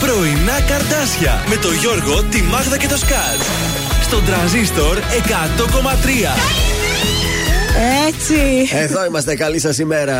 Πρωινά καρτάσια με το Γιώργο, τη Μάγδα και το Σκάτ. Στον τραζίστορ 100,3. Έτσι. Εδώ είμαστε. Καλή σας ημέρα.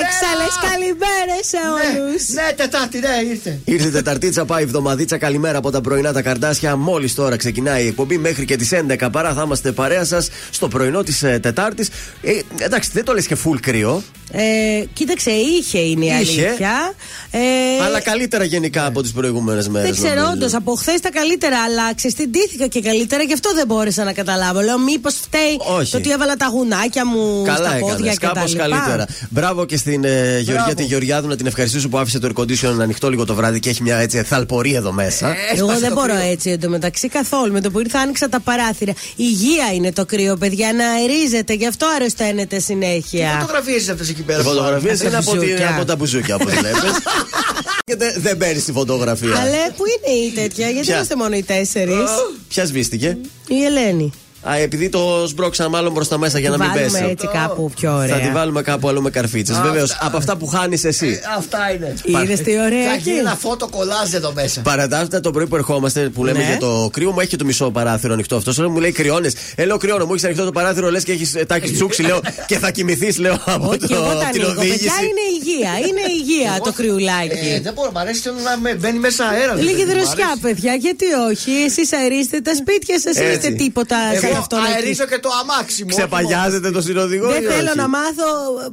Έξαλε καλημέρες σε όλους. Ναι, ναι, Τετάρτη, ναι, ήρθε. Ήρθε Τεταρτίτσα, πάει εβδομαδίτσα. Καλημέρα από τα πρωινά τα καρτάσια. Μόλις τώρα ξεκινάει η εκπομπή μέχρι και τις 11 παρά θα είμαστε παρέα σας στο πρωινό της ε, Τετάρτης. Ε, εντάξει, δεν το λες και full κρύο. Ε, κοίταξε, είχε είναι η Είχε. αλήθεια. Ε, Αλλά καλύτερα γενικά από τις προηγούμενες μέρες. δεν ξέρω, όντως από χθες τα καλύτερα, αλλά ξεστιντήθηκα και καλύτερα, γι' αυτό δεν μπόρεσα να καταλάβω. Λέω, μήπως φταίει Όχι. το ότι έβαλα τα γουνάκια μου Καλά στα πόδια έκανες. και τα Κάπως λοιπά. καλύτερα. Μπράβο και στην ε, Γεωργία τη Γεωργιάδου να την ευχαριστήσω που άφησε το air condition ανοιχτό λίγο το βράδυ και έχει μια έτσι θαλπορία εδώ μέσα. Εγώ δεν μπορώ έτσι εντωμεταξύ καθόλου. Με το που ήρθα άνοιξα τα παράθυρα. Υγεία είναι το κρύο, παιδιά, να αερίζεται. Γι' αυτό αρρωσταίνεται συνέχεια. Φωτογραφίες αυτές εκεί πέρα. Οι φωτογραφίες Τα είναι από, τη- μπουζούκια. από τα μπουζούκια όπως βλέπεις. και δεν- δεν παίρνεις τη φωτογραφία. Αλλά πού είναι η τέτοια, γιατί Ποια; είμαστε μόνο οι τέσσερις. Ποια σβήστηκε; Η Ελένη. Α, επειδή το σμπρώξα μάλλον προς τα μέσα για Τη να μην βάλουμε πέσει. έτσι κάπου πιο ωραία. Θα τη βάλουμε κάπου αλλού με καρφίτσες. Βεβαίως, από αυτά που χάνεις εσύ. Ε, Αυτά είναι. Είδες τι ωραία Θα εκεί; γίνει ένα φώτο κολλάζ εδώ μέσα. Παρά τα αυτά, το πρωί που ερχόμαστε που λέμε Ναι. για το κρύο, μου έχει και το μισό παράθυρο ανοιχτό αυτός. Sonra μου λέει κρυώνες. Ε, λέω κρυώνω, μου έχεις ανοιχτό το παράθυρο, λες και έχεις τάκι τσούξει, λέω και θα κοιμηθείς, λέω από Όχι, το, εγώ τα την ανοίγω. Παιδιά οδήγηση. είναι υγεία. Είναι υγεία το Ε, κρυουλάκι. δεν μπορώ, μ' αρέσει θέλω να με- μπαίνει μέσα αέρας. Λίγη δροσιά, παιδιά, γιατί όχι. Εσείς αερίστε τα σπίτια σας, Έτσι. είστε τίποτα σαν Εγώ αυτόν εκεί. αερίζω και το αμάξι μου. Ξεπαγιάζεται το συνοδηγό. Δεν ή θέλω όχι; να μάθω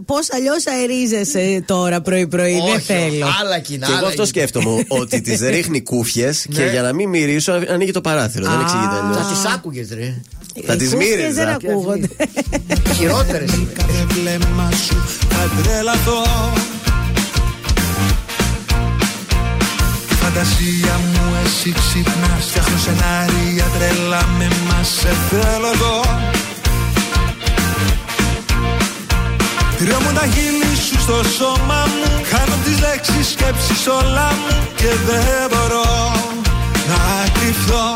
πώς αλλιώς αερίζεσαι τώρα πρωί-πρωί. Δεν Όχι, θέλω. άλλα κοινά. Και εγώ άλλα αυτό κοινά. σκέφτομαι. ότι τις ρίχνει κούφιες και Ναι. για να μην μυρίσω ανοίγει το παράθυρο. Δεν Α. εξηγείται Θα αλλιώ. τις άκουγες, ρε. Θα τις Οι κούφιες μύριζα. Δεν ακούγονται. Χειρότερες. Κάθε βλέμμα σου θα τρελαθώ Η φαντασία μου εσύ ξυπνάς Φτιάχνω σενάρια τρελά με μας Σε θέλω εδώ. Τριώ μου τα χείλη σου στο σώμα μου. Χάνω τις λέξεις σκέψεις όλα μου Και δεν μπορώ να κρυφθώ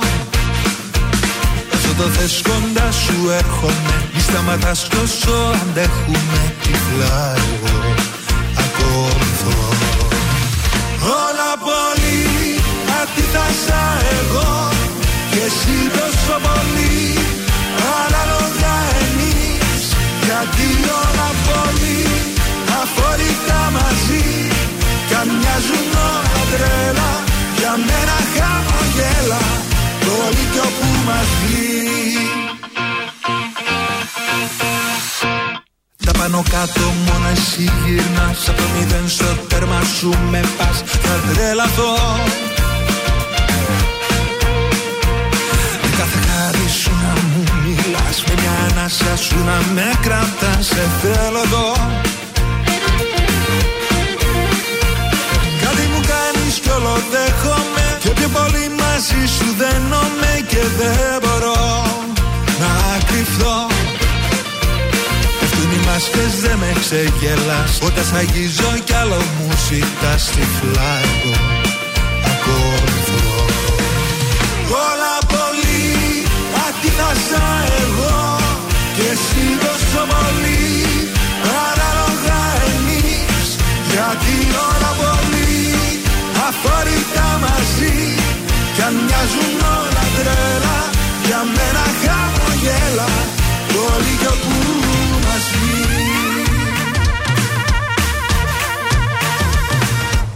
Όσο το θες κοντά σου έρχομαι. Μη σταματάς κι όσο αντέχουμε Τυφλά εγώ. Ακολουθώ. Όλα πολύ αντίθασα εγώ. Και εσύ τόσο πολύ Ανάλογα εμείς. Γιατί όλα πολύ αφορικά μαζί. Κι αν μοιάζουν όλα τρέλα Για μένα χαμογέλα Όλοι κι όπου μας βγει Τα πάνω κάτω μόνο εσύ γυρνάς. Από το μηδέν στο τέρμα σου με πας. Θα τρελαθώ μια ανάσα σου να με κρατάς Σε θέλω εδώ. Κάτι μου κάνεις κι όλο δέχομαι Και πιο πολύ μαζί σου δένομαι Και δεν μπορώ να κρυφθώ Πέφτουν οι μάσκες δεν με ξεγελάς Όταν σ' αγγίζω κι άλλο μου ζητάς Τυφλά εγώ ακολουθώ Όλα πολύ αντίθασα εγώ. Και εσύ τόσο πολύ Ανάλογα εμείς Γιατί όλα πολύ αφορικά μαζί. Κι αν μοιάζουν όλα τρέλα Για μένα χαμογέλα Όλοι κι όπου μας βγει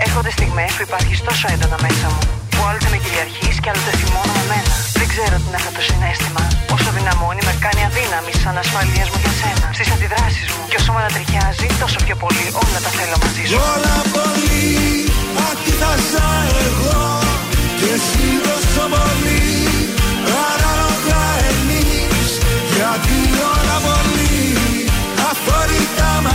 Έρχονται στιγμές που υπάρχεις τόσο έντονα μέσα μου Που άλλοτε με κυριαρχείς και άλλοτε θυμώνω με μένα Δεν ξέρω τι είναι αυτό το συνέστημα. Όσο δυναμώνει με κάνει αδύναμη σαν ασφαλείας μου για σένα. Στις αντιδράσεις μου. Και όσο με ανατριχιάζει Τόσο πιο πολύ όλα τα θέλω μαζί σου. Όλα πολύ αντίθασα εγώ. Και εσύ τόσο πολύ Ανάλογα εμείς. Γιατί όλα πολύ αφορικά μαζί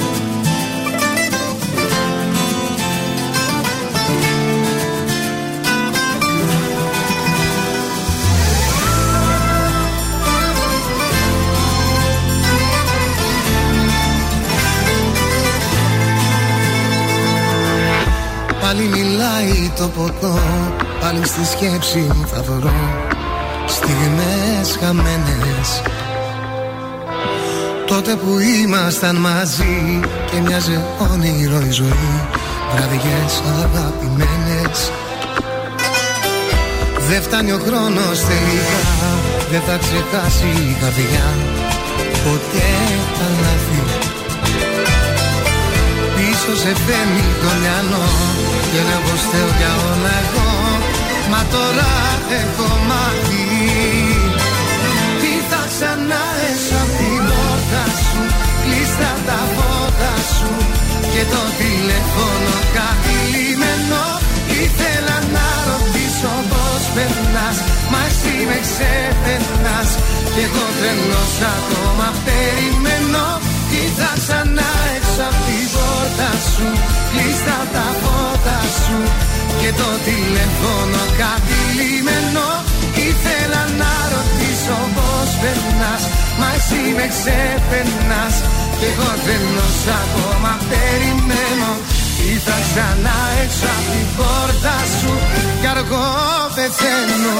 Το ποτό Πάλι στη σκέψη θα βρω Στιγμές χαμένες. Τότε που ήμασταν μαζί Και μοιάζε όνειρο η ζωή Βραδιές αγαπημένες. Δεν φτάνει ο χρόνος τελικά Δεν θα ξεχάσει η καρδιά Ποτέ τα λάθη Πίσω σε φέρνει το μυαλό Και λέω πως θέλω για όλα εγώ Μα τώρα έχω μάθει. Τι θα ξανά έσω απ' την πόρτα σου Κλείστα τα φώτα σου Και το τηλέφωνο κάτι λιμένο Ήθελα να ρωτήσω πως περνάς Μα εσύ με ξεπερνάς. Κι εγώ τρελός ακόμα περιμένω Τι θα ξανά έξω απ' την πόρτα σου Κλείστα τα φώτα σου. Και το τηλέφωνο κάτι λιμένο Ήθελα να ρωτήσω πως περνάς Μα εσύ με ξεπερνάς. Κι εγώ τρελός ακόμα περιμένω. Τι θα ξανά έξω απ' την πόρτα σου Κι αργό πεθαίνω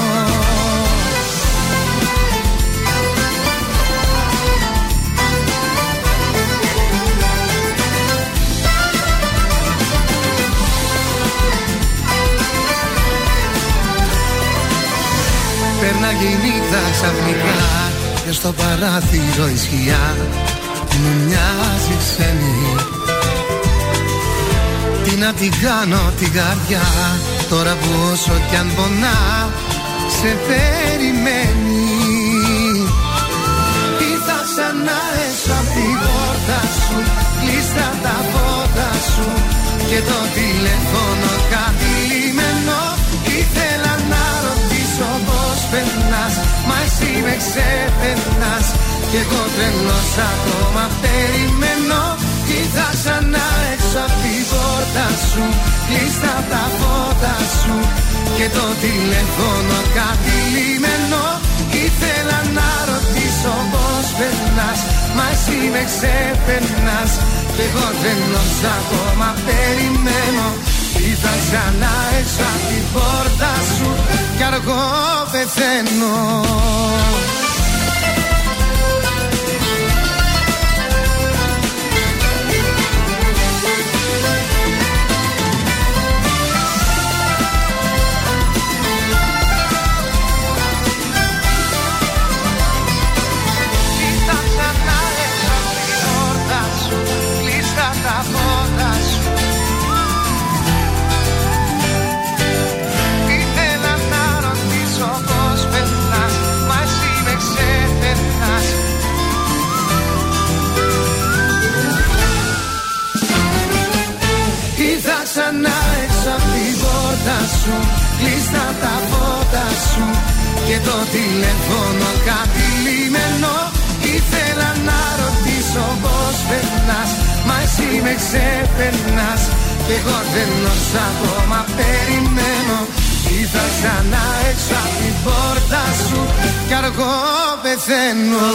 Πέρναγε η νύχτα ξαφνικά. Και στο παράθυρο η σκιά Μου μοιάζει ξένη. Τι να την κάνω την καρδιά Τώρα που όσο κι αν πονά Σε περιμένει. Τι θα ξανά έσω απ' την πόρτα σου Κλείστα τα φώτα σου Και το τηλέφωνο κάτι περνάς Μα εσύ με ξεπερνάς. Κι εγώ τρελός ακόμα περιμένω Τι θα ξανά έξω απ' την πόρτα σου Κλείστα τα φώτα σου. Και το τηλέφωνο κάτι λιμένο Ήθελα να ρωτήσω πως περνάς. Μα εσύ με ξεπερνάς Κι εγώ τρελός ακόμα περιμένω τι θα ξανά έξω απ' την πόρτα σου Κι αργό πεθαίνω Κλείστα τα φώτα σου Και το τηλέφωνο κάτι λιμένο Ήθελα να ρωτήσω πως περνάς Μα εσύ με ξεπερνάς. Κι εγώ τρελός ακόμα περιμένω Ήρθα ξανά έξω απ' την πόρτα σου Κι αργό πεθαίνω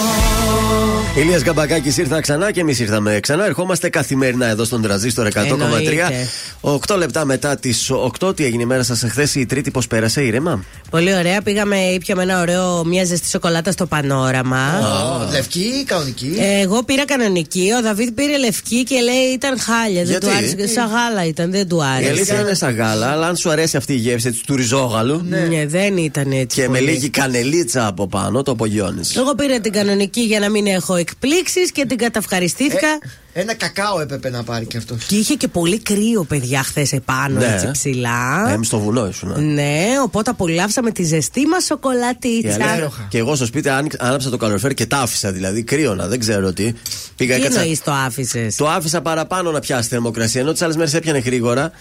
Ηλίας Γκαμπακάκης ήρθα ξανά και εμείς ήρθαμε ξανά. Ερχόμαστε καθημερινά εδώ στον Τραζίστορ 100,3. Εννοείται. 8 λεπτά μετά τις 8, τι έγινε η μέρα σας εχθές, η Τρίτη, πώς πέρασε, ήρεμα. Πολύ ωραία. Πήγαμε, ήπιαμε ένα ωραίο, μια ζεστή σοκολάτα στο πανόραμα. Α, Λευκή ή κανονική. Εγώ πήρα κανονική, ο Δαβίδ πήρε λευκή και λέει ήταν χάλια. Δεν Γιατί; του άρεσε. Σαν γάλα ήταν, δεν του Η αλήθεια άρεσε. είναι σαν γάλα, αλλά αν σου αρέσει αυτή η γεύση έτσι, του ριζόγαλου Ναι, δεν ήταν έτσι. και με πολύ. λίγη κανελίτσα από πάνω, το απογειώνεις. Εγώ πήρα την κανονική για να μην έχω εκπλήξεις και την καταυχαριστήθηκα. Ένα κακάο έπρεπε να πάρει κι αυτός. Και είχε και πολύ κρύο, παιδιά, χθες επάνω, Ναι. έτσι ψηλά. Ε, στο βουνό ήσουν. Ναι, οπότε απολαύσαμε τη ζεστή μας Η σοκολατίτσα. αλήθεια- Και εγώ στο σπίτι άνοιξ- άναψα το καλοριφέρ και τα άφησα. Δηλαδή κρύωνα, δεν ξέρω τι. Πήγα Τι έκατσα- εννοείς το άφησες; Το άφησα παραπάνω να πιάσει θερμοκρασία. Ενώ τις άλλες μέρες έπιανε γρήγορα.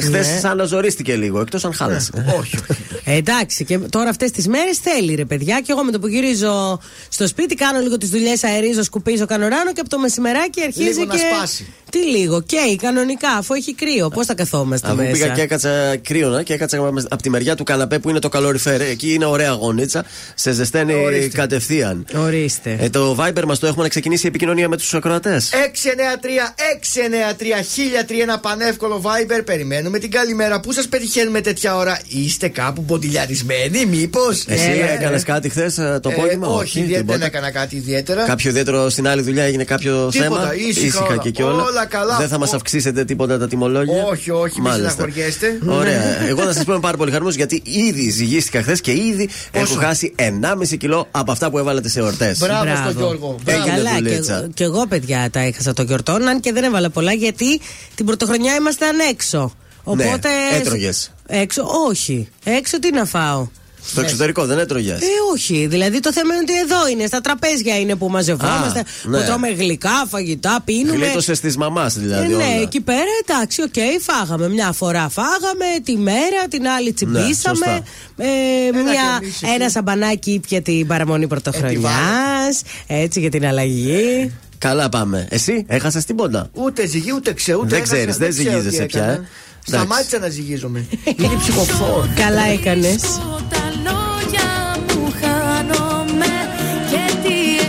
Χθες Ναι. σαν να ζορίστηκε λίγο, εκτός αν χάλασε. όχι, όχι. Ε, εντάξει, και τώρα αυτές τις μέρες θέλει ρε παιδιά. Και εγώ με το που γυρίζω στο σπίτι, κάνω λίγο τις δουλειές, αερίζω, σκουπίζω, κάνω ράνο και από το μεσημεράκι αρχίζει Λίγο να και. σπάσει. Τι λίγο, καίει κανονικά, αφού έχει κρύο. Πώς θα καθόμαστε Αφού μέσα; πήγα και έκατσα κρύωνα και έκατσα από τη μεριά του καναπέ που είναι το καλοριφέρ. Εκεί είναι ωραία γονίτσα. Σε ζεσταίνει Ορίστε. κατευθείαν. Ορίστε. Ε, το Viber μας το έχουμε να ξεκινήσει η επικοινωνία με τους ακροατές. 693-693-1003 ένα πανεύκολο Viber. Περιμένουμε την καλημέρα. Πού σας πετυχαίνουμε τέτοια ώρα, είστε κάπου ποντιλιαρισμένοι, μήπως; Εσύ έκανες κάτι χθες το απόγευμα, Ε, όχι, δεν, δεν τίποτα. έκανα κάτι ιδιαίτερα. Κάποιο ιδιαίτερο στην άλλη δουλειά έγινε κάποιο Τίποτα, θέμα; Ήσυχα όλα. και κιόλα. Όλα καλά. Δεν θα μας Ο- αυξήσετε τίποτα τα τιμολόγια. Όχι, όχι, μην Μάλιστα. στεναχωριέστε. Ωραία. Εγώ να σας πω είμαι πάρα πολύ χαρούμενος γιατί ήδη ζυγίστηκα χθες και ήδη έχω χάσει 1,5 κιλό από αυτά που έβαλατε σε εορτές. Μπράβο στον Γιώργο. Μπράβο. Έγινε Καλά, και, δουλίτσα. εγώ- και εγώ παιδιά τα έχασα το γιορτών, αν και δεν έβαλα πολλά γιατί την πρωτοχρονιά ήμασταν έξω. Οπότε. Ναι, έτρωγες. Έξω, όχι. Έξω τι να φάω. Στο εξωτερικό δεν έτρωγες; Ε, όχι. Δηλαδή το θέμα είναι ότι εδώ είναι, στα τραπέζια είναι που μαζευόμαστε. Α, ναι. Που τρώμε γλυκά, φαγητά, πίνουμε. Γλίτωσες της μαμάς Ε, δηλαδή. ναι, όλα. εκεί πέρα εντάξει, οκ, φάγαμε. Μια φορά φάγαμε, τη μέρα, την άλλη τσιμπήσαμε. Ναι, σωστά. ε, μια, και εμείς εκεί. ένα σαμπανάκι ήπια την παραμονή πρωτοχρονιάς. έτσι για την αλλαγή. Καλά πάμε. Εσύ έχασες τίποτα; Ούτε ζυγεί ούτε ξέρω. Ούτε Δεν έχασα, ξέρεις, δεν ξέρω τι ζυγίζεσαι πια, έκανα. ε. Εντάξει. Σταμάτησα να ζυγίζομαι. Είναι ψυχοφόρο. Καλά έκανες.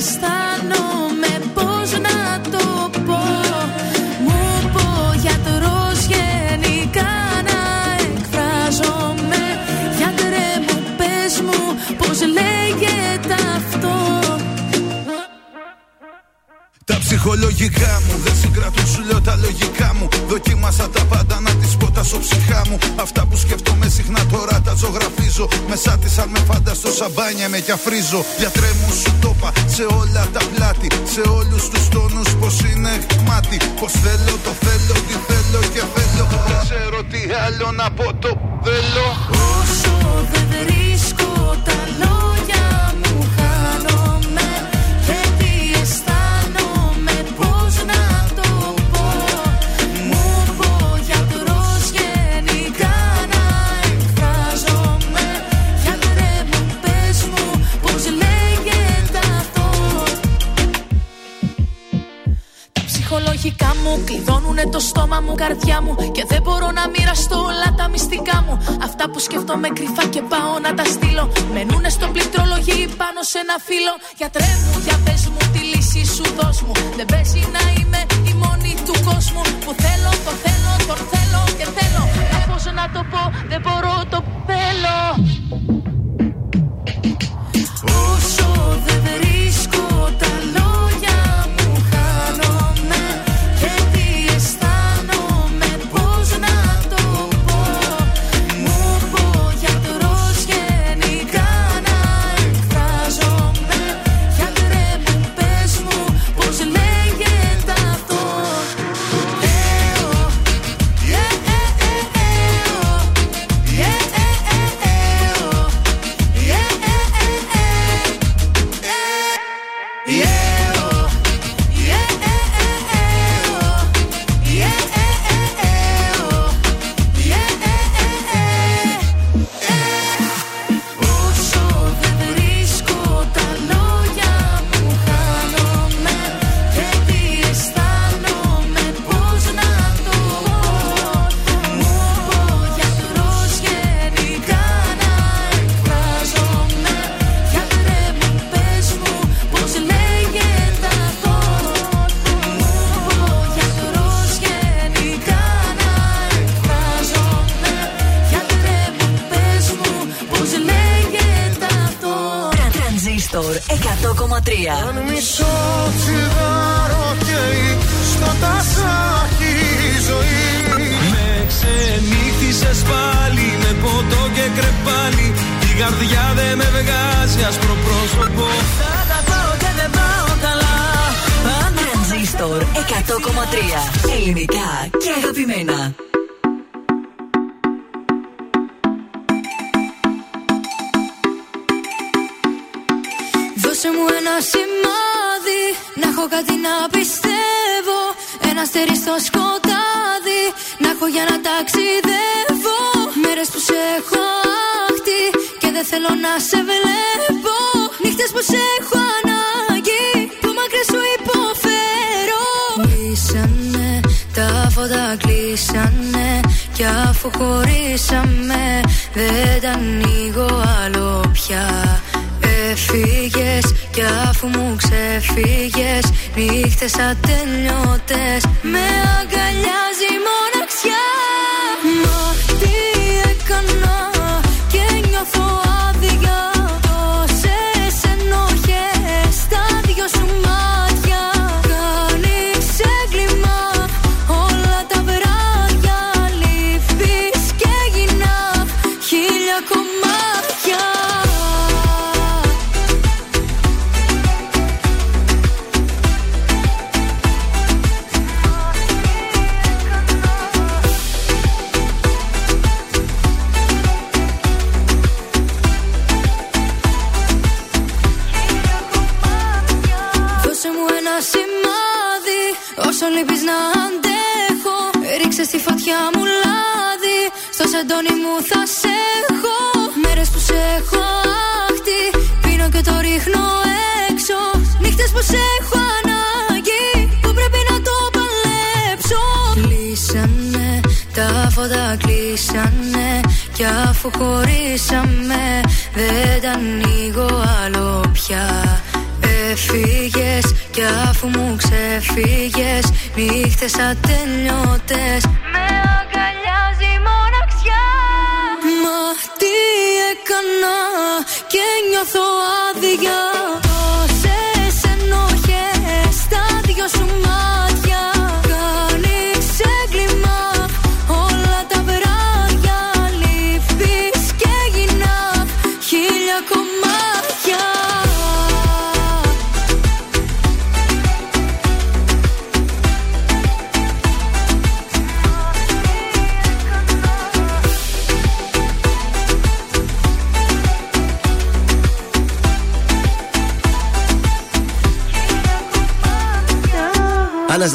Τι Τα ψυχολογικά μου δεν συγκρατούν σου λέω τα λογικά μου. Δοκίμασα τα πάντα να τις πω τα ψυχά μου. Αυτά που σκέφτομαι συχνά τώρα τα ζωγραφίζω. Μέσα της αν με φανταστώ σαμπάνια με κι αφρίζω Γιατρέ μου σου το είπα σε όλα τα πλάτη Σε όλους τους τόνους πως είναι γμάτι Πως θέλω το θέλω τι θέλω και θέλω. Δεν ξέρω τι άλλο να πω το θέλω. Όσο δεν βρίσκω τα λόγια ψυχολογικά μου κλειδώνουνε το στόμα μου, καρδιά μου. Και δεν μπορώ να μοιραστώ όλα τα μυστικά μου. Αυτά που σκέφτομαι κρυφά και πάω να τα στείλω. Μενούνε στο πληκτρολογή πάνω σε ένα φύλλο. Γιατρέ μου, για πες μου τη λύση σου δώσ' μου. Δεν παίζει να είμαι η μόνη του κόσμου. Που θέλω, το θέλω, τον θέλω και θέλω. Μα πώς να το πω, δεν μπορώ, το θέλω ελληνικά και αγαπημένα. Δώσε μου ένα σημάδι Να έχω κάτι να πιστεύω. Ένα αστέρι στο σκοτάδι Να έχω για να ταξιδεύω. Μέρες που σε έχω άχτη Και δεν θέλω να σε βλέπω. Νύχτες που σε έχω ανάγκη Που μακριά σου υποφέρω Κλείσανε τα φώτα κλείσανε Κι αφού χωρίσαμε Δεν τα ανοίγω άλλο πια. Έφυγες κι αφού μου ξεφύγες Νύχτες ατελειώτες Με αγκαλιάζει αφού χωρίσαμε Δεν τα ανοίγω άλλο πια. Έφυγες κι αφού μου ξεφύγες Νύχτες ατελειώτες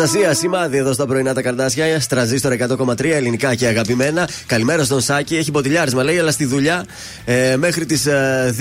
Αναστασία, σημάδι εδώ στα πρωινά τα καρδάσια. Στραζίστρο 100,3 ελληνικά και αγαπημένα. Καλημέρα στον Σάκη. Έχει ποτηλιάρισμα, λέει, αλλά στη δουλειά ε, μέχρι τις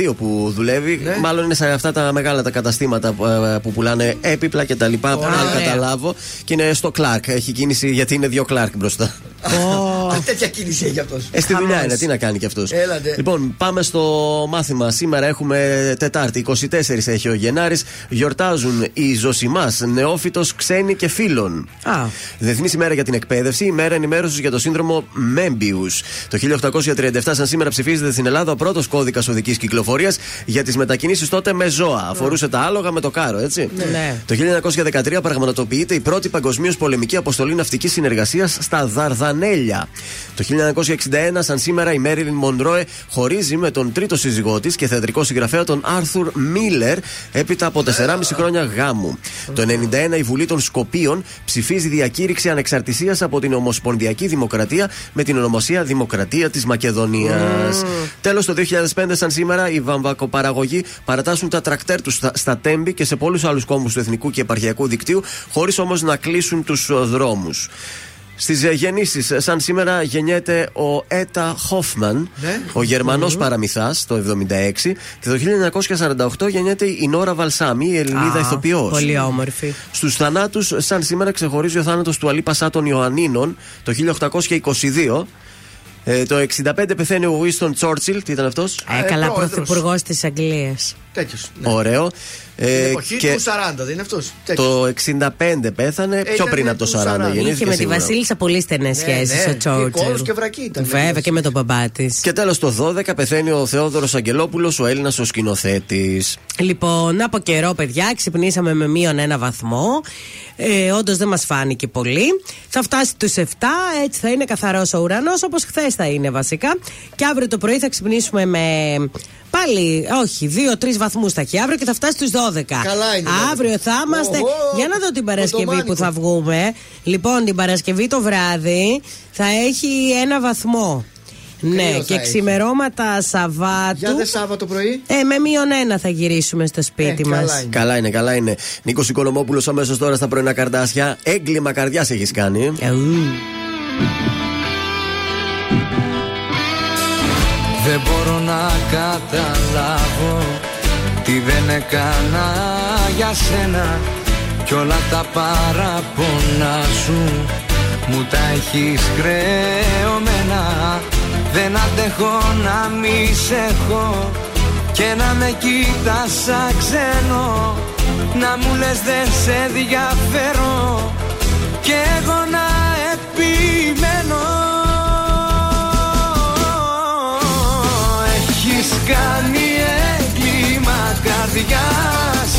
2 που δουλεύει. Μάλλον είναι σε αυτά τα μεγάλα τα καταστήματα που, ε, που πουλάνε έπιπλα και τα λοιπά. Αν καταλάβω. Και είναι στο Κλάρκ. Έχει κίνηση γιατί είναι δύο Κλάρκ μπροστά. Α, τέτοια κίνηση έχει αυτός. Ε, στη δουλειά είναι, τι να κάνει κι αυτός. Έλατε. Λοιπόν, πάμε στο μάθημα. Σήμερα έχουμε Τετάρτη, 24 έχει ο Γενάρης. Γιορτάζουν οι Ζωσιμάς, νεόφυτος, ξένοι και φίλων. Α. Διεθνή ημέρα για την εκπαίδευση, ημέρα ενημέρωσης για το σύνδρομο Μέμπιους. Το 1837, σαν σήμερα, ψηφίζεται στην Ελλάδα ο πρώτος κώδικας οδικής κυκλοφορίας για τις μετακινήσεις τότε με ζώα. Αφορούσε τα άλογα με το κάρο, έτσι. Ναι. Το 1913 πραγματοποιείται η πρώτη παγκοσμίως πολεμική αποστολή ναυτικής συνεργασίας στα Δαρδανέλια. Το 1961, σαν σήμερα, η Μέριλιν Μοντρόε χωρίζει με τον τρίτο σύζυγό της και θεατρικό συγγραφέα τον Άρθουρ Μίλλερ έπειτα από 4,5 χρόνια γάμου. Το 1991 η Βουλή των Σκοπίων ψηφίζει διακήρυξη ανεξαρτησίας από την Ομοσπονδιακή Δημοκρατία με την ονομασία Δημοκρατία της Μακεδονίας. Τέλος, το 2005, σαν σήμερα, οι βαμβακοπαραγωγοί παρατάσσουν τα τρακτέρ τους στα, στα Τέμπη και σε πολλούς άλλους κόμβους του εθνικού και επαρχιακού δικτύου, χωρίς όμως να κλείσουν τους δρόμους. Στις γεννήσεις, σαν σήμερα, γεννιέται ο Έτα Χόφμαν, Ναι. ο γερμανο παραμυθάς το 76, και το 1948 γεννιέται η Νόρα Βαλσάμι, η Ελληνίδα Α, ηθοποιός. Πολύ όμορφη. Στους θανάτους, σαν σήμερα, ξεχωρίζει ο θάνατος του Αλή Πασά των Ιωαννίνων το 1822. Ε, το 65 πεθαίνει ο Winston Churchill, τι ήταν αυτός; Ε, καλά, πρόεδρος. πρωθυπουργός της Αγγλίας. Τέτοιος. Ωραίο. Την Ε, εποχή και του 40, δεν είναι αυτός; το 65 πέθανε, πιο ήταν πριν από το του 40 40. γεννήθηκε. Είχε με τη σίγουρα. Βασίλισσα πολύ στενές σχέσεις ναι. ο Τσόρτσιλ. Κόρος και βρακή ήταν. Βέβαια και με τον μπαμπά της. Και τέλος το 12 πεθαίνει ο Θεόδωρος Αγγελόπουλος, ο Έλληνας ο σκηνοθέτης. Λοιπόν, από καιρό, παιδιά, ξυπνήσαμε με μείον ένα βαθμό. Ε, Όντως δεν μας φάνηκε πολύ. Θα φτάσει του 7, έτσι θα είναι καθαρός ο ουρανός, όπως χθες θα είναι βασικά. Και αύριο το πρωί θα ξυπνήσουμε με πάλι, όχι, 2-3 βαθμούς θα έχει αύριο και θα φτάσει στου 12. Καλά είναι, δηλαδή. Αύριο θα είμαστε. Οχο, Για να δω την Παρασκευή Οθωμάνικο. που θα βγούμε. Λοιπόν, την Παρασκευή το βράδυ θα έχει ένα βαθμό. Ναι, θα και έχει. ξημερώματα Σαββάτου. Για δε Σάββατο πρωί; Ε, με μείον ένα θα γυρίσουμε στο σπίτι Ε, μας. καλά είναι. Καλά είναι, καλά είναι. Νίκος Οικονομόπουλος αμέσως τώρα στα πρωινά καρδάσια. Έγκλημα καρδιάς έχεις κάνει. Δεν μπορώ να καταλάβω τι δεν έκανα για σένα. Κι όλα τα παράπονα σου μου τα έχεις χρεωμένα δεν αντέχω να μη σε έχω και να με κοίτας σαν ξένο να μου λες δεν σε ενδιαφέρω και εγώ να κάνει έγκλημα καρδιάς.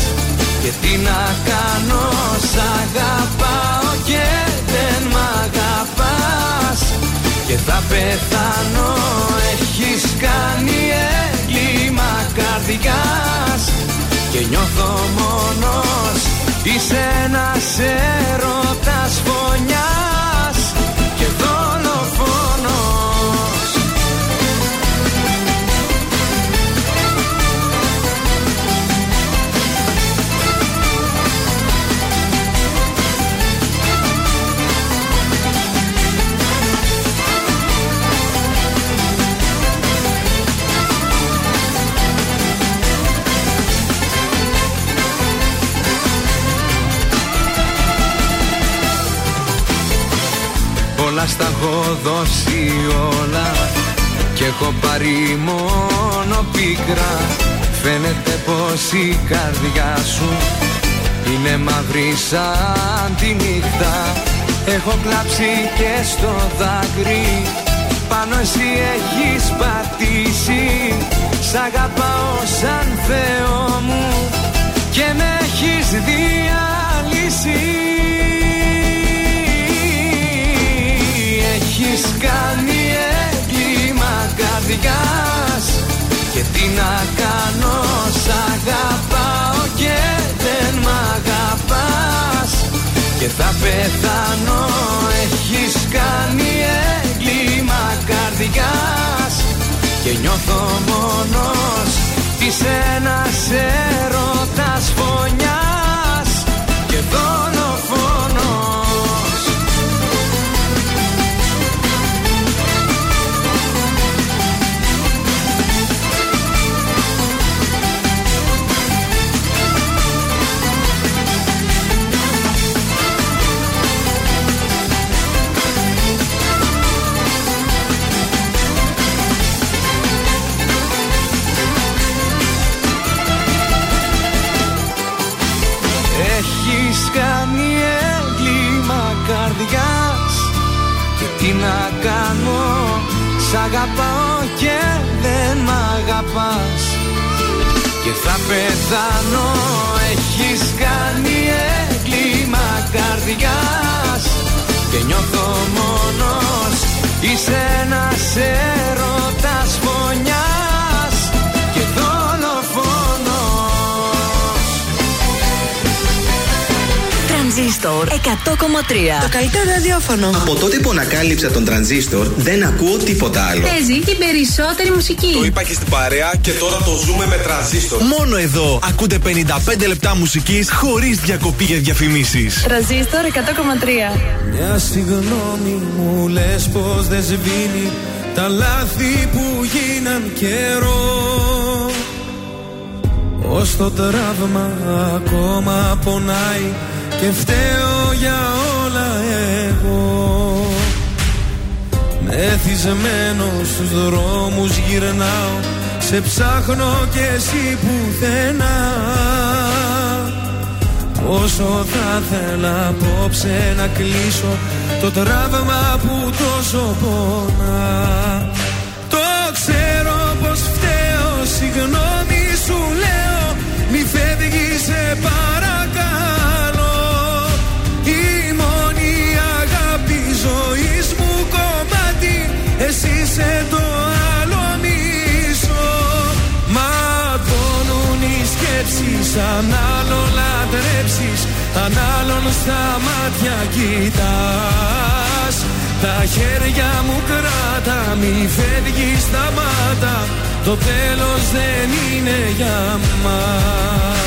Και τι να κάνω σ' αγαπάω και δεν μ' αγαπάς. Και θα πεθάνω Έχεις κάνει έγκλημα καρδιάς. Και νιώθω μόνος Είσαι ένας έρωτας φωνιάς Όλα στα έχω δώσει όλα Και έχω πάρει μόνο πίκρα. Φαίνεται πως η καρδιά σου Είναι μαύρη σαν τη νύχτα. Έχω κλάψει και στο δάκρυ. Πάνω εσύ έχεις πατήσει. Σ' αγαπάω σαν Θεό μου Και με έχεις διαλύσει Έχεις κάνει έγκλημα καρδιάς Και τι να κάνω σ' αγαπάω και δεν μ' αγαπάς. Και θα πεθάνω Έχεις κάνει έγκλημα καρδιάς Και νιώθω μόνος Είσαι ένας έρωτας φωνιάς. Και δολοφόνος αγαπάω και δεν μ' αγαπάς. Και θα πεθάνω Έχεις κάνει έγκλημα καρδιάς. Και νιώθω μόνος Είσαι ένας έρωτας φωνιάς Τρανζίστορ 100,3. Το καλύτερο ραδιόφωνο. Από τότε που ανακάλυψα τον τρανζίστορ δεν ακούω τίποτα άλλο. Παίζει την περισσότερη μουσική. Το είπα και στην παρέα και τώρα το ζούμε με τρανζίστορ. Μόνο εδώ ακούτε 55 λεπτά μουσικής χωρίς διακοπή για διαφημίσεις. Τρανζίστορ 100,3. Μια συγγνώμη μου λες πως δεν σβήνει Τα λάθη που γίναν καιρό Ως το τραύμα ακόμα πονάει Και φταίω για όλα εγώ. Μεθυσμένο στους δρόμους γυρνάω Σε ψάχνω και εσύ πουθενά. Όσο θα θέλα απόψε να κλείσω Το τραύμα που τόσο πονά σε το άλλο μίσο Ματώνουν οι σκέψεις αν άλλον λατρέψεις Αν άλλον στα μάτια κοιτάς. Τα χέρια μου κράτα μη φεύγεις τα μάτα Το τέλος δεν είναι για μας.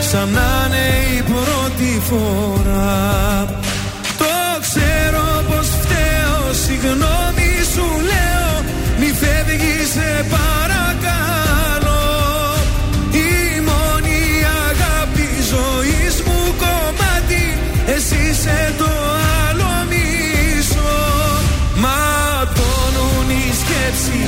σαν να είναι η πρώτη φορά. Το ξέρω πως φταίω, συγγνώμη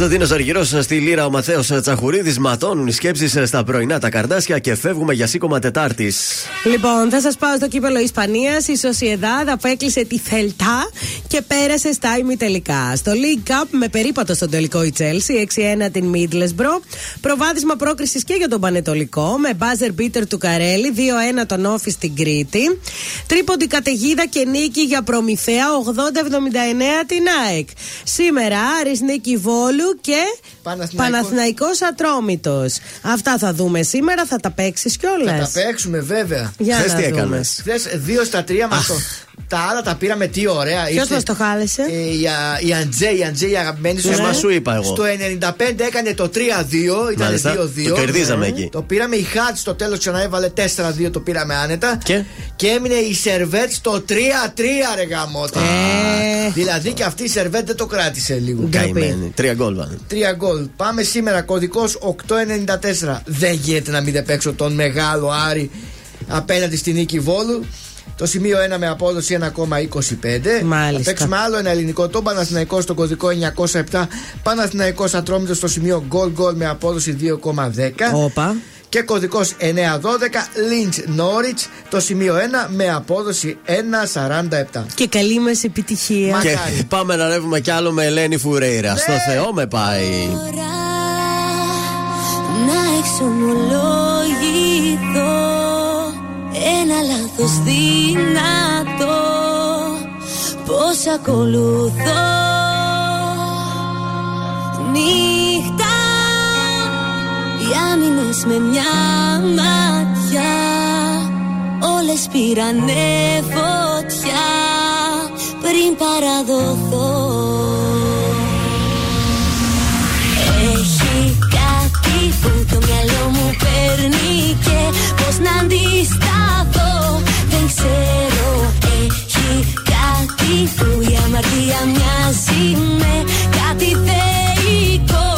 Κωνσταντίνος Αργυρός στη Λύρα, ο Μαθαίος Τσαχουρίδης. Ματώνουν οι σκέψεις στα πρωινά τα καρδάσια και φεύγουμε για σήκωμα Τετάρτης. Λοιπόν, θα σας πάω στο κύπελο Ισπανίας. Η Σοσιεδάδ απέκλεισε τη Θελτά και πέρασε στα ημιτελικά. Στο League Cup με περίπατο στον τελικό η Chelsea, 6-1 την Middlesbrough. Προβάδισμα πρόκρισης και για τον Πανετολικό με buzzer beater του Καρέλη, 2-1 τον Όφη στην Κρήτη. Τρίποντι καταιγίδα και νίκη για Προμηθέα, 80-79 την ΑΕΚ. Σήμερα Άρης νίκη Βόλου και Παναθηναϊκός Ατρόμητος. Αυτά θα δούμε σήμερα, θα τα παίξεις κιόλας. Θα τα παίξουμε βέβαια. Για Χθες τι έκανες; Χθες δύο στα τρία μας το. Τα άλλα τα πήραμε τι ωραία. Ποιος μας το χάλεσε; Ε, η, η Αντζέ, η Αντζέ, η αγαπημένη σου. Μας σου είπα εγώ; Στο 95 έκανε το 3-2. Ήταν 2-2. Το κερδίζαμε εκεί. Το πήραμε η Χάτ στο τέλος ξανά έβαλε 4-2. Το πήραμε άνετα. Και, και έμεινε η Σερβέτ στο 3-3 ρε γαμότα. Ε. Δηλαδή και αυτή η Σερβέτ δεν το κράτησε λίγο. Καημένη. Τρία γκολ βάλε. Τρία γκολ. Πάμε σήμερα κωδικός 894. Δεν γίνεται να μην δεν παίξω τον μεγάλο Άρη απέναντι στην νίκη Βόλου. Το σημείο 1 με απόδοση 1,25. Μάλιστα. Θα παίξουμε άλλο ένα ελληνικό. Το Παναθηναϊκό στο κωδικό 907. Παναθηναϊκός Ατρόμητος στο σημείο γκολ γκολ με απόδοση 2,10. Όπα. Και κωδικός 912 Lynch Norwich το σημείο 1 με απόδοση 1,47. Και καλή μας επιτυχία. Και πάμε να ρεύουμε κι άλλο με Ελένη Φουρέιρα. Στο Θεό με πάει. Να εξομολογηθώ ένα λάθος δυνατό Πώς ακολουθώ. Νύχτα Οι άμυνες με μια ματιά Όλες πήρανε φωτιά Πριν παραδοθώ. Έχει κάτι που το μυαλό μου παίρνει και πώς να αντισταθώ. Δεν ξέρω, έχει κάτι που η αμαρτία μοιάζει με κάτι θεϊκό.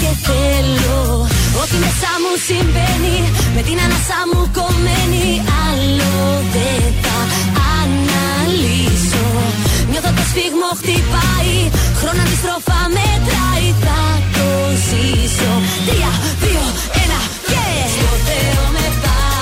Και θέλω ό,τι μέσα μου συμβαίνει με την ανάσα μου κομμένη Άλλο δεν θα αναλύσω. Νιώθω το σφίγμο χτυπάει Χρόνο αντιστροφά μετράει Θα το ζήσω. Τρία, δύο, ένα και Στο Θεό με πάει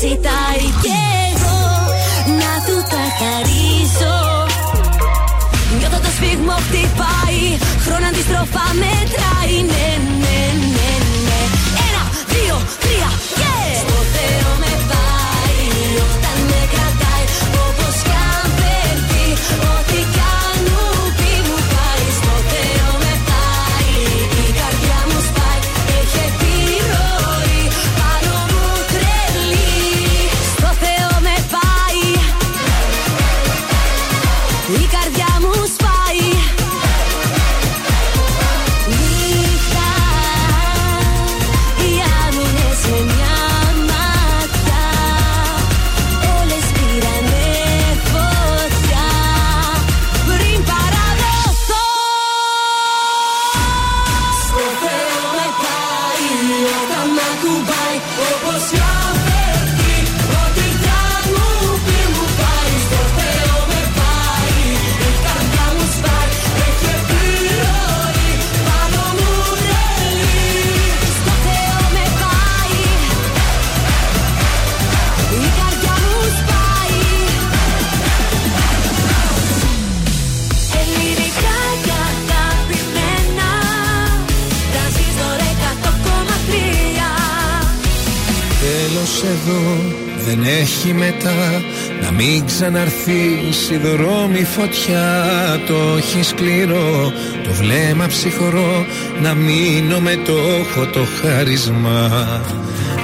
ζητάει και εγώ να του τα χαρίσω Νιώθω το σφίγμο χτυπάει Χρόνο αντιστροφά μετράει. Ναι, ακουμπάει Όπως λαβεύει εδώ δεν έχει μετά Να μην ξαναρθείς η δρόμη φωτιά. Το έχει σκληρό, το βλέμμα ψυχρό Να μείνω με το έχω το χάρισμα.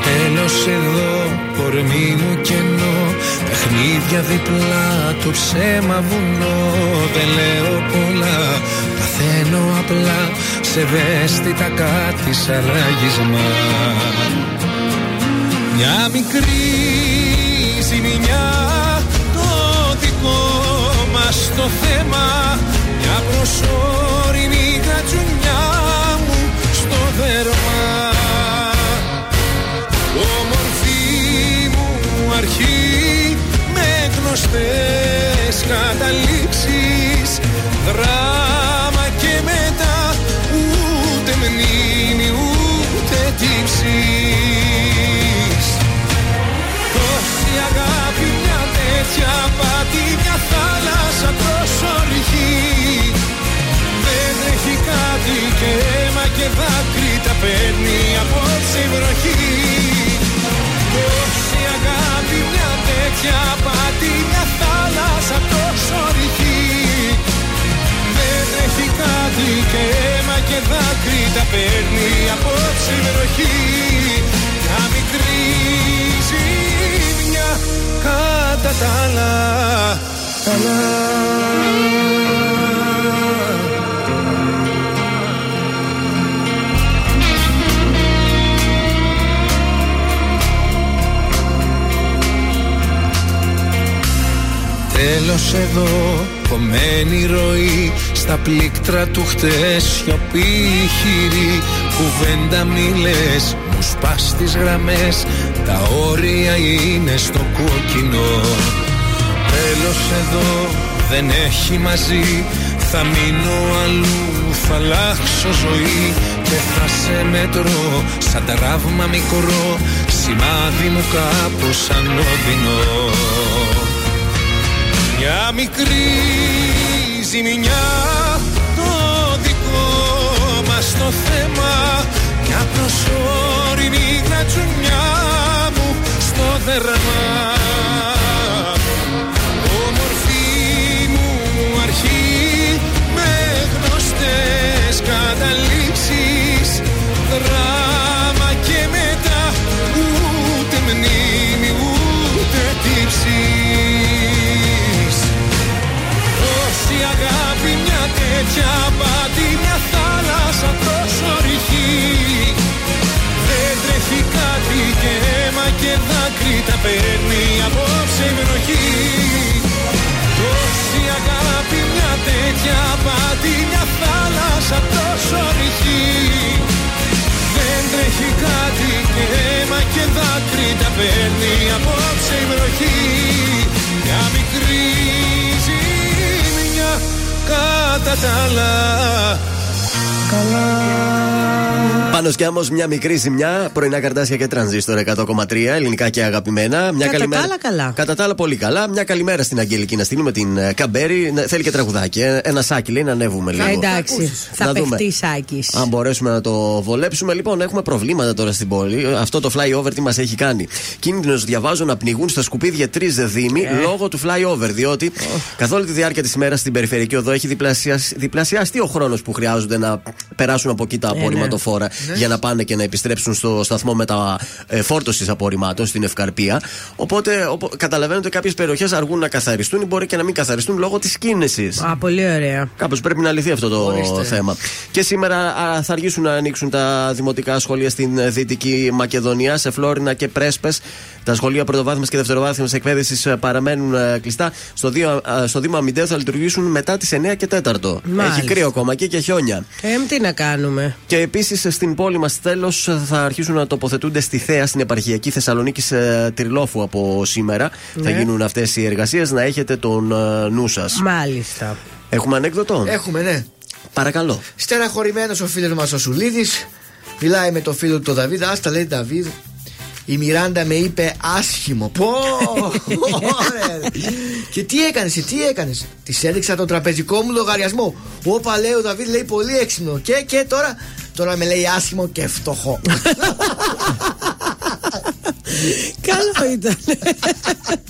Τέλος εδώ, κορμί μου κενό Παιχνίδια διπλά, το ψέμα βουνό. Δεν λέω πολλά, παθαίνω απλά Σε ευαίσθητα κάτι σαν ράγισμα μια μικρή ζημιά το δικό μας το θέμα. Μια προσωρινή κατσουνιά μου στο δέρμα. Όμορφη μου αρχή με γνωστές καταλήξεις. Δράμα και μετά ούτε μνήμη ούτε τύψεις Τόση αγάπη μια τέτοια πάτη μια θάλασσα τόσο ρηχή Δεν έχει κάτι και αίμα και δάκρυ τα παίρνει απόψε η βροχή. Τόση αγάπη μια τέτοια πάτη μια θάλασσα τόσο ρηχή Δεν έχει κάτι και αίμα και δάκρυ τα παίρνει απόψε η βροχή. Μια μικρή ζημιά κατά τα άλλα τα άλλα. Τέλος εδώ, κομμένη ροή Στα πλήκτρα του χτες σιωπή χειρή Κουβέντα μη λες, μου σπάς τις γραμμές. Τα όρια είναι στο κόκκινο. Τέλος εδώ, δεν έχει μαζί. Θα μείνω αλλού, θα αλλάξω ζωή. Και θα σε μετρώ, σαν τραύμα μικρό. Σημάδι μου κάπως ανώδυνο. Μια μικρή ζημιά το δικό μας το θέμα Μια προσωρινή γρατζουνιά μου στο δέρμα. Όμορφη μου αρχή με γνωστές καταλήξεις Δράμα και μετά ούτε μνήμη ούτε τύψεις. Τόση αγάπη μια τέτοια πάτη μια θάλασσα τόσο ρηχή Δεν τρέχει κάτι και αίμα και δάκρυ τα παίρνει απόψε η βροχή Τόση αγάπη μια τέτοια πάτη μια θάλασσα τόσο ρηχή Δεν τρέχει κάτι και αίμα και δάκρυ τα παίρνει απόψε η βροχή Μια μικρή ζημιά κατά τα άλλα Πάνω κι όμω μια μικρή ζημιά, πρωινά καρτάσια και τρανζίστορ 100,3, ελληνικά και αγαπημένα. Μια Κατά καλημέρα. τα άλλα, καλά. Κατά τα άλλα, πολύ καλά. Μια καλημέρα στην Αγγελική να στείλουμε την ε, Καμπέρι. Ναι, Θέλει και τραγουδάκι. ε. Ένα σάκι λέει να ανέβουμε λίγο. Ε, εντάξει, θα Να δούμε. παιχτεί Σάκης. Αν μπορέσουμε να το βολέψουμε, λοιπόν, έχουμε προβλήματα τώρα στην πόλη. Αυτό το flyover τι μας έχει κάνει. Κίνδυνος διαβάζω να πνιγούν στα σκουπίδια τρεις δήμοι Ε. λόγω του flyover. Διότι καθ' όλη τη διάρκεια της ημέρας στην περιφερειακή οδό έχει διπλασιασ- διπλασιαστεί ο χρόνος που χρειάζονται να περάσουν από εκεί τα Ε, ναι. απορριμματοφόρα Ναι. για να πάνε και να επιστρέψουν στο σταθμό μεταφόρτωση απορριμμάτων στην Ευκαρπία. Οπότε οπο- καταλαβαίνετε ότι κάποιες περιοχές αργούν να καθαριστούν ή μπορεί και να μην καθαριστούν λόγω της κίνησης. Α, πολύ ωραία. Κάπως πρέπει να λυθεί αυτό το Ορίστε. θέμα. Και σήμερα α, θα αργήσουν να ανοίξουν τα δημοτικά σχολεία στην ε, Δυτική Μακεδονία, σε Φλόρινα και Πρέσπες. Τα σχολεία πρωτοβάθμιας και δευτεροβάθμιας εκπαίδευσης παραμένουν ε, κλειστά. Στο, Δίο- α, στο Δήμα Αμυντέου θα λειτουργήσουν μετά τις 9 και 4. Μάλιστα. Έχει κρύο ακόμα και, και χιόνια. Ε, τι να κάνουμε; Και επίσης στην πόλη μας τέλος θα αρχίσουν να τοποθετούνται στη Θέα, στην επαρχιακή Θεσσαλονίκης ε, Τριλόφου από σήμερα. Ναι. Θα γίνουν αυτές οι εργασίες. Να έχετε τον ε, νου σας. Μάλιστα. Έχουμε ανέκδοτο; Έχουμε, ναι. Παρακαλώ. Στεναχωρημένος ο φίλος μας ο Σουλίδης. Μιλάει με τον φίλο του τον Δαβίδ. Άστα λέει Δαβίδ. Η Μιράντα με είπε άσχημο. Πω! Ωραία. και τι έκανες, τι έκανες; Της έδειξα το τραπεζικό μου λογαριασμό. Όπα λέει ο Δαβίδ λέει πολύ έξυπνο. Και, και τώρα, τώρα με λέει άσχημο και φτωχό. Καλό ήταν.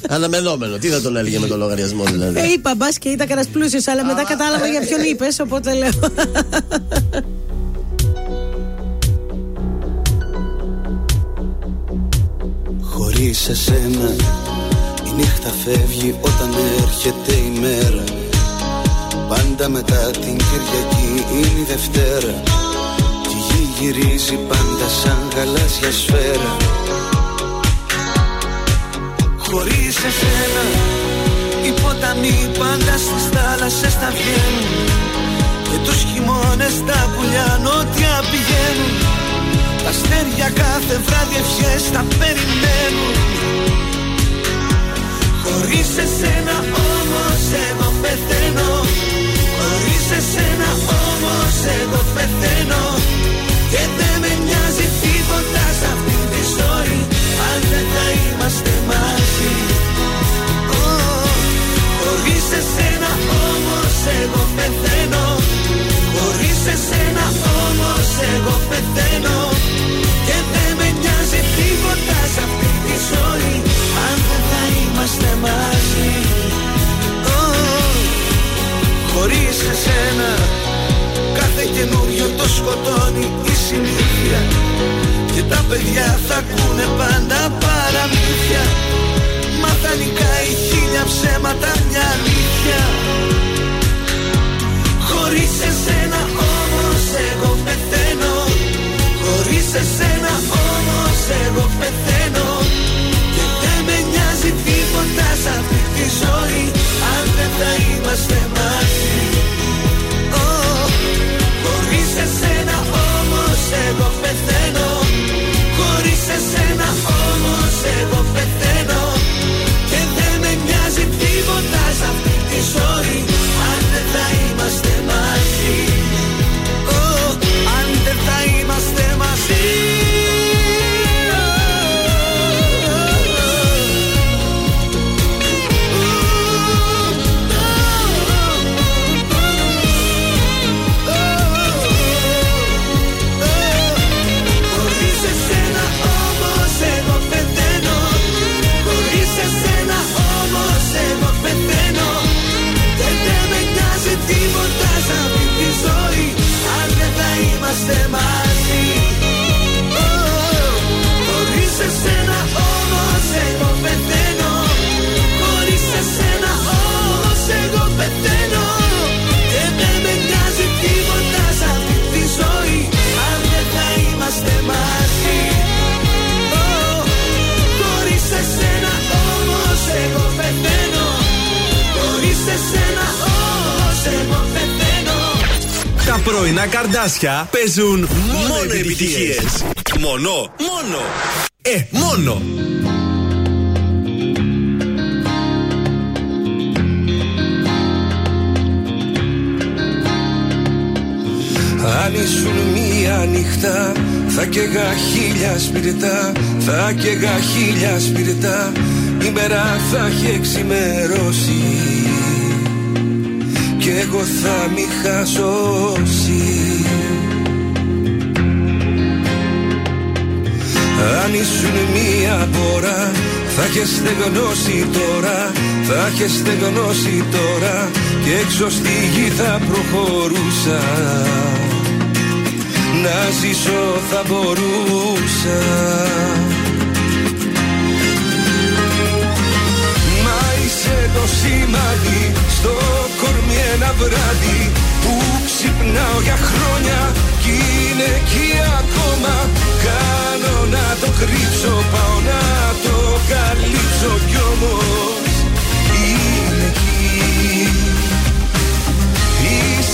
Αναμενόμενο. Τι θα τον έλεγε με τον λογαριασμό δηλαδή; Ε, είπα μπας και ήταν κανένας πλούσιος, αλλά μετά κατάλαβα για ποιον είπες, οπότε λέω. Χωρίς εσένα η νύχτα φεύγει όταν έρχεται η μέρα. Πάντα μετά την Κυριακή είναι η Δευτέρα. Και η γη γυρίζει πάντα σαν γαλάζια σφαίρα. Χωρίς εσένα οι ποταμοί πάντα στις θάλασσες θα βγαίνουν. Και τους χειμώνες τα πουλιά νότια πηγαίνουν τα αστέρια κάθε βράδυ ευχές θα περιμένουν. Χωρίς εσένα όμως εγώ πεθαίνω. Χωρίς εσένα όμως εγώ πεθαίνω. Και δεν με νοιάζει τίποτα σε αυτή τη ζωή Αν δεν θα είμαστε μαζί. Ω, Χωρίς εσένα όμως εγώ πεθαίνω Χωρίς εσένα όμως εγώ πεθαίνω. Και δεν με νοιάζει τίποτα σε αυτή τη ζωή Αν δεν θα είμαστε μαζί. Ω, Χωρίς εσένα Κάθε καινούριο το σκοτώνει η συνήθεια. Και τα παιδιά θα ακούνε πάντα παραμύθια. Μα θα νικάει χίλια ψέματα μια αλήθεια Χωρίς εσένα όμως εγώ πεθαίνω. Χωρίς εσένα όμως εγώ πεθαίνω. Και δεν με νοιάζει τίποτα σε αυτή τη ζωή Αν δεν θα είμαστε μαζί. Ω, Χωρίς εσένα όμως εγώ πεθαίνω. Χωρίς εσένα όμως εγώ πεθαίνω πρωινά καρδάσια παίζουν μόνο επιτυχίες. Μόνο, μόνο. Ε, μόνο. νύχτα θα καίγα χίλια σπιρτά Θα καίγα χίλια σπιρτά Η μέρα θα έχει εξημερώσει Κι εγώ θα μη χασώσει. Αν ήσουν μία πόρα θα είχες στεγνώσει τώρα Θα είχες στεγνώσει τώρα Και έξω στη γη θα προχωρούσα. Να ζήσω θα μπορούσα. Μα είσαι το σημάδι στο κορμί ένα βράδυ Που ξυπνάω για χρόνια κι είναι εκεί ακόμα. Κάνω να το κρύψω, πάω να το καλύψω κι όμως είναι εκεί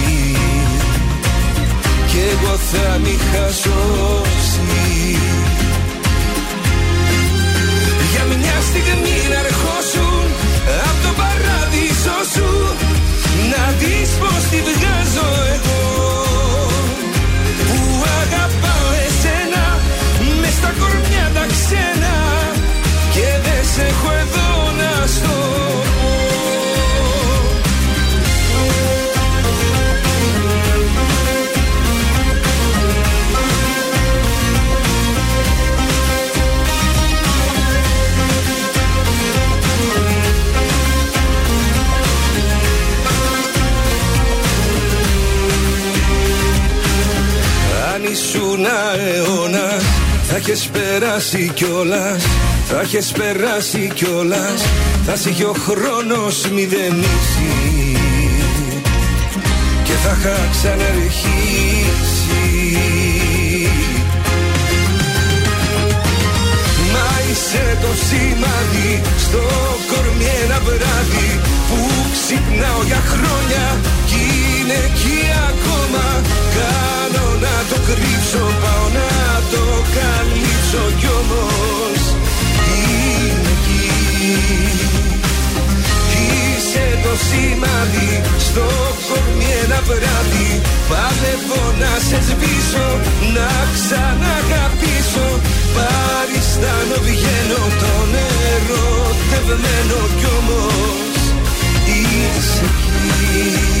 Κι εγώ θα μη χασώσει Για μια στιγμή να ερχόσουν Απ' το παράδεισο σου Να δεις πως τη βγάζω εγώ. Που αγαπάω εσένα Μες στα κορμιά τα ξένα Και δεν σε έχω εδώ να στο πω ήσουν αιώνα θα έχεις περάσει κιόλας. Θα έχεις περάσει κιόλας. Θα σε είχε ο χρόνος μηδενίσει Και θα είχα ξαναρχίσει Μα είσαι το σημάδι στο κορμί ένα βράδυ Που ξυπνάω για χρόνια κι είναι εκεί ακόμα Κάνω να το κρύψω, πάω να το καλύψω κι όμως είναι εκεί. Είσαι το σημάδι στο κορμί ένα βράδυ. Παλεύω να σε σβήσω, να ξαναγαπήσω. Παριστάνω βγαίνω το νερό τευμένο κι όμως είσαι εκεί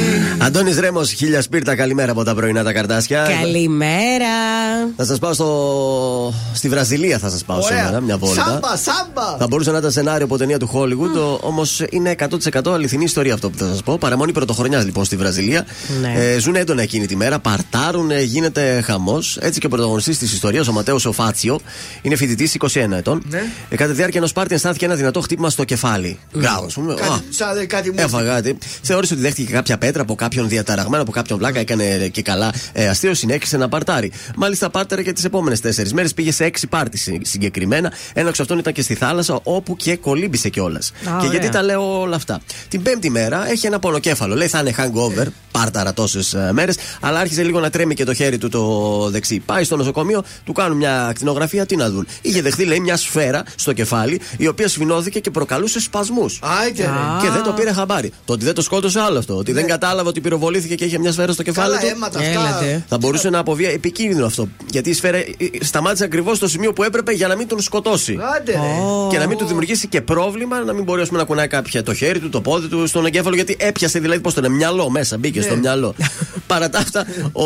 Αντώνης Ρέμος, χίλια σπίρτα, καλημέρα από τα πρωινά τα καρτάσια. Καλημέρα. Θα σας πάω στο... στη Βραζιλία, θα σας πάω Ωραία. σήμερα, μια βόλτα. Σάμπα, σάμπα. Θα μπορούσε να ήταν σενάριο από ταινία του Hollywood, όμως είναι 100% αληθινή ιστορία αυτό που θα σας πω. Παραμονή πρωτοχρονιάς λοιπόν στη Βραζιλία. Ναι. Ε, ζουν έντονα εκείνη τη μέρα, παρτάρουν, ε, γίνεται χαμός. Έτσι και ο πρωταγωνιστής της ιστορίας, ο Ματέος Οφάτσιο, είναι φοιτητής 21 ετών. Ναι. Ε, κατά τη διάρκεια ενός πάρτι αισθάνθηκε ένα δυνατό χτύπημα στο κεφάλι. Γκάου, α πούμε. Α, Κάτι, σαν δε- κάτι μου Έφαγα κάτι. Θεώρησε ότι δέχτηκε κάποια πέτρα από κάποιον διαταραγμένο, από κάποιον βλάκα, έκανε και καλά ε, αστείο, συνέχισε να παρτάρει. Μάλιστα πάρταρε και τις επόμενες τέσσερις μέρες. Πήγε σε έξι πάρτι συ- συγκεκριμένα. Ένα εξ αυτών ήταν και στη θάλασσα, όπου και κολύμπησε κιόλας. Και ωραία. γιατί τα λέω όλα αυτά. Την πέμπτη μέρα έχει ένα πονοκέφαλο. Λέει θα είναι hangover, πάρταρα τόσες μέρες, αλλά άρχισε λίγο να τρέμει και το χέρι του το δεξί. Πάει στο νοσοκομείο, του κάνουν μια ακτινογραφία, τι να δουν. Είχε δεχθεί, λέει, μια σφαίρα στο κεφάλι, η οποία σφινώθηκε και προκαλούσε σπασμούς. Άιτε, ρε. Και δεν το πήρε χαμπάρι. Το ότι δεν το σκότωσε άλλο αυτό. Ότι δεν κατάλαβε ότι πυροβολήθηκε και είχε μια σφαίρα στο κεφάλι Καλά, του. αίματα αυτά. Έλατε. Θα μπορούσε να αποβεί επικίνδυνο αυτό. Γιατί η σφαίρα ε, ε, σταμάτησε ακριβώς στο σημείο που έπρεπε για να μην τον σκοτώσει. Άντε, ρε. Και να μην του δημιουργήσει και πρόβλημα, να μην μπορεί ας πούμε, να κουνάει κάποια το χέρι του, το πόδι του στον εγκέφαλο, γιατί έπιασε δηλαδή πώς το είναι, μυαλό μέσα, μπήκε στο μυαλό. Παρά τα αυτά, ο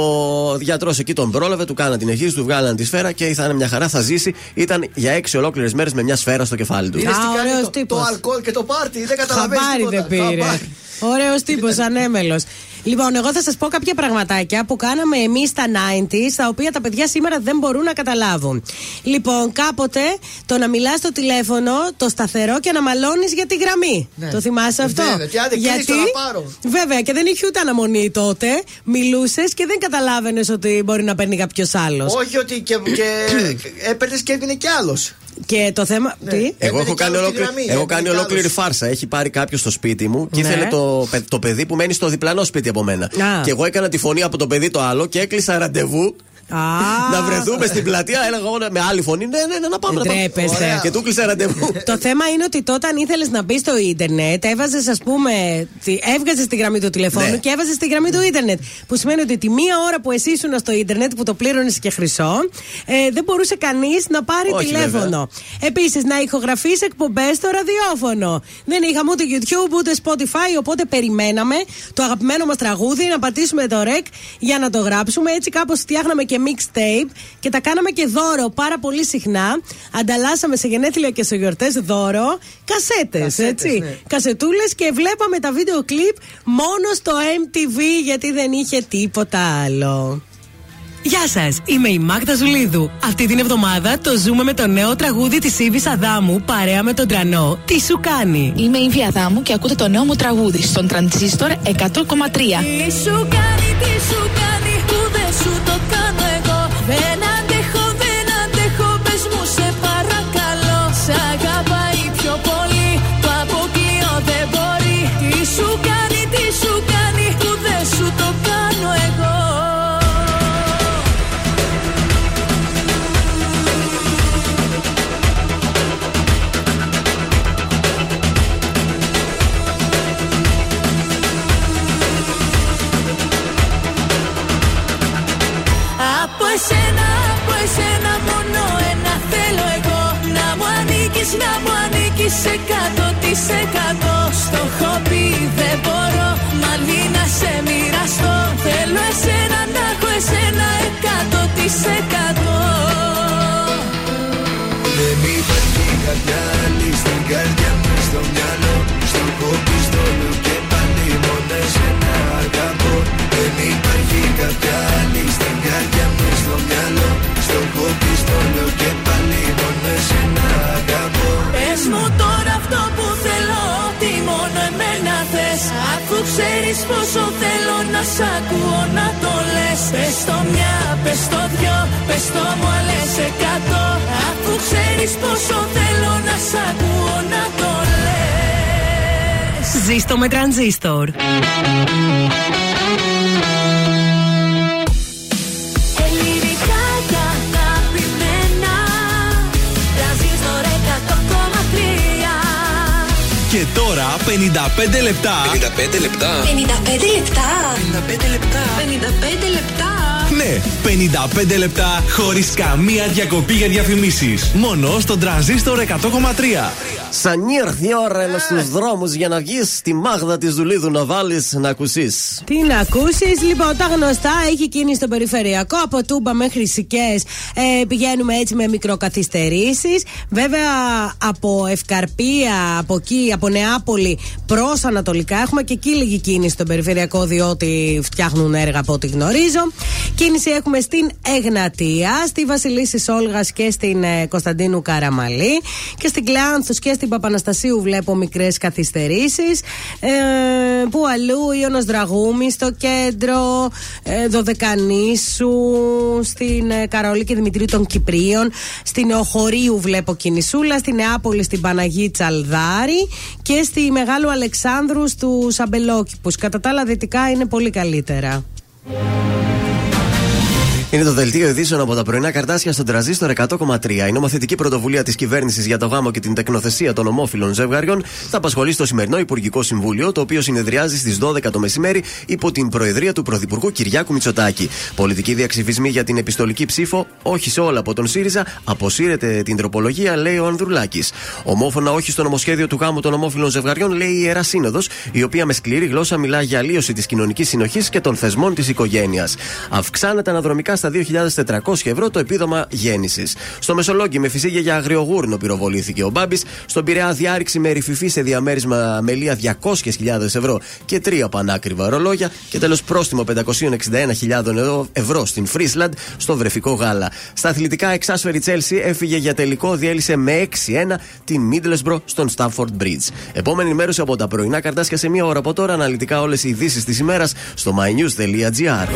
γιατρός εκεί τον πρόλαβε, του κάναν την εγχείρηση, του βγάλαν τη σφαίρα και θα είναι μια χαρά, θα ζήσει. Ήταν για έξι ολόκληρες μέρες με μια σφαίρα στο κεφάλι του. Είδες τι Α, κάνει ωραίος το, τύπος. το αλκοόλ και το πάρτι. Δεν καταλαβαίνεις Χαμπάρι τίποτα. δεν πήρε. Χαμπάρι. Ωραίος τύπος, ανέμελος. Λοιπόν, εγώ θα σας πω κάποια πραγματάκια που κάναμε εμείς στα 90s, τα οποία τα παιδιά σήμερα δεν μπορούν να καταλάβουν. Λοιπόν, κάποτε το να μιλάς στο τηλέφωνο, το σταθερό και να μαλώνεις για τη γραμμή. Ναι. Το θυμάσαι αυτό; Βέβαια, και άντε, κλείστο να πάρω. Βέβαια, και δεν είχε ούτε αναμονή τότε. Μιλούσες και δεν καταλάβαινες ότι μπορεί να παίρνει κάποιος άλλος. Όχι ότι και, και έπαιρνες και έβγαινε κι άλλος. Και το θέμα. Ναι. Τι; Εγώ Έπαιρνε έχω κι κάνει, άλλο τη ολόκληρη, γραμμή, έχω έπαιρνε κάνει κι ολόκληρη άλλος. φάρσα. Έχει πάρει κάποιος στο σπίτι μου και Ναι. ήθελε το, παι- το παιδί που μένει στο διπλανό σπίτι από μένα. Α. Και εγώ έκανα τη φωνή από το παιδί το άλλο και έκλεισα ραντεβού Α, να βρεθούμε στην πλατεία. Έλεγα εγώ με άλλη φωνή. Ναι, ναι, ναι, να πάμε. Δεν να πάμε. τρέπεστε. Ωραία. Και του έκλεισα ραντεβού. Το θέμα είναι ότι τότε, αν ήθελες να μπεις στο ίντερνετ, έβαζες, ας πούμε, έβγαζες τη γραμμή του τηλεφώνου Ναι. και έβαζες τη γραμμή του ίντερνετ. Που σημαίνει ότι τη μία ώρα που εσύ ήσουν στο ίντερνετ, που το πλήρωνες και χρυσό, ε, δεν μπορούσε κανείς να πάρει Όχι, τηλέφωνο. Επίσης, να ηχογραφείς εκπομπές στο ραδιόφωνο. Δεν είχαμε ούτε YouTube ούτε Spotify, οπότε περιμέναμε το αγαπημένο μας τραγούδι να πατήσουμε το rec για να το γράψουμε. Έτσι, κάπως φτιάχναμε και mixtape και τα κάναμε και δώρο πάρα πολύ συχνά. Ανταλλάσσαμε σε γενέθλια και σε γιορτές δώρο κασέτες. Κασέτες, Έτσι. ναι. Κασετούλες και βλέπαμε τα βίντεο κλιπ μόνο στο MTV γιατί δεν είχε τίποτα άλλο. Γεια σας, είμαι η Μάγδα Ζουλίδου. Αυτή την εβδομάδα το ζούμε με το νέο τραγούδι της Ήβης Αδάμου παρέα με τον Τρανό. Τι σου κάνει; Είμαι η Βία Δάμου και ακούτε το νέο μου τραγούδι στον Τρανζίστορ 100,3. Τι σου κάνει, τι σου Ζήστο με τρανζίστορ. Ελληνικά και αγαπημένα Τρανζίστορ 100,3 Και τώρα 55 λεπτά. 55 λεπτά. 55 λεπτά. 55 λεπτά. 55 λεπτά. Ναι, 55 λεπτά χωρίς καμία διακοπή για διαφημίσεις. Μόνο στον τραζίστορ 100,3. Σαν ήρθε η ώρα να στους δρόμους για να βγεις στη μάγδα της Δουλίδου να βάλεις να ακουσείς. Τι να ακούσεις, λοιπόν, τα γνωστά έχει κίνηση στο περιφερειακό. Από Τούμπα μέχρι Σικές ε, πηγαίνουμε έτσι με μικροκαθυστερήσεις. Βέβαια, από Ευκαρπία, από εκεί, από Νεάπολη προς Ανατολικά έχουμε και εκεί λίγη κίνηση στο περιφερειακό, διότι φτιάχνουν έργα από ό,τι γνωρίζω. Κίνηση έχουμε στην Εγνατία, στη Βασιλίση Όλγα και στην ε, Κωνσταντίνου Καραμαλή και στην Κλεάνθου και στην Παπαναστασίου βλέπω μικρές καθυστερήσεις. Ε, που αλλού, Ιωνος Δραγούμης στο κέντρο, ε, Δωδεκανήσου, στην ε, Καρολή και Δημητρίου των Κυπρίων, στην Οχωρίου βλέπω κινησούλα, στην Νεάπολη στην Παναγή Τσαλδάρη και στη Μεγάλου Αλεξάνδρου στους Αμπελόκηπους. Κατά τα άλλα, δυτικά είναι πολύ καλύτερα. Είναι το δελτίο ειδήσεων από τα πρωινά καρτάσια στον τραζίστορ 100,3. Η νομοθετική πρωτοβουλία της κυβέρνησης για το γάμο και την τεκνοθεσία των ομόφυλων ζευγαριών θα απασχολεί στο σημερινό Υπουργικό Συμβούλιο, το οποίο συνεδριάζει στις 12 το μεσημέρι υπό την Προεδρία του Πρωθυπουργού Κυριάκου Μητσοτάκη. Πολιτική διαξυφισμή για την επιστολική ψήφο, όχι σε όλα από τον ΣΥΡΙΖΑ, αποσύρεται την τροπολογία, λέει ο Ανδρουλάκης. Ομόφωνα όχι στο νομοσχέδιο του γάμου των ομόφυλων ζευγαριών, λέει η Ιερά Σύνοδος, η οποία με σκληρή γλώσσα μιλά για αλλίωση της κοινωνικής συνοχής και των θεσμών της οικογένειας. Αυξάνεται αναδρομικά στα στα 2.400 ευρώ το επίδομα γέννησης. Στο Μεσολόγγι με φυσίγια για αγριογούρνο πυροβολήθηκε ο Μπάμπης. Στον Πειραιά διάρρηξη με ρηφιφή σε διαμέρισμα μελία 200.000 ευρώ και τρία πανάκριβα ρολόγια. Και τέλος πρόστιμο 561.000 ευρώ στην Φρίσλαντ στο βρεφικό γάλα. Στα αθλητικά εξάσφαιρη Τσέλσι έφυγε για τελικό, διέλυσε με 6-1 την Μίτλεσμπρο στον Στάμφορντ Bridge. Επόμενη ενημέρωση από τα πρωινά καρτάσια σε μία ώρα από τώρα. Αναλυτικά όλες οι ειδήσεις της ημέρας στο mynews.gr.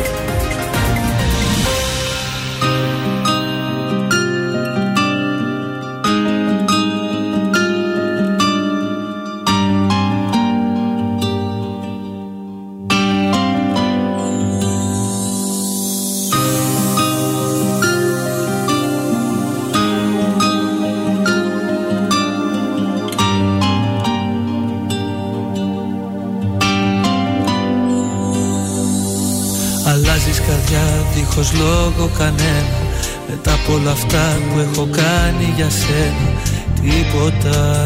δίχως λόγο κανένα. Μετά από όλα αυτά που έχω κάνει για σένα Τίποτα.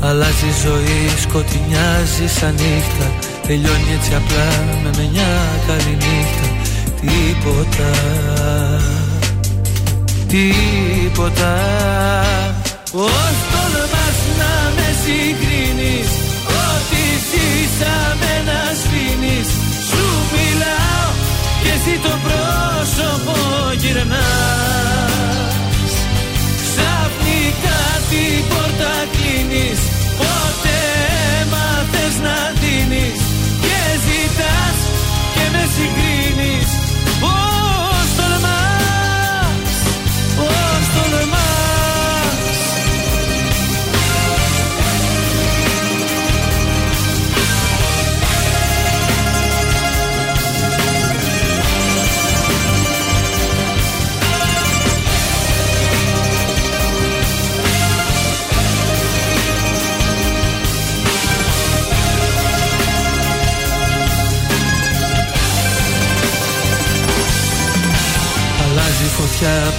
Αλλάζει η ζωή, σκοτεινιάζει σαν νύχτα. Τελειώνει έτσι απλά με μια καλή νύχτα. Τίποτα. Τίποτα. Πώς τολμάς να με συγκρίνεις Ό,τι ζήσαμε να σβήνεις Σου μιλάω και εσύ το πρόσωπο γυρνάς. Ξαφνικά την πόρτα κλείνεις. Ποτέ μάθες να δίνεις. Και ζητάς και με συγκρίνεις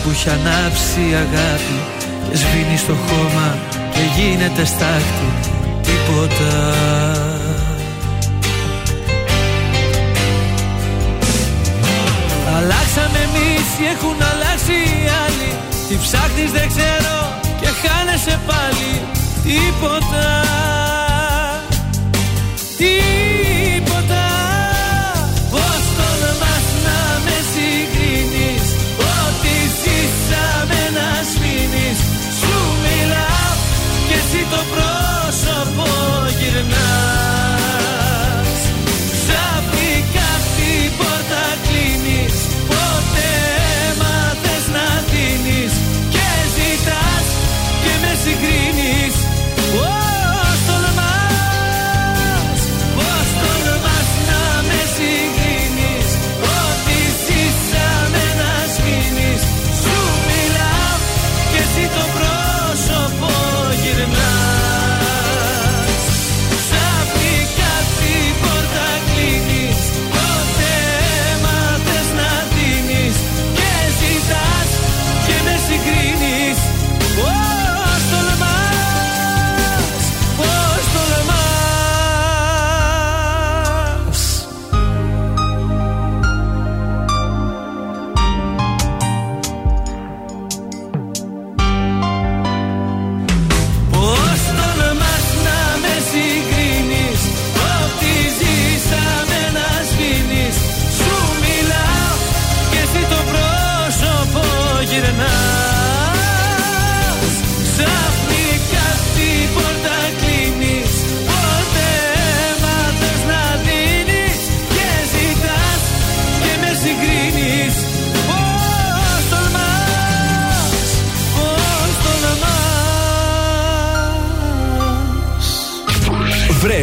που έχει ανάψει η αγάπη Και σβήνει στο χώμα και γίνεται στάχτη. Τίποτα. Αλλάξαμε εμείς ή έχουν αλλάξει οι άλλοι. Τι ψάχνεις δεν ξέρω και χάνεσαι πάλι. Τίποτα Τίποτα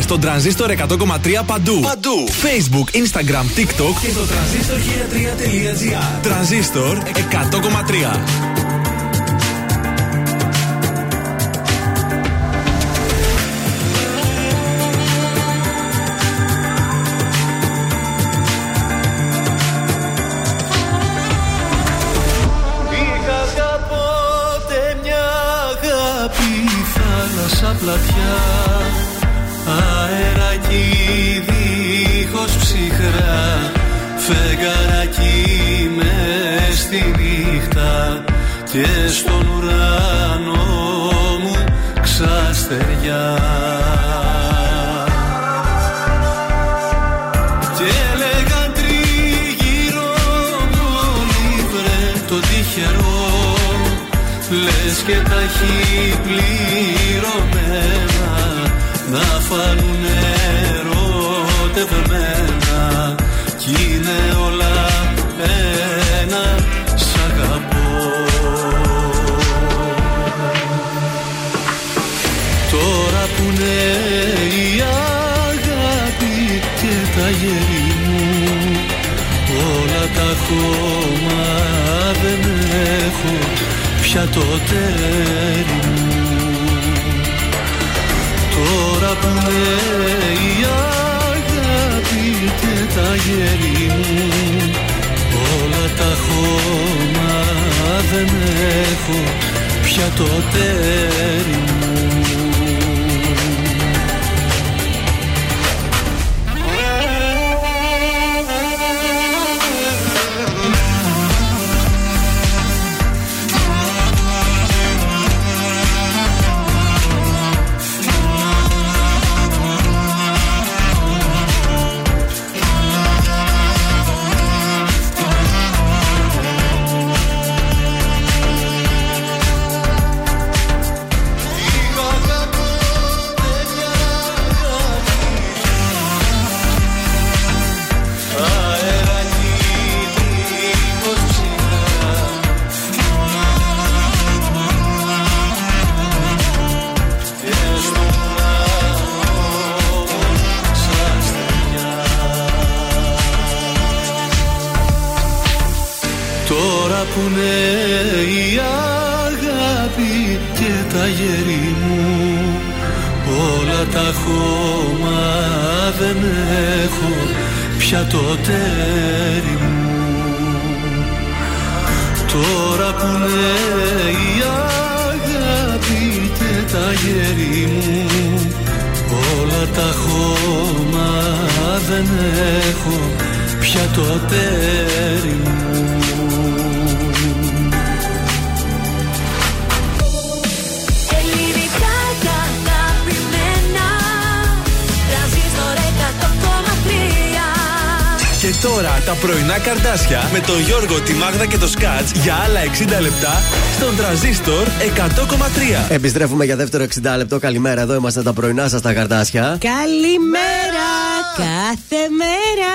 Βρες τον τρανζίστορ 100,3 παντού. Παντού. Facebook, Instagram, TikTok και στο τρανζίστορ1003.gr. Τρανζίστορ 100,3. Τώρα που είναι η αγάπη και τα γέρι μου. Όλα τα χώμα δεν έχω πια το τέρι μου. Τώρα που είναι η αγάπη και τα γέρι μου. Όλα τα χώμα δεν έχω πια το τέρι μου τώρα τα πρωινά καρτάσια με τον Γιώργο, τη Μάγδα και το Σκάτς για άλλα 60 λεπτά στον τραζίστορ 100,3. Επιστρέφουμε για δεύτερο 60 λεπτό. Καλημέρα, εδώ είμαστε τα πρωινά σας τα καρτάσια. Καλημέρα! Κάθε μέρα!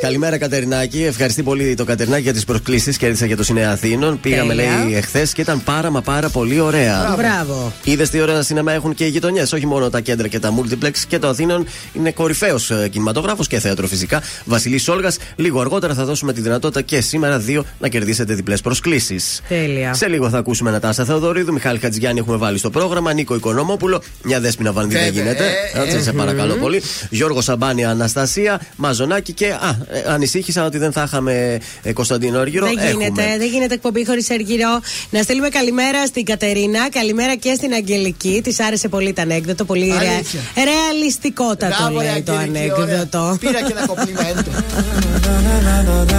Καλημέρα, Κατερινάκη. Ευχαριστεί πολύ το Κατερινάκη για τις προσκλήσεις. Κέρδισα για το Συνέα Αθήνων. Πήγαμε, Τέλεια. λέει, εχθές και ήταν πάρα μα πάρα πολύ ωραία. Μπράβο. Είδες τι ωραία σινεμά έχουν και οι γειτονιές. Όχι μόνο τα κέντρα και τα multiplex. Και το Αθήνων είναι κορυφαίος κινηματογράφος και θέατρο φυσικά. Βασιλής Σόλγα. Λίγο αργότερα θα δώσουμε τη δυνατότητα και σήμερα δύο να κερδίσετε διπλές προσκλήσεις. Τέλεια. Σε λίγο θα ακούσουμε Νατάσα Θεοδωρίδου, Μιχάλη Χατζηγιάννη έχουμε βάλει στο πρόγραμμα, Νίκο Οικονόμοπουλο, μια δέσπινα βανδί δεν Βέβαια, γίνεται. ε, Έτσι, ε, σε παρακαλώ μμμ. πολύ. Γιώργος Σαμπάνη, Αναστασία, Μαζονάκη και. Α, ε, ανησύχησα ότι δεν θα είχαμε ε, Κωνσταντίνο Αργυρό. Δεν γίνεται, Έχουμε. δεν γίνεται εκπομπή χωρίς Αργυρό. Να στείλουμε καλημέρα στην Κατερίνα, καλημέρα και στην Αγγελική. Της άρεσε πολύ το ανέκδοτο, πολύ ρε, Αλήθεια. ρεαλιστικότατο Μπράβο, ρε, λέει το Αγγελική, ωραία. ανέκδοτο. Πήρα και ένα κομπλιμέντο.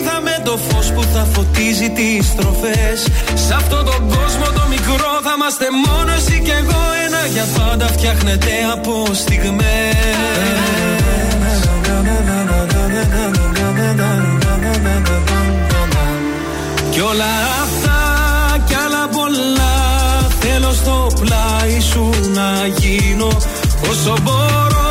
το φως που θα φωτίζει τις στροφές. Σε αυτόν τον κόσμο το μικρό θα είμαστε μόνο εσύ και εγώ. Ένα για πάντα φτιάχνεται από στιγμές Κι όλα αυτά κι άλλα πολλά Θέλω στο πλάι σου να γίνω Όσο μπορώ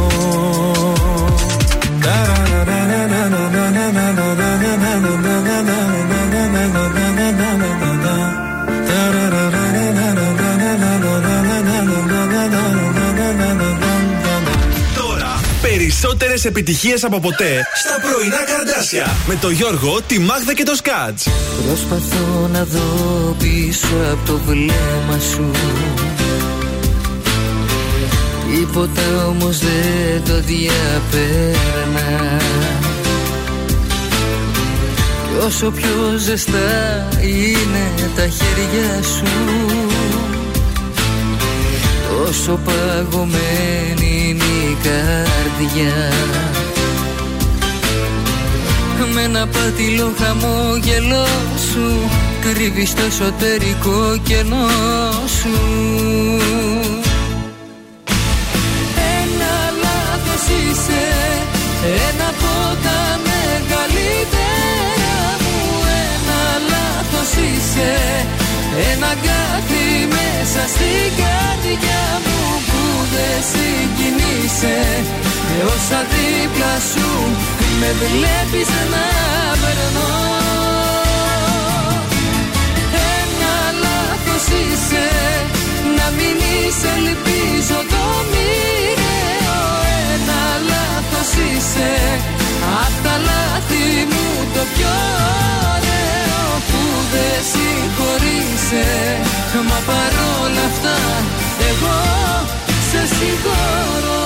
περισσότερες επιτυχίες από ποτέ στα πρωινά καρδάσια. Με το Γιώργο, τη Μάγδα και το Σκάτς. Προσπαθώ να δω πίσω από το βλέμμα σου. Τίποτα όμως δεν το διαπέρνα. Κι όσο πιο ζεστά είναι τα χέρια σου Τόσο παγωμένη είναι η καρδιά. Με ένα πάτηλο χαμόγελό σου Κρύβεις το εσωτερικό κενό σου. Ένα λάθος είσαι Ένα από τα μεγαλύτερα μου. Ένα λάθος είσαι Ένα κάτι μέσα στην καρδιά μου. Που δεν συγκινείσαι Με όσα δίπλα σου με βλέπεις να περνώ Ένα λάθος είσαι Να μην είσαι ελπίζω το μοιραίο. Ένα λάθος είσαι Απ' τα λάθη μου το πιο ωραίο. Που δεν συγχωρείσαι Μα παρόλα αυτά εγώ σε συγχωρώ.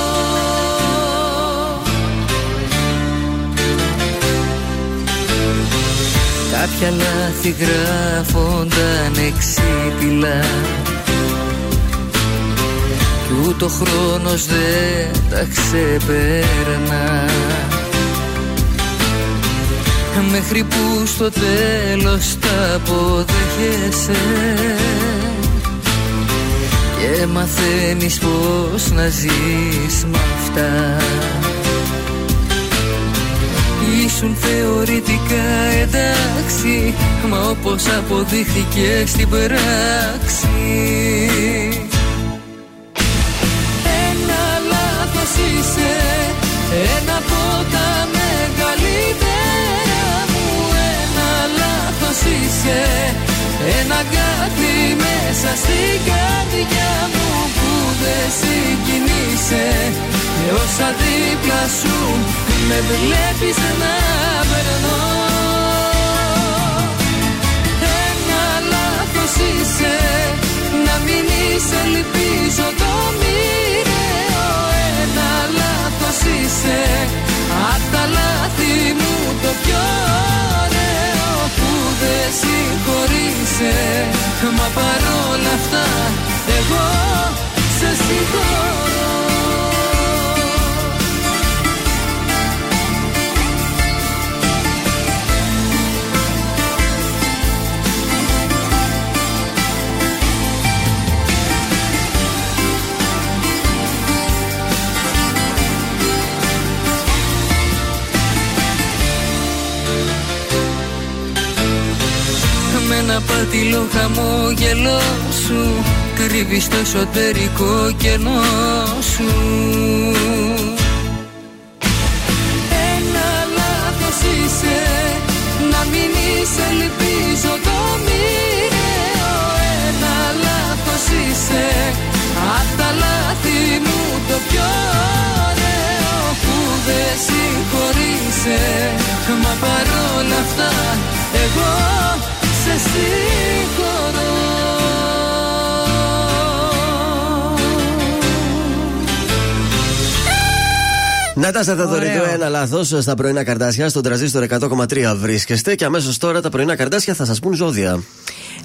Κάποια λάθη γράφονταν εξίτηλα Κι ούτω χρόνος δεν τα ξεπέρνα. Μέχρι που στο τέλος τα αποδέχεσαι Και μαθαίνεις πως να ζεις με αυτά. Ήσουν θεωρητικά εντάξει Μα όπως αποδείχθηκε στην πράξη. Ένα λάθος είσαι Ένα από τα μεγαλύτερα μου. Ένα λάθος είσαι Ένα κάτι μέσα στην καρδιά μου Που δεν συγκινείσαι Και όσα δίπλα σου με βλέπεις να περνώ. Ένα λάθος είσαι Να μην είσαι ελπίζω το μοιραίο. Ένα λάθος είσαι Απ' τα λάθη μου το πιο ωραίο Που δεν συγχωρείσαι. Μα παρόλα αυτά εγώ σε συγχωρώ Με ένα πατηλό χαμόγελό σου. Κρύβεις το εσωτερικό κενό σου Νατάστα Θεοδωρητού, ένα λάθος στα πρωινά καρτάσια. Στον τραζίστορ 100,3 βρίσκεστε και αμέσως τώρα τα πρωινά καρτάσια θα σας πούν ζώδια.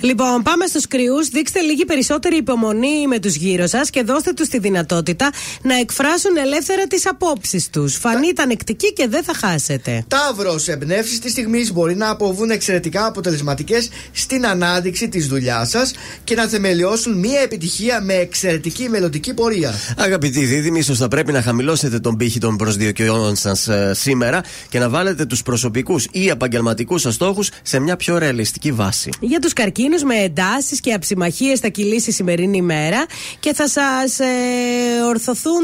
Λοιπόν, πάμε στους κρυούς. Δείξτε λίγη περισσότερη υπομονή με τους γύρω σας και δώστε τους τη δυνατότητα να εκφράσουν ελεύθερα τις απόψεις τους. Φανείτε ανεκτικοί και δεν θα χάσετε. Ταύρος, εμπνεύσεις της στιγμής μπορεί να αποβούν εξαιρετικά αποτελεσματικές στην ανάδειξη της δουλειάς σας και να θεμελιώσουν μια επιτυχία με εξαιρετική μελλοντική πορεία. Αγαπητοί δίδυμοι, ίσως θα πρέπει να χαμηλώσετε τον πύχη των προσδιοκιών σας ε, σήμερα και να βάλετε τους προσωπικούς ή επαγγελματικούς σας στόχους σε μια πιο ρεαλιστική βάση. Για τους καρκίνους με εντάσεις και αψημαχίες θα κυλήσει η σημερινή ημέρα και θα σας ε, ορθωθούν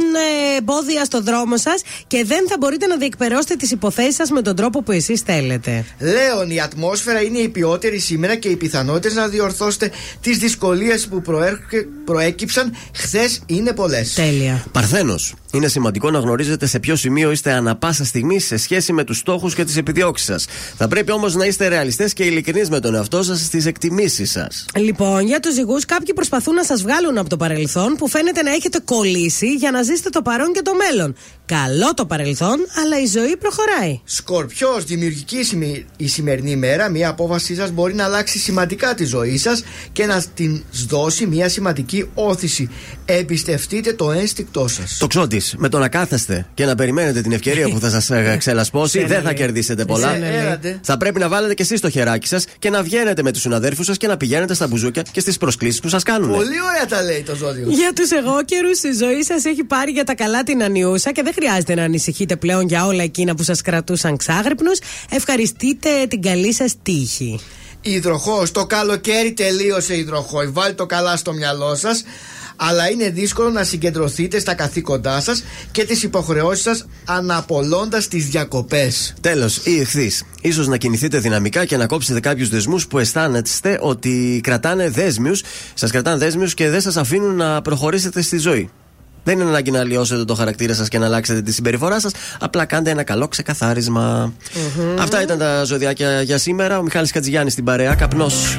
ε, εμπόδια στο δρόμο σας και δεν θα μπορείτε να διεκπαιρώσετε τις υποθέσεις σας με τον τρόπο που εσείς θέλετε. Λέων, η ατμόσφαιρα είναι η ποιότερη σήμερα και οι πιθανότητες να διορθώσετε τις δυσκολίες που προέρχε- προέκυψαν χθες είναι πολλές. Τέλεια. Παρθένος. Είναι σημαντικό να γνωρίζετε σε ποιο σημείο είστε ανα πάσα στιγμή σε σχέση με τους στόχους και τις επιδιώξεις σας. Θα πρέπει όμως να είστε ρεαλιστές και ειλικρινείς με τον εαυτό σας στις εκτιμήσεις σας. Λοιπόν, για τους ζυγούς, κάποιοι προσπαθούν να σας βγάλουν από το παρελθόν που φαίνεται να έχετε κολλήσει για να ζήσετε το παρόν και το μέλλον. Καλό το παρελθόν, αλλά η ζωή προχωράει. Σκορπιός, δημιουργική σημη- η σημερινή ημέρα. Μια απόφασή σας μπορεί να αλλάξει σημαντικά τη ζωή σας και να την δώσει μια σημαντική όθηση. Εμπιστευτείτε το ένστικτό σας. Το ξότη, με το να κάθεστε και να περιμένετε την ευκαιρία που θα σας ξελασπώσει, δεν θα κερδίσετε πολλά. Έλατε. Θα πρέπει να βάλετε και εσείς το χεράκι σας και να βγαίνετε με τους συναδέρφους σας και να πηγαίνετε στα μπουζούκια και στις προσκλήσεις που σας κάνουν. Πολύ ωραία τα λέει το ζώδιο. Για τους εγώκερους, η ζωή σας έχει πάρει για τα καλά την ανιούσα και δεν χρειάζεται να ανησυχείτε πλέον για όλα εκείνα που σας κρατούσαν ξάγρυπνους. Ευχαριστείτε την καλή σας τύχη. Υδροχός, το καλοκαίρι τελείωσε υδροχό. Βάλτε το καλά στο μυαλό σας. Αλλά είναι δύσκολο να συγκεντρωθείτε στα καθήκοντά σας και τις υποχρεώσεις σας αναπολώντας τις διακοπές. Τέλος, ή εχθή. σω να κινηθείτε δυναμικά και να κόψετε κάποιους δεσμούς που αισθάνεστε ότι κρατάνε δέσμιους, σας κρατάνε δέσμιους και δεν σας αφήνουν να προχωρήσετε στη ζωή. Δεν είναι ανάγκη να αλλοιώσετε το χαρακτήρα σας και να αλλάξετε τη συμπεριφορά σας. Απλά κάντε ένα καλό ξεκαθάρισμα. Αυτά ήταν τα ζωδιάκια για σήμερα. Ο Μιχάλης Κατζηγιάννη στην παρέα. Καπνός.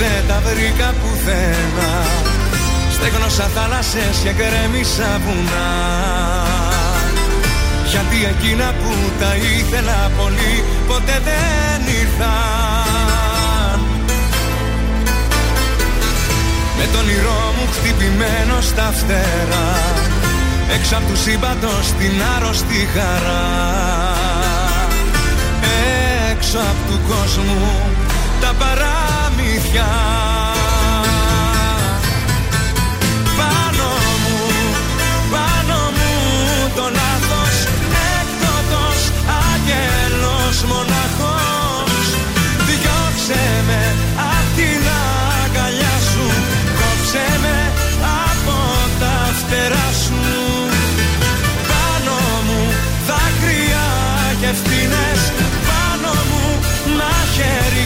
δεν τα βρήκα πουθένα. Στέγνωσα θάλασσες και γκρέμισα βουνά. Γιατί εκείνα που τα ήθελα πολύ Ποτέ δεν ήρθαν. Με τον όνειρό μου χτυπημένο στα φτερά Έξω απ' τους σύμπαντος την άρρωστη χαρά. Έξω απ' του κόσμου τα παραμύθια Πάνω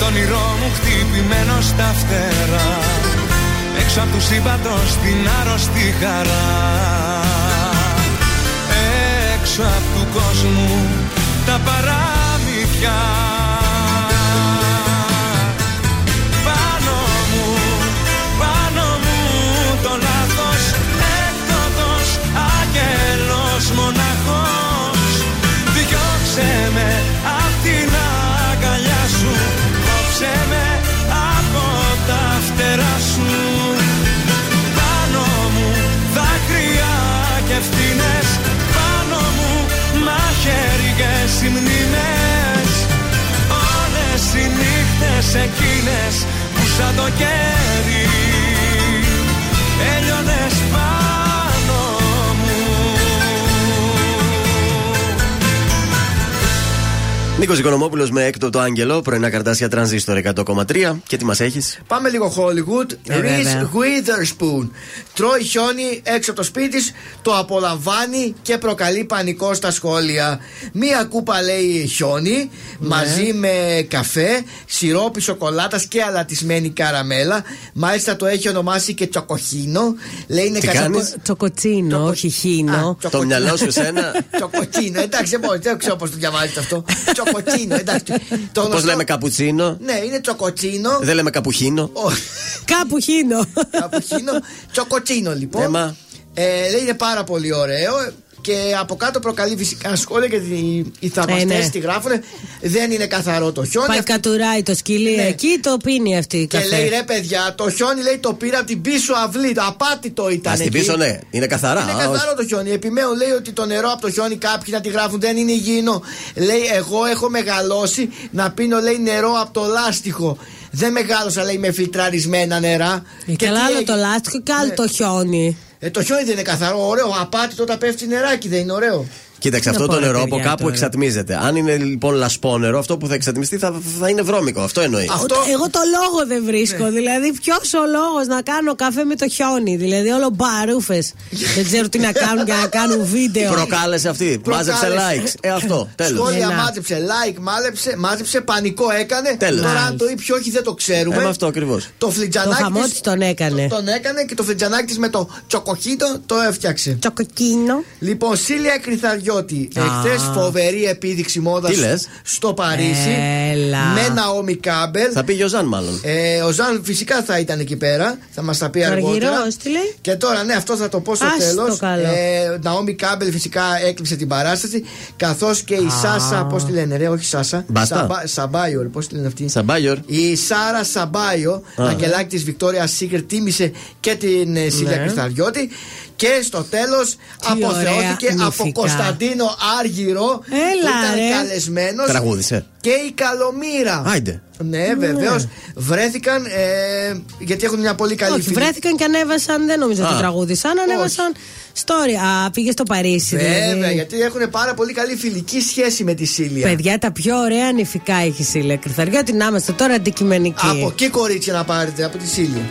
Με τον όνειρό μου χτυπημένο στα φτερά. Έξω από του σύμπαντος την άρρωστη χαρά. Έξω από του κόσμου τα παραμύθια. Πάνω μου, πάνω μου το λάθος Έκδοτος, άγγελος, μοναχός Κόψε με από τα φτερά σου. Πάνω μου δάκρυα και ευθύνες Πάνω μου μαχαίριες οι μνήμες. Όλες οι νύχτες εκείνες που σαν το κέρι Έλειωνες πάνω Νίκος Οικονομόπουλος με έκτο το Άγγελο, πρωινά καρτάσια τρανζίστορ 100,3. Και τι μας έχεις; Πάμε λίγο Hollywood. Ε, Reese βέβαια. Witherspoon. Τρώει χιόνι έξω από το σπίτι της, το απολαμβάνει και προκαλεί πανικό στα σχόλια. Μία κούπα λέει χιόνι μαζί με καφέ, σιρόπι σοκολάτας και αλατισμένη καραμέλα. Μάλιστα το έχει ονομάσει και τσοκοχίνο. Λέει είναι Τι κατά- κάνεις; Τσοκοτσίνο, όχι χίνο. Το μυαλό σου εσένα. Τσοκοτσίνο, εντάξει, δεν μπορώ, δεν ξέρω πώς το διαβάζετε αυτό. Τσοκοτσίνο, εντάξει. Το Πώ γνωστό- λέμε καπουτσίνο. Ναι, είναι τσοκοτσίνο. Δεν λέμε καπουχίνο. Κάπου χίνο. Κάπου χίνο. Τσοκοτσίνο λοιπόν. Έμα. Ε, λέει είναι πάρα πολύ ωραίο. Και από κάτω προκαλεί φυσικά σχόλια γιατί οι- οι θαυμαστές Ε, ναι. τη γράφουν. Δεν είναι καθαρό το χιόνι. Πάει κατουράει το σκυλί Ναι. εκεί, το πίνει αυτή η Και καφέ. λέει ρε παιδιά, το χιόνι λέει το πήρα από την πίσω αυλή. Το απάτητο ήταν. Α, στην εκεί. πίσω, ναι. Είναι καθαρά. Είναι Α, καθαρό όχι. το χιόνι. Επιμένω λέει ότι το νερό από το χιόνι κάποιοι να τη γράφουν δεν είναι υγιεινό. Λέει εγώ έχω μεγαλώσει να πίνω λέει νερό από το λάστιχο. Δεν μεγάλωσα λέει με φιλτραρισμένα νερά. Ε, Και Καλά τι άλλο έγινε; το λάστιχο και άλλο Ναι. το χιόνι. Ε, το χιόνι δεν είναι καθαρό, ωραίο. Απάτητο όταν πέφτει νεράκι, δεν είναι ωραίο. Κοίταξε, Να αυτό πω, το ρε, νερό παιδιά, από κάπου τώρα. εξατμίζεται. Αν είναι λοιπόν λασπόνερο, αυτό που θα εξατμιστεί θα, θα είναι βρώμικο. Αυτό εννοεί. Αυτό- Εγώ το λόγο δεν βρίσκω. Ναι. Δηλαδή, ποιος ο λόγος να κάνω καφέ με το χιόνι; Δηλαδή, όλο μπαρούφες. δεν ξέρω τι να κάνουν για να κάνουν βίντεο. Προκάλεσε αυτή. Μάζεψε Προκάλεσε. likes. Ε, αυτό. Τέλος. Σχόλια Έλα. μάζεψε, like, μάζεψε, μάζεψε, πανικό έκανε. Τέλος. Τώρα αν Nice. το ή ποιο όχι δεν το ξέρουμε. Ε, με αυτό ακριβώς. Το Το φλιτζανάκι χαμός της τη τον έκανε. τον έκανε και το φλιτζανάκι της με το τσοκοχίτο το έφτιαξε. Τσοκοκίνο. Λοιπόν, Σήλια Κριθαριώτη. Εχθές φοβερή επίδειξη μόδας Τι λες; στο Παρίσι. Έλα. Με Ναόμι Κάμπελ. Θα πήγε ο Ζαν, μάλλον. Ε, ο Ζαν φυσικά θα ήταν εκεί πέρα. Θα μας τα πει αργότερα. Αργυρός, τι λέει; Και τώρα, ναι, αυτό θα το πω στο Ας τέλος. το καλό. Ε, Ναόμι Κάμπελ φυσικά έκλειψε την παράσταση. Καθώς και η Σάσα, πώς τη λένε, ρε, όχι Σάσα. Μπάστα. Σαμπά, Σαμπάιο, πώς τη λένε αυτή; Σαμπάγιορ. Η Σάρα Σαμπάιο, Α. αγγελάκι της Βικτόρια Σίγκερ, τίμησε και την ε, Σίλια Ναι. Κρυσταριώτη. Και στο τέλος αποθεώθηκε ωραία από νηφικά. Κωνσταντίνο Άργυρο. Έλα, που ήταν ρε. καλεσμένος. Τραγούδισε. Και η Καλομήρα. Άιντε. Ναι, βεβαίως. Βρέθηκαν ε, γιατί έχουν μια πολύ καλή Όχι, φίλη. βρέθηκαν και ανέβασαν. Δεν νομίζω Α. ότι τραγούδισαν. Ανέβασαν story. Α, πήγε στο Παρίσι. Βέβαια, δηλαδή. γιατί έχουν πάρα πολύ καλή φιλική σχέση με τη Σίλια. Παιδιά, τα πιο ωραία νηφικά έχει η Σίλια Κρυθαριώτη. Να είμαστε τώρα αντικειμενικοί. Από εκεί κορίτσια να πάρετε, από τη Σίλια.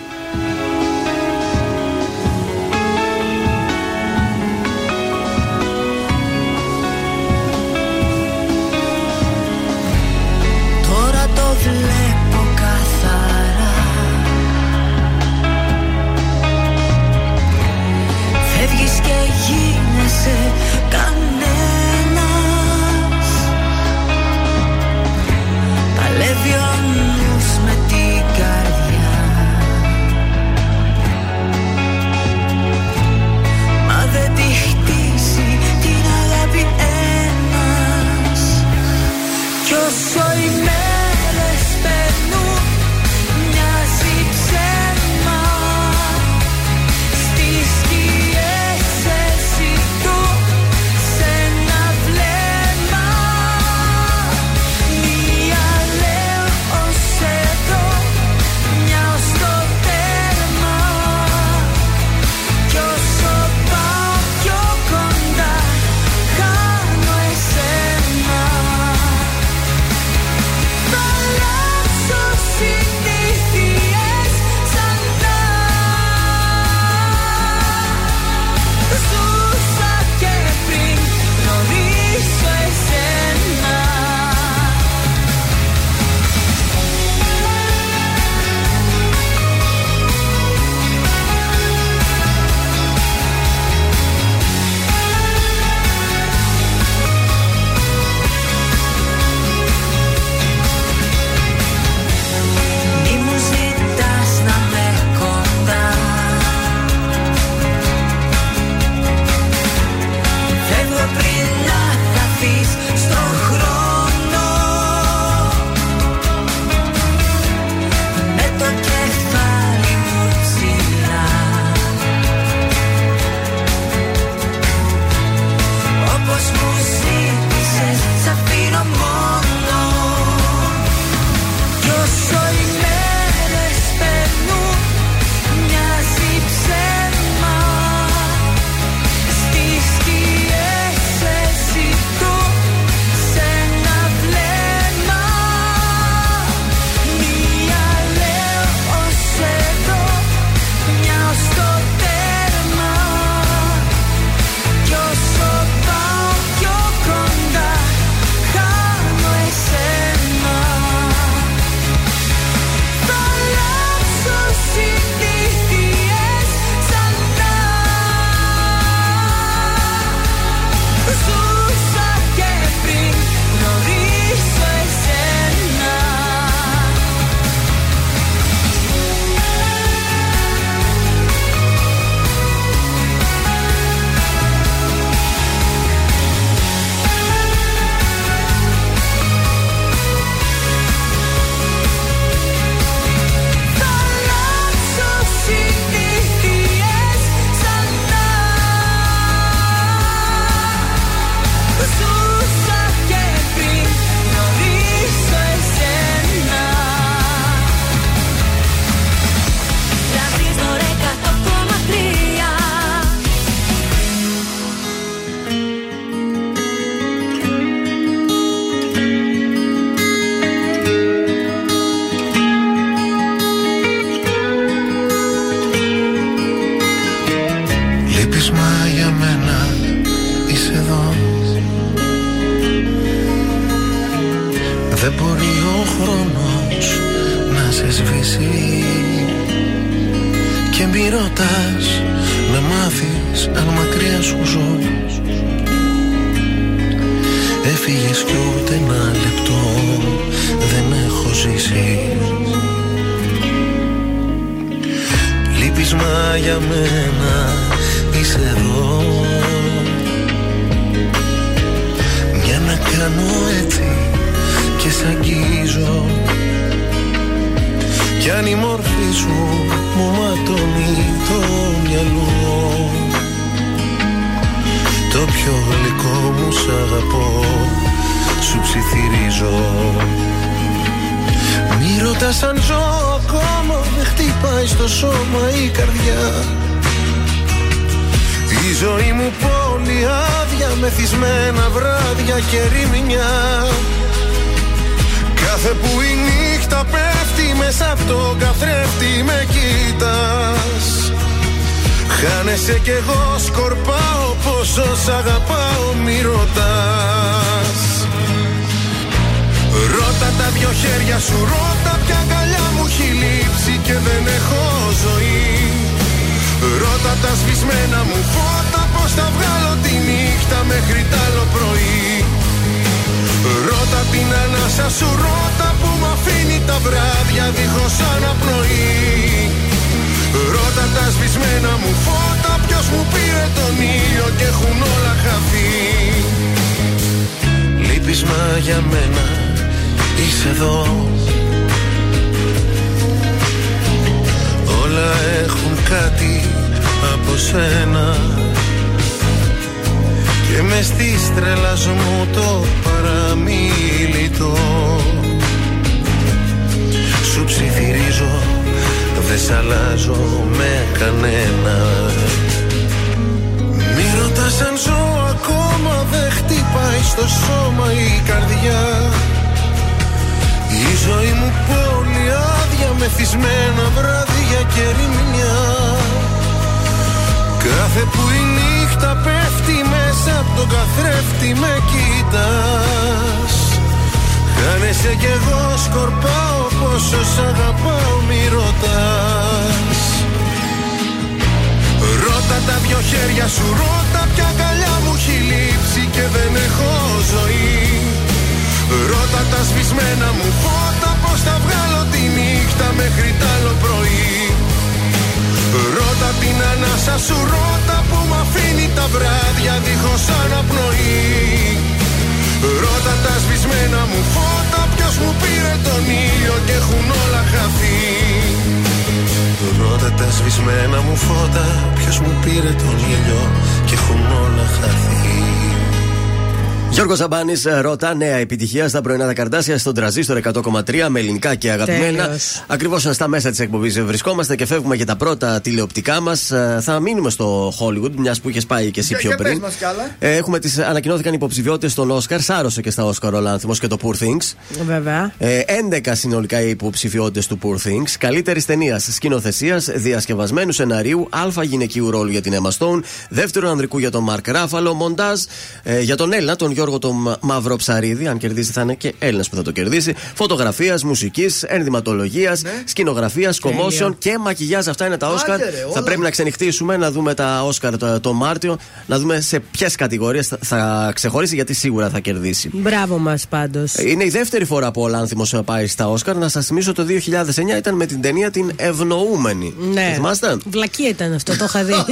Ρώτα νέα επιτυχία στα πρωινά τα καρτάσια στον τραζίστορ 100,3 με ελληνικά και αγαπημένα. Ακριβώς στα μέσα της εκπομπής βρισκόμαστε και φεύγουμε για τα πρώτα τηλεοπτικά μας. Θα μείνουμε στο Hollywood, μιας που είχες πάει και εσύ πιο για πριν. πες μας κι άλλα. Ε, Έχουμε τις, ανακοινώθηκαν υποψηφιότητες στον Όσκαρ. Σάρωσε και στα Όσκαρ ο Λάνθιμος και το Poor Things. Βέβαια. Ε, 11 συνολικά οι υποψηφιότητες του Poor Things. Καλύτερης ταινίας σκηνοθεσίας, διασκευασμένου σεναρίου, αλφα γυναικείου ρόλου για την Emma Stone, δεύτερο ανδρικού για τον Μαρκ Ράφαλο, μοντάζ ε, για τον Έλληνα, τον Γιώργο τον Μαύρο Ψαρίδη. Αν κερδίσει, θα είναι και Έλληνας που θα το κερδίσει. Φωτογραφίας, μουσικής, ενδυματολογίας, σκηνογραφίας, κομμόσεων και μακιγιάζ. Αυτά είναι τα Όσκαρ. Ναι. Άντε ρε, όλα. Θα πρέπει να ξενυχτήσουμε, να δούμε τα Όσκαρ το, το Μάρτιο, να δούμε σε ποιες κατηγορίες θα, θα ξεχωρίσει, γιατί σίγουρα θα κερδίσει. Μπράβο μας πάντως. Είναι η δεύτερη φορά που ο Λάνθιμος πάει στα Όσκαρ. Να σας θυμίσω το 2009 ήταν με την ταινία Την Ευνοούμενη. Ναι. Το θυμάστε; Βλακία ήταν αυτό, το είχα δει.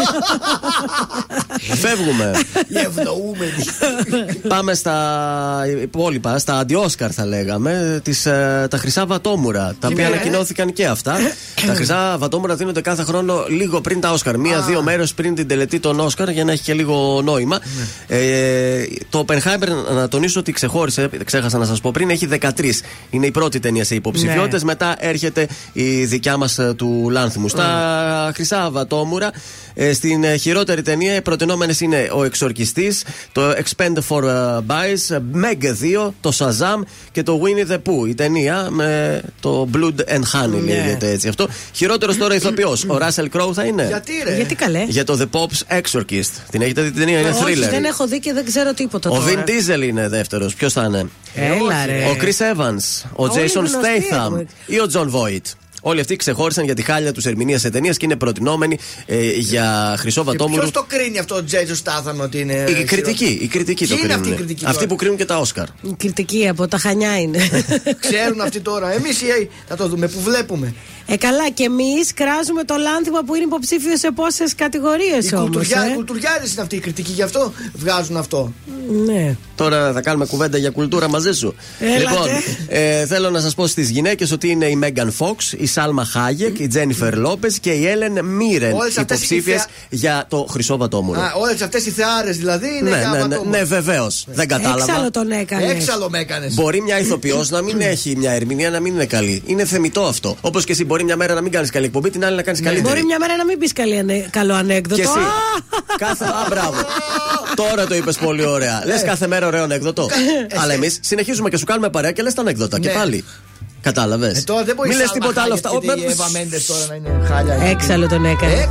Φεύγουμε. Οι ευνοούμενοι. Πάμε στα υπόλοιπα, στα αντιόσκαρ θα λέγαμε, τις, ε, τα χρυσά βατόμουρα. Τα οποία ε. ανακοινώθηκαν και αυτά. τα χρυσά βατόμουρα δίνονται κάθε χρόνο λίγο πριν τα Όσκαρ. Μία-δύο μέρες πριν την τελετή των Όσκαρ για να έχει και λίγο νόημα. Ναι. Ε, το Oppenheimer, να τονίσω ότι ξεχώρισε, ξέχασα να σας πω πριν, έχει 13. Είναι η πρώτη ταινία σε υποψηφιότητες. Ναι. Μετά έρχεται η δικιά μας του Λάνθιμου. Στα χρυσά βατόμουρα Ε, στην ε, χειρότερη ταινία οι προτινόμενες είναι Ο Εξορκιστής, το Expend for uh, Buys, Meg 2, το Shazam και το Winnie the Pooh. Η ταινία με το Blood and Honey Ναι. λέγεται έτσι αυτό. Χειρότερος τώρα ηθοποιός. Ο Russell Crowe θα είναι. Γιατί ρε. Γιατί καλέ. Για το The Pop's Exorcist. Την έχετε δει την ταινία, είναι Όχι, thriller. δεν έχω δει και δεν ξέρω τίποτα. Ο τώρα. Vin Diesel είναι δεύτερος. Ποιος θα είναι; Έλα, ρε. Ο Chris Evans. Ο Όλοι Jason γνωστοί Statham. έχουμε. Ή ο John Voight. Όλοι αυτοί ξεχώρισαν για τη χάλια τους ερμηνείας σε ταινίε και είναι προτινόμενοι ε, για χρυσό βατόμουρο. Ποιος το κρίνει αυτό ο Τζέιτζος Στάθαμ ότι είναι. Η κριτική, η κριτική το Ποιοι είναι αυτοί οι κρίνουν. κριτικοί Αυτοί τώρα; που κρίνουν και τα Όσκαρ. Η κριτική από τα χανιά είναι. Ξέρουν αυτοί τώρα. Εμείς θα το δούμε που βλέπουμε. Ε, καλά, και εμείς κράζουμε το λάνθιμα που είναι υποψήφιος σε πόσες κατηγορίες Οι όμως. κουλτουριά, Ε; κουλτουριάρες είναι αυτή η κριτική, γι' αυτό βγάζουν αυτό. Ναι. Τώρα θα κάνουμε κουβέντα για κουλτούρα μαζί σου. Έλατε. Λοιπόν, ε, θέλω να σας πω στις γυναίκες ότι είναι η Μέγαν Φόξ, η Σάλμα Χάγεκ, η Τζένιφερ Λόπε και η Έλεν Μίρεν Όλες αυτές οι υποψήφιες θεα- για το χρυσό βατόμουρο. Όλες αυτές οι θεάρες δηλαδή είναι ναι, για ναι, ναι, βατόμουρο. ναι, βεβαίως. Δεν κατάλαβα. Έξαλλο τον έκανες. Έξαλλο με έκανες. Μπορεί μια ηθοποιός να μην έχει μια ερμηνεία να μην είναι καλή. Είναι θεμητό αυτό. Όπως και εσύ μπορεί μια μέρα να μην κάνεις καλή εκπομπή, την άλλη να κάνεις καλύτερη. Μπορεί μια μέρα να μην πεις καλή ανε- καλό ανέκδοτο. Και εσύ. Α! Κάθε. Α, μπράβο. Τώρα το είπες πολύ ωραία. Λες κάθε μέρα ωραίο ανέκδοτο. Αλλά εμείς συνεχίζουμε και σου κάνουμε παρέα και λες τα ανέκδοτα. Και Ναι. πάλι. Κατάλαβες. Ε, τώρα δεν μπορείς Μην λες τίποτα άλλο αυτά. Και η Εύα Μέντες τώρα να είναι χάλια. Έξαλλο τον έκανε.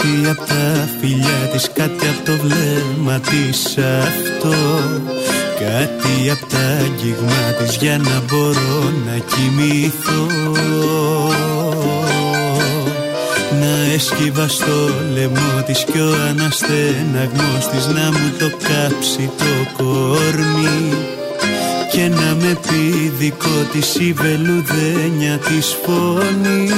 Κάτι απ' τα φιλιά της Κάτι απ' το βλέμμα της. Αυτό. Κάτι απ' τα αγγίγμα της για να μπορώ να κοιμηθώ. Να έσκυβα στο λαιμό της κι ο αναστεναγμός της Να μου το κάψει το κορμί και να με πει δικό της η βελουδένια της φωνή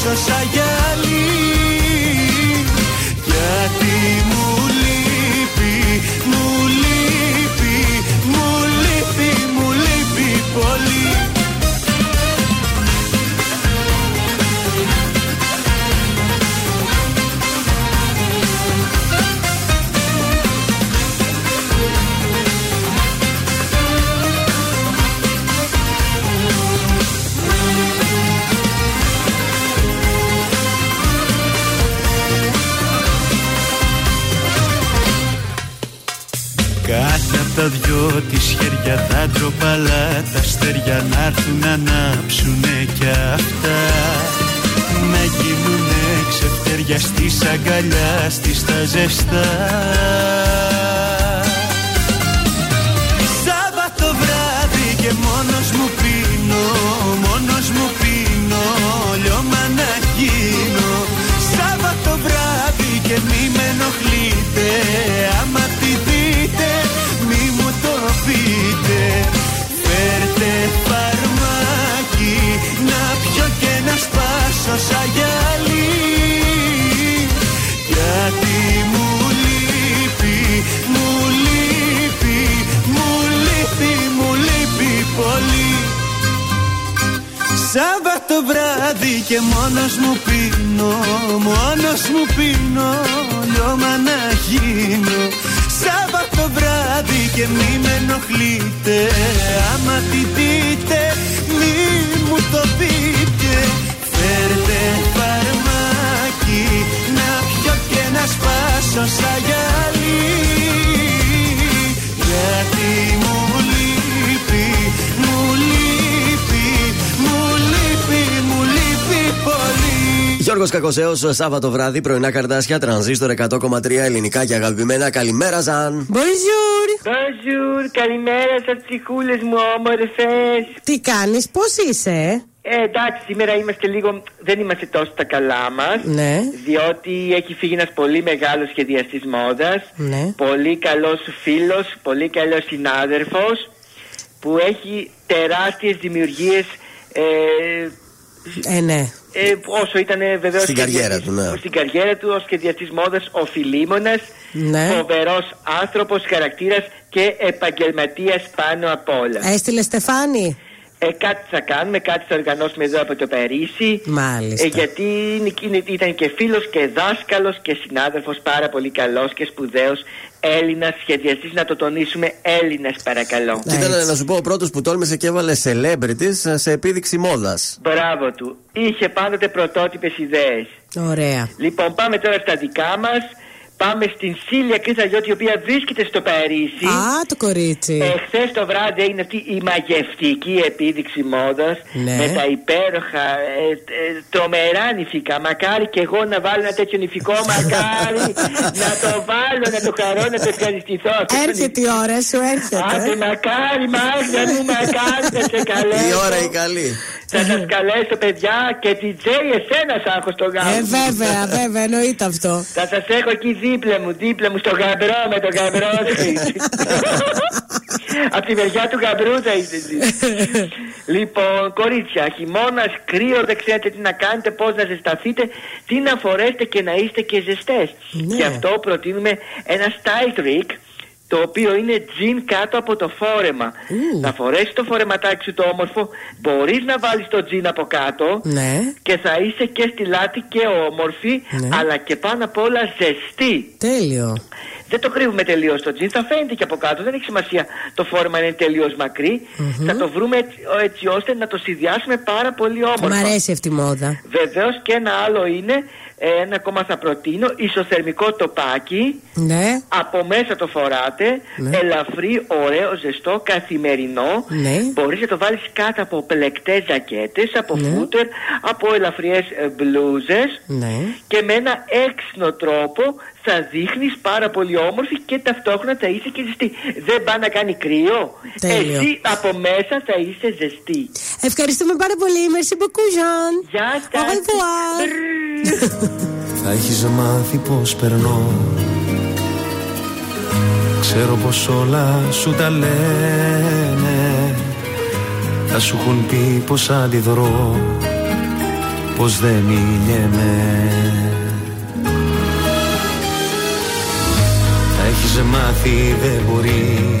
so shy. Αγκαλιά στις τα ζεστά και μόνος μου πίνω Μόνος μου πίνω λιώμα να γίνω. Σάββατο βράδυ και μη με ενοχλείτε Άμα τη δείτε μη μου το πείτε. Φέρτε φαρμάκι να πιω και να σπάσω σαν γυαλί Γιώργος Κακοσέος, Σάββατο βράδυ, πρωινά καρτάσια, τρανζίστορ 100,3 ελληνικά και αγαπημένα. Καλημέρα, Ζαν. Bonjour. Bonjour, καλημέρα σας, τσικούλε μου, όμορφες. Τι κάνεις, πώς είσαι, Ε, εντάξει, σήμερα είμαστε λίγο. Δεν είμαστε τόσο τα καλά μας. Ναι. Διότι έχει φύγει ένας πολύ μεγάλος σχεδιαστής μόδας. Ναι. Πολύ καλός φίλος, πολύ καλός συνάδελφος. Που έχει τεράστιες δημιουργίες. Ε, Ε, ναι. ε, όσο ήταν βεβαίως. Στην καριέρα του, ναι. Στην καριέρα του, ο σχεδιαστή μόδα, ο Φιλίμονα. Ναι. Φοβερός άνθρωπος, χαρακτήρας και επαγγελματίας πάνω απ' όλα. Έστειλε Στεφάνη; Ε, κάτι θα κάνουμε, κάτι θα οργανώσουμε εδώ από το Παρίσι. Μάλιστα. Ε, γιατί είναι- είναι- ήταν και φίλος και δάσκαλος και συνάδελφος πάρα πολύ καλός και σπουδαίος Έλληνας σχεδιαστής. Να το τονίσουμε Έλληνας παρακαλώ. Και ήταν να σου πω ο πρώτος που τόλμησε και έβαλε celebrities σε επίδειξη μόδας. Μπράβο του. Είχε πάντοτε πρωτότυπες ιδέες. Ωραία. Λοιπόν, πάμε τώρα στα δικά μας. Πάμε στην Σίλια Κρυθαγιώτη, η οποία βρίσκεται στο Παρίσι. Α, το κορίτσι. Εχθέ το βράδυ έγινε αυτή η μαγευτική επίδειξη μόδας Ναι. με τα υπέροχα, ε, ε, τρομερά νηφικά. Μακάρι και εγώ να βάλω ένα τέτοιο νηφικό, μακάρι να το βάλω, να το χαρώ, να το ευχαριστηθώ. Αυτό το Έρχεται η ώρα σου, έρχεται. Άντε, μακάρι, Μάγδα μου, μακάρι, θα σε καλέσω. Η ώρα η καλή. Θα σας καλέσω, παιδιά, και τη Τζέι, εσένα σ' άκου στο γάμο. Ε, βέβαια, βέβαια, εννοείται αυτό. Θα σας έχω εκεί δίπλα μου, δίπλα μου στο γαμπρό με τον γαμπρό Από τη μεριά του γαμπρού θα είστε εσείς. λοιπόν, κορίτσια, χειμώνας, κρύο, δεν ξέρετε τι να κάνετε, πώς να ζεσταθείτε, τι να φορέσετε και να είστε και ζεστές. Ναι. Γι' αυτό προτείνουμε ένα style trick το οποίο είναι τζιν κάτω από το φόρεμα. Να φορέσεις το φορεματάκι σου το όμορφο, μπορείς να βάλεις το τζιν από κάτω Ναι. και θα είσαι και στη λάτη και όμορφη, Ναι. αλλά και πάνω απ' όλα ζεστή. Τέλειο. Δεν το κρύβουμε τελείως το τζιν, θα φαίνεται και από κάτω. Δεν έχει σημασία το φόρμα είναι τελείως μακρύ. Θα το βρούμε έτσι, έτσι ώστε να το συνδυάσουμε πάρα πολύ όμορφα. Μ' αρέσει αυτή η μόδα. Βεβαίως και ένα άλλο είναι, ε, ένα ακόμα θα προτείνω, ισοθερμικό τοπάκι. Ναι. Από μέσα το φοράτε, Ναι. ελαφρύ, ωραίο, ζεστό, καθημερινό. Ναι. Μπορείς να το βάλεις κάτω από πλεκτές ζακέτες, από Ναι. φούτερ, από ελαφριές ε, μπλούζες Ναι. και με ένα έξυπνο τρόπο θα δείχνεις πάρα πολύ όμορφη και ταυτόχρονα θα είσαι και ζεστή. Δεν πάει να κάνει κρύο. Τέλειο. Εσύ από μέσα θα είσαι ζεστή. Ευχαριστούμε πάρα πολύ. Merci beaucoup, Jean. Γεια Au revoir. Θα έχεις μάθει πως περνώ Ξέρω πως όλα σου τα λένε Θα σου έχουν πει πως αντιδρώ Πως δεν μιλιέμαι Θα έχεις μάθει δεν μπορεί.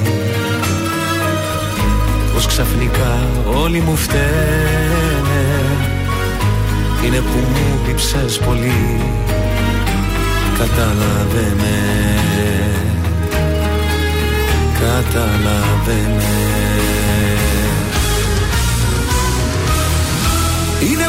Πως ξαφνικά όλοι μου φταίνε. Είναι που μου λείψες πολύ. Κατάλαβε με Κατάλαβε με Είναι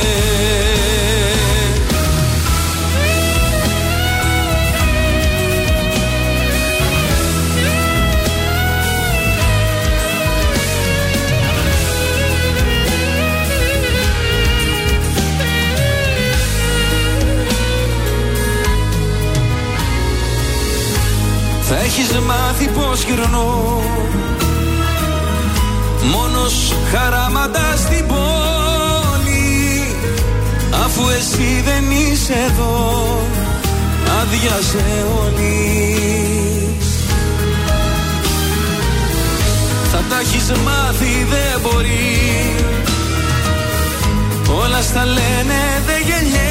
Θα έχεις μάθει πως γυρνώ. Μόνος χαράματας στην πόλη Αφού εσύ δεν είσαι εδώ. Άδειασε όλης. Θα τα έχεις μάθει δεν μπορεί. Όλα στα λένε δεν γεννιέμαι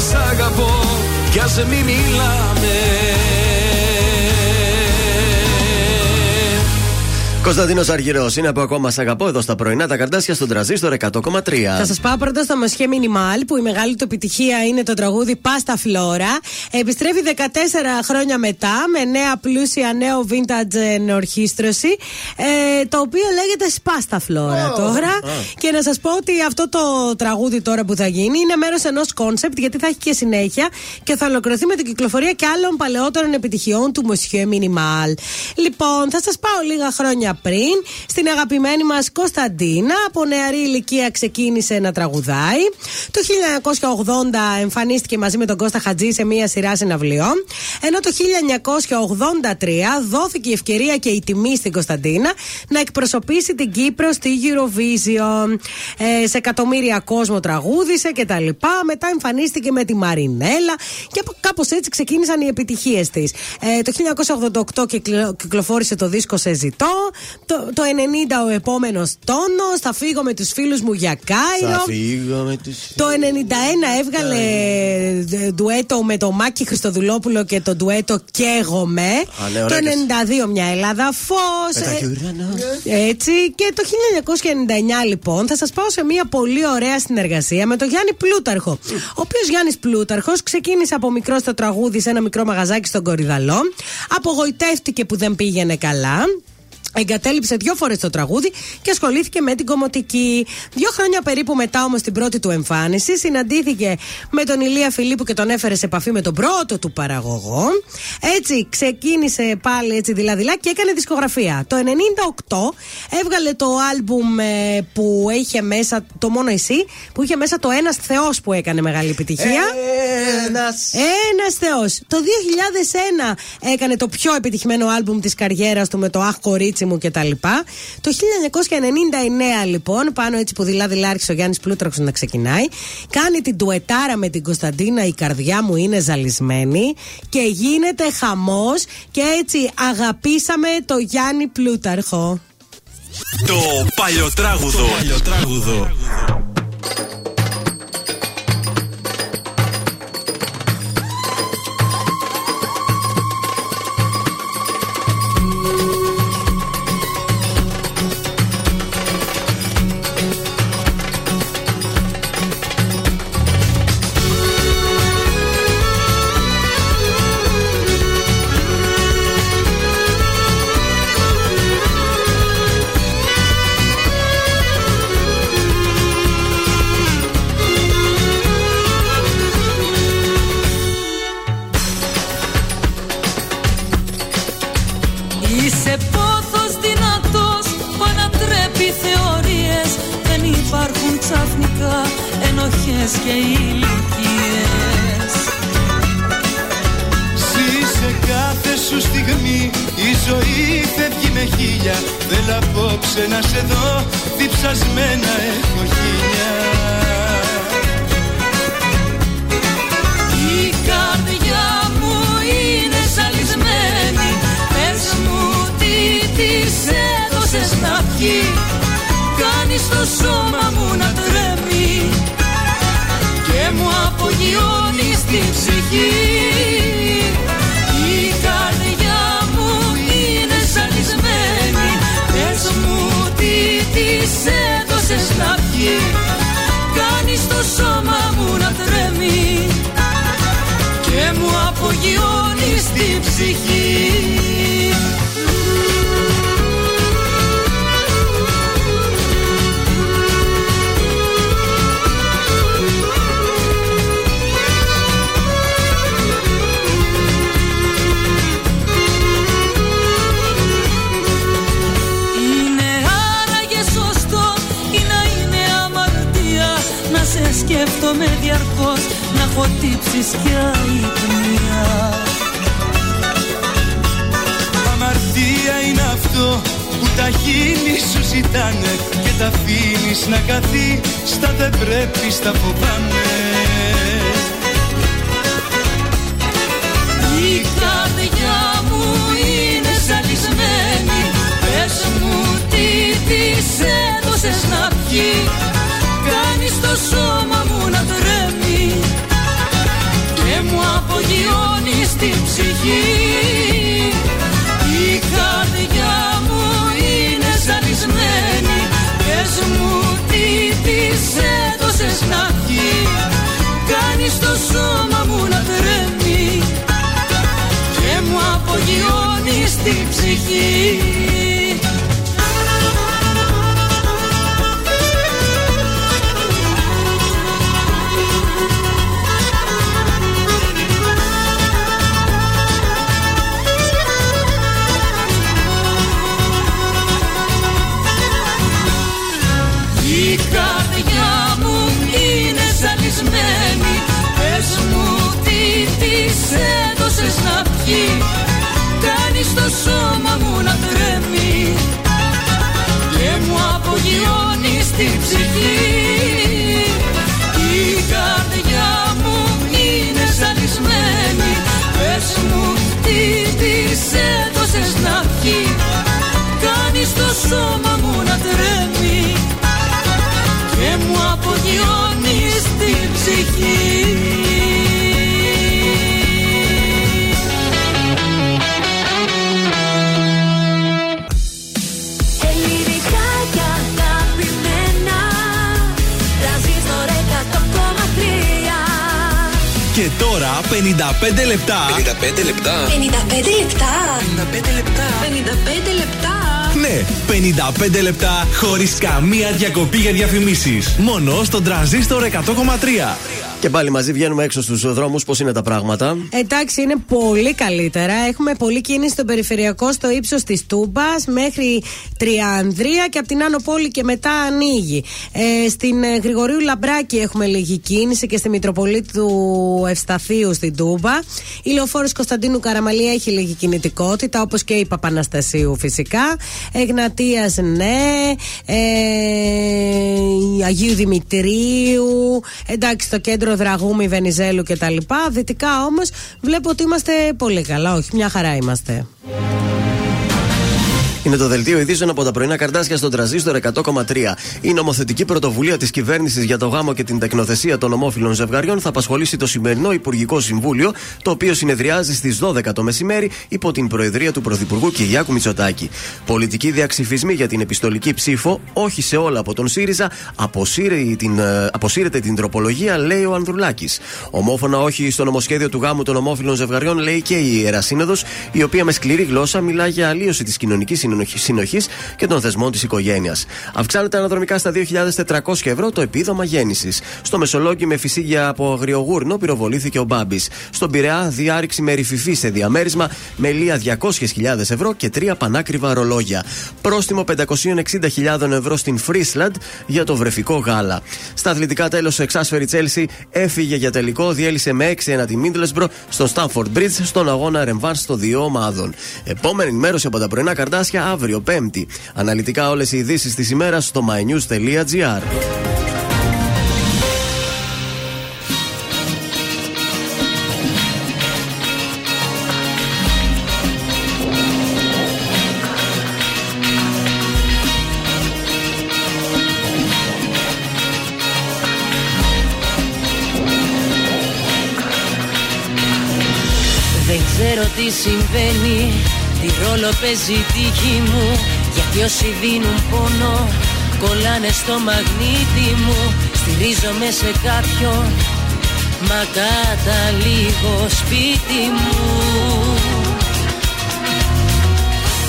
σ' αγαπώ Κι ας μη μιλάμε Κωνσταντίνος Αργυρός είναι από ακόμα σ' αγαπώ εδώ στα πρωινά τα καρτάσια στον τραζίστορ 100,3. Θα σας πάω πρώτα στο Μοσχέ Μινιμάλ, που η μεγάλη του επιτυχία είναι το τραγούδι Πάστα Φλόρα. Επιστρέφει 14 χρόνια μετά με νέα πλούσια νέο vintage ενορχίστρωση, ε, το οποίο λέγεται Σπάστα Φλόρα Oh. τώρα. Ah. Και να σας πω ότι αυτό το τραγούδι τώρα που θα γίνει είναι μέρος ενός concept, γιατί θα έχει και συνέχεια και θα ολοκληρωθεί με την κυκλοφορία και άλλων παλαιότερων επιτυχιών του Μοσχέ Μινιμάλ. Λοιπόν, θα σας πάω λίγα χρόνια πριν στην αγαπημένη μας Κωνσταντίνα. Από νεαρή ηλικία ξεκίνησε να τραγουδάει. Το 1980 εμφανίστηκε μαζί με τον Κώστα Χατζή σε μία σειρά συναυλιών. Ενώ το 1983 δόθηκε η ευκαιρία και η τιμή στην Κωνσταντίνα να εκπροσωπήσει την Κύπρο στη Eurovision. Ε, σε εκατομμύρια κόσμο τραγούδισε και τα λοιπά. Μετά εμφανίστηκε με τη Μαρινέλα και κάπω έτσι ξεκίνησαν οι επιτυχίε τη. Ε, το 1988 κυκλο- κυκλοφόρησε το δίσκο Σε Ζητώ. Το, το 90 ο επόμενο τόνο. Θα φύγω με του φίλου μου για Κάιρο. Θα φύγω με τους... Το 91 έβγαλε ε, ντουέτο με το Μάκη Χριστοδουλόπουλο και το ντουέτο Καίγομαι. Α, ναι, το ωραία. 92 μια Ελλάδα φως. Πετάχει ουρανό. Έτσι. Και το 1999 λοιπόν θα σας πάω σε μια πολύ ωραία συνεργασία με τον Γιάννη Πλούταρχο. Ο οποίος Γιάννης Πλούταρχος ξεκίνησε από μικρό στο τραγούδι σε ένα μικρό μαγαζάκι στον Κορυδαλό. Απογοητεύτηκε που δεν πήγαινε καλά. Εγκατέλειψε δύο φορές το τραγούδι και ασχολήθηκε με την κομμωτική. Δύο χρόνια περίπου μετά όμως την πρώτη του εμφάνιση, συναντήθηκε με τον Ηλία Φιλίππου και τον έφερε σε επαφή με τον πρώτο του παραγωγό. Έτσι ξεκίνησε πάλι έτσι δειλά-δειλά και έκανε δισκογραφία. Το 98 έβγαλε το άλμπουμ ε, που είχε μέσα, το μόνο εσύ, που είχε μέσα το Ένας Θεός που έκανε μεγάλη επιτυχία. Ένας Ένας Θεός. Το 2001 έκανε το πιο επιτυχημένο άλμπουμ της καριέρας του με το Αχ Κορίτσι μου κτλ. Το 1999 λοιπόν, πάνω έτσι που δειλά-δειλά άρχισε ο Γιάννης Πλούτραξο να ξεκινάει, κάνει την τουετάρα με την Κωνσταντίνα Η καρδιά μου είναι ζαλισμένη και γίνεται χαμός και έτσι αγαπήσαμε το Γιάννη Πλούταρχο. Το παλιοτράγουδο. παλιοτράγουδο. Καμία διακοπή για διαφημίσεις. Μόνο στον τρανζίστορ 100,3. Και πάλι μαζί βγαίνουμε έξω στους δρόμους. Πώς είναι τα πράγματα; Εντάξει, είναι πολύ καλύτερα. Έχουμε πολλή κίνηση στο περιφερειακό στο ύψος της Τούμπας μέχρι Τριανδρία και από την Άνω Πόλη και μετά ανοίγει. Ε, στην ε, Γρηγορίου Λαμπράκη έχουμε λίγη κίνηση και στη Μητροπολίτη του Ευσταθείου στην Τούμπα. Η Λεωφόρος Κωνσταντίνου Καραμαλία έχει λίγη κινητικότητα όπως και η Παπαναστασίου φυσικά. Εγνατίας ναι. Ε, Αγίου Δημητρίου. Εντάξει, στο κέντρο Δραγούμη, Βενιζέλου κτλ. Δυτικά όμως βλέπω ότι είμαστε πολύ καλά. Όχι, μια χαρά είμαστε. Είναι το δελτίο ειδήσεων από τα πρωινά καρτάσια στον τραζίστορ 100,3. Η νομοθετική πρωτοβουλία της κυβέρνησης για το γάμο και την τεκνοθεσία των ομόφυλων ζευγαριών θα απασχολήσει το σημερινό Υπουργικό Συμβούλιο, το οποίο συνεδριάζει στις 12 το μεσημέρι υπό την Προεδρία του Πρωθυπουργού Κυριάκου Μητσοτάκη. Πολιτικοί διαξυφισμοί για την επιστολική ψήφο, όχι σε όλα από τον ΣΥΡΙΖΑ, αποσύρει την, ε, αποσύρεται την τροπολογία, λέει ο Ανδρουλάκης. Ομόφωνα όχι στο νομοσχέδιο του γάμου των ομόφυλων ζευγαριών, λέει και η Ιερά Σύνοδος, η οποία με σκληρή γλώσσα μιλά για αλλίωση της κοινωνικής συνεννόηση συνοχή και των θεσμών της οικογένειας. Αυξάνεται αναδρομικά στα 2.400 ευρώ το επίδομα γέννησης. Στο Μεσολόγγι με φυσίγια από αγριογούρνο πυροβολήθηκε ο Μπάμπης. Στον Πειραιά διάρρηξη με ρηφιφή σε διαμέρισμα με λεία 200.000 ευρώ και τρία πανάκριβα ρολόγια. Πρόστιμο 560.000 ευρώ στην Φρίσλαντ για το βρεφικό γάλα. Στα αθλητικά τέλος, ο εξάσφαιρη Τσέλσι έφυγε για τελικό, διέλυσε με 6-1 τη Μίντλεσμπρο στο Στάμφορντ Bridge στον αγώνα ρεβάνς των δύο ομάδων. Επόμενη ενημέρωση από τα Πρωινά Καρντάσια αύριο Πέμπτη. Αναλυτικά όλες οι ειδήσεις της ημέρας στο mynews.gr. Δεν ξέρω τι συμβαίνει, τι ρόλο παίζει η τύχη μου Γιατί όσοι δίνουν πόνο, κολλάνε στο μαγνήτη μου. Στηρίζομαι σε κάποιον, μα καταλήγω σπίτι μου.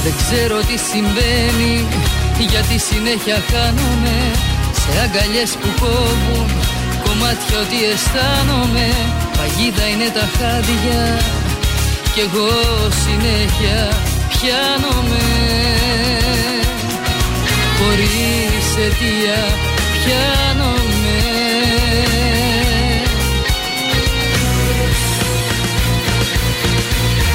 Δεν ξέρω τι συμβαίνει γιατί συνέχεια χάνομαι Σε αγκαλιές που κόβουν κομμάτια ότι αισθάνομαι. Παγίδα είναι τα χάδια κι εγώ συνέχεια πιάνομαι. Χωρίς αιτία πιάνομαι.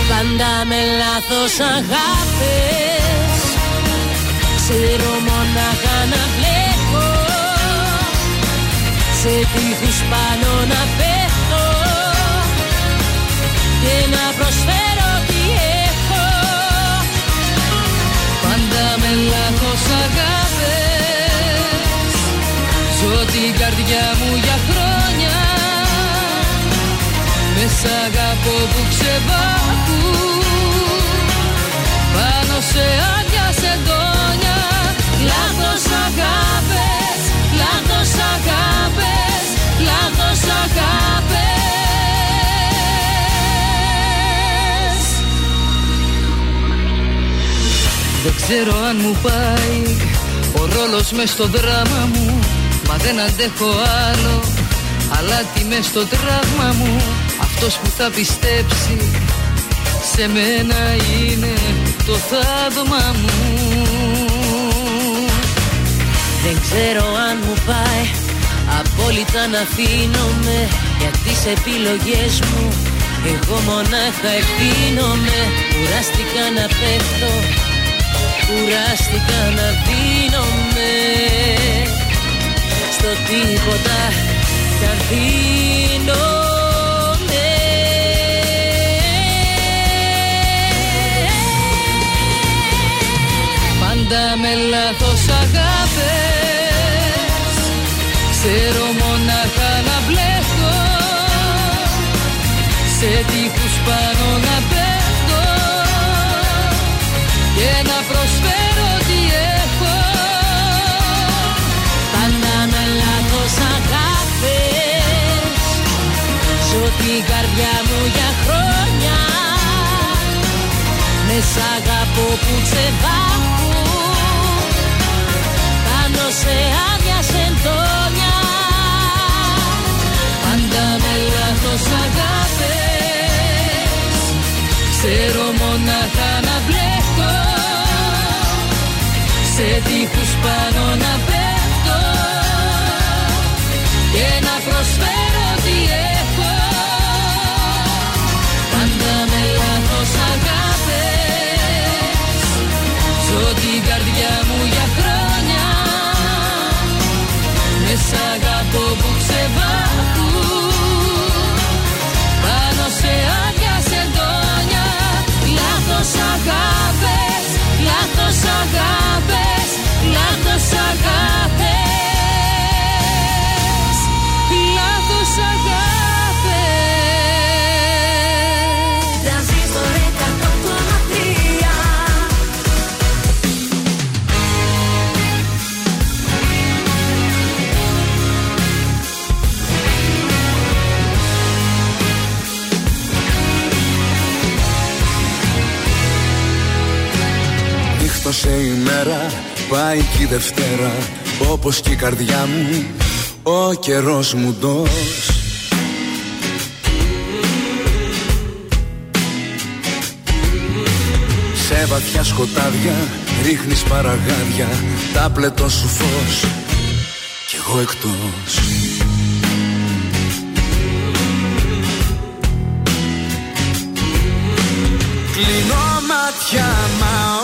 Πάντα με λάθος αγάπες. Ξέρω μονάχα να βλέπω. Σε τείχους πάνω να πέφτω Και να προσφέρω τι έχω. Πάντα με λάθος αγάπες Ζω την καρδιά μου για χρόνια. Μέσα αγαπώ που ξεβάκουν Πάνω σε άδεια σεντόνια Λάθος αγάπες, λάθος αγάπες, λάθος αγάπες Δεν ξέρω αν μου πάει ο ρόλος μες στο δράμα μου Μα δεν αντέχω άλλο. Αλάτι μες στο τραύμα μου Αυτός που θα πιστέψει Σε μένα είναι το θαύμα μου. Δεν ξέρω αν μου πάει Απόλυτα να αφήνομαι Για τις επιλογές μου Εγώ μονάχα ευθύνομαι Κουράστηκα να πέφτω Κουράστηκα να δίνομαι Στο τίποτα κι αν δίνομαι Πάντα με λάθος αγάπες Ξέρω μονάχα να μπλέκω Σε τείχους πάνω την καρδιά μου για χρόνια. Με σ' αγαπώ που ξεβάκουν Πάνω σε άδεια σεντόνια. Πάντα με λάθος αγάπες. Ξέρω μονάχα να μπλέκω. Σε τείχους πάνω να πέφτω. Και να προσφέρω πάει και η Δευτέρα Όπως και η καρδιά μου, ο καιρός μου ντός. Σε βαθιά σκοτάδια ρίχνεις παραγάδια Τα πλετό σου φως κι εγώ εκτός. Κλείνω μάτια μα ο ύπνος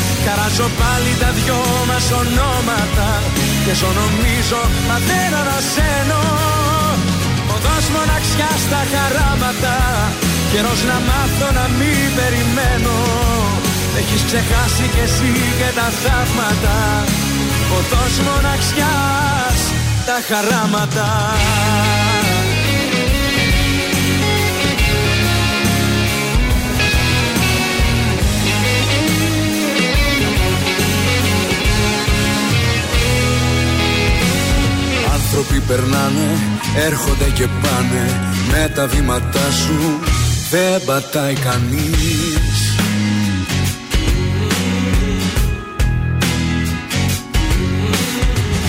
Καράζω πάλι τα δυο μας ονόματα Και ζω νομίζω μα δεν ανασένω Οδός μοναξιά στα χαράματα Καιρός να μάθω να μην περιμένω. Έχεις ξεχάσει κι εσύ και τα θαύματα Οδός μοναξιάς τα χαράματα Άνθρωποι περνάνε, έρχονται και πάνε Με τα βήματά σου. Δεν πατάει κανείς.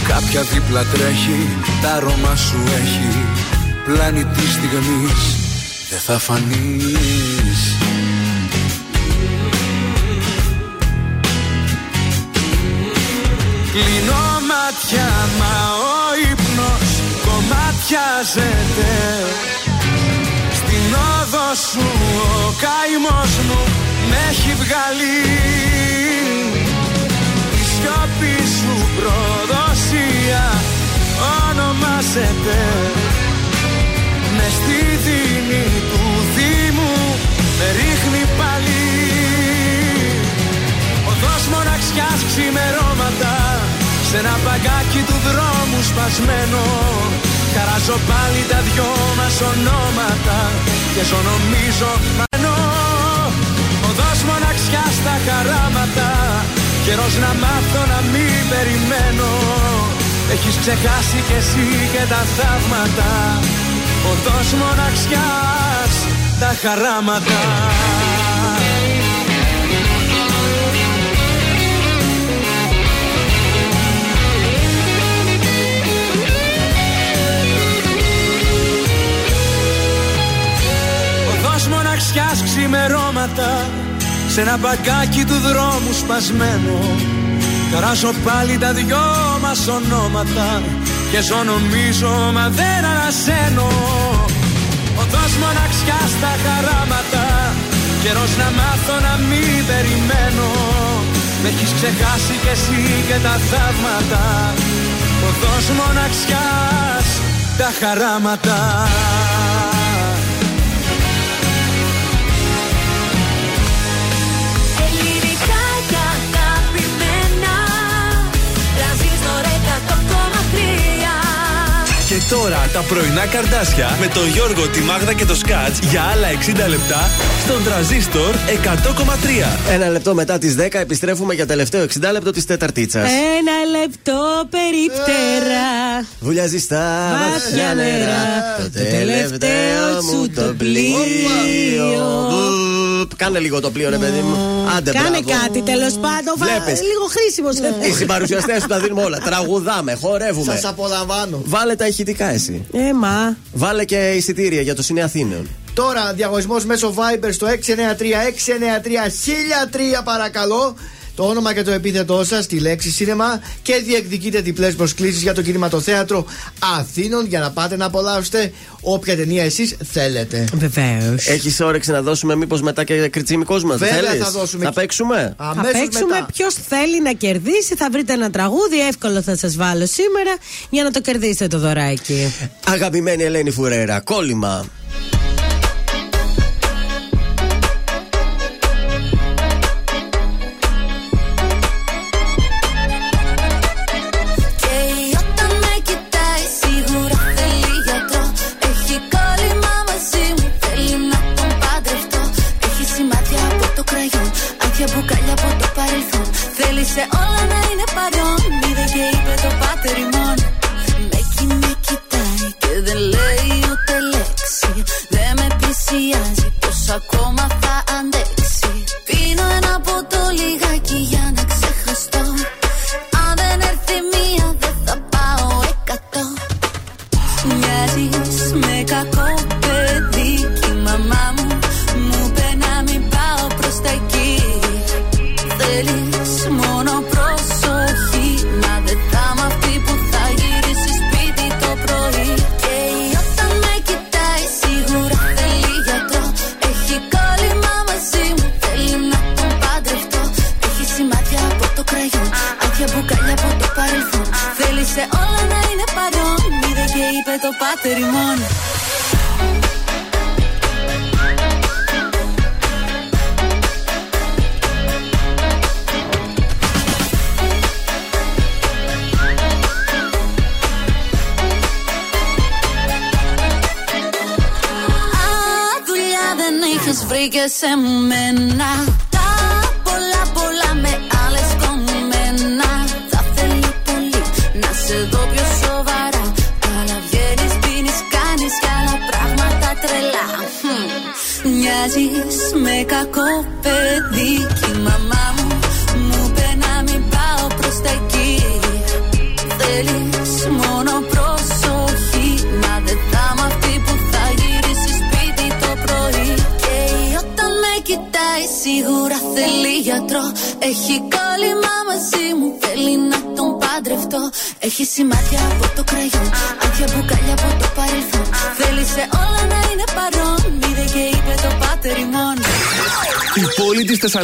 Κάποια δίπλα τρέχει, τα αρώμα σου έχει. Πλάνη τη στιγμής, δεν θα φανείς Κλείνω μάτια μα ο ύπνος κομμάτιαζεται Στην όδο σου ο καημός μου με έχει βγάλει. Η σιώπη σου προδοσία ονομάζεται. Με στη δίνη του Δήμου με ρίχνει πάλι. Οδός μοναξιάς ξημερώματα σε ένα παγκάκι του δρόμου σπασμένο. Χαράζω πάλι τα δυο μας ονόματα Και ζω νομίζω μανώ Οδός μοναξιά στα χαράματα Καιρός να μάθω να μην περιμένω. Έχεις ξεχάσει κι εσύ και τα θαύματα. Οδός μοναξιάς τα χαράματα Οδός μοναξιάς ξημερώματα Σε ένα μπαγκάκι του δρόμου σπασμένο. Καράζω πάλι τα δυο μας ονόματα Και ζω νομίζω μα δεν ανασένω. Οδός μοναξιάς στα χαράματα Καιρός να μάθω να μην περιμένω. Με έχεις ξεχάσει κι εσύ και τα θαύματα. Οδός μοναξιάς τα χαράματα τώρα τα πρωινά καρδάσια με τον Γιώργο, τη Μάγδα και το Σκάτς για άλλα 60 λεπτά στον τραζίστορ 100,3. Ένα λεπτό μετά τις 10 επιστρέφουμε για τελευταίο 60 λεπτό της Τεταρτίτσας. Ένα λεπτό περίπτερα. Βουλιάζει στα βαθιά νερά. Το τελευταίο σου το πλοίο. Μπουπ. Κάνε λίγο το πλοίο, ρε παιδί μου. Άντε, Κάνε μπράβο. κάτι τέλος πάντων. Βα- Βλέπεις. Λίγο χρήσιμο. Οι συμπαρουσιαστές σου τα δίνουμε όλα. Τραγουδάμε, χορεύουμε. Σας απολαμβάνω. Βάλε τα ηχητικά εσύ. Ε, μα. Βάλε και εισιτήρια για το Σινέ Αθήνεων. Τώρα διαγωνισμός μέσω Viber στο 693-693-1003 παρακαλώ. Το όνομα και το επίθετό σας, τη λέξη σίνεμα και διεκδικείτε διπλές προσκλήσεις για το κινηματοθέατρο Αθήνων για να πάτε να απολαύσετε όποια ταινία εσείς θέλετε. Βεβαίως. Έχεις όρεξη να δώσουμε μήπως μετά και κριτσίμικό μας. Βέβαια θα δώσουμε. Θα παίξουμε; Θα Αμέσως παίξουμε μετά. ποιος θέλει να κερδίσει. Θα βρείτε ένα τραγούδι. Εύκολο θα σας βάλω σήμερα για να το κερδίσετε το δωράκι. Αγαπημένη Ελένη Φουρέρα, κόλλημα.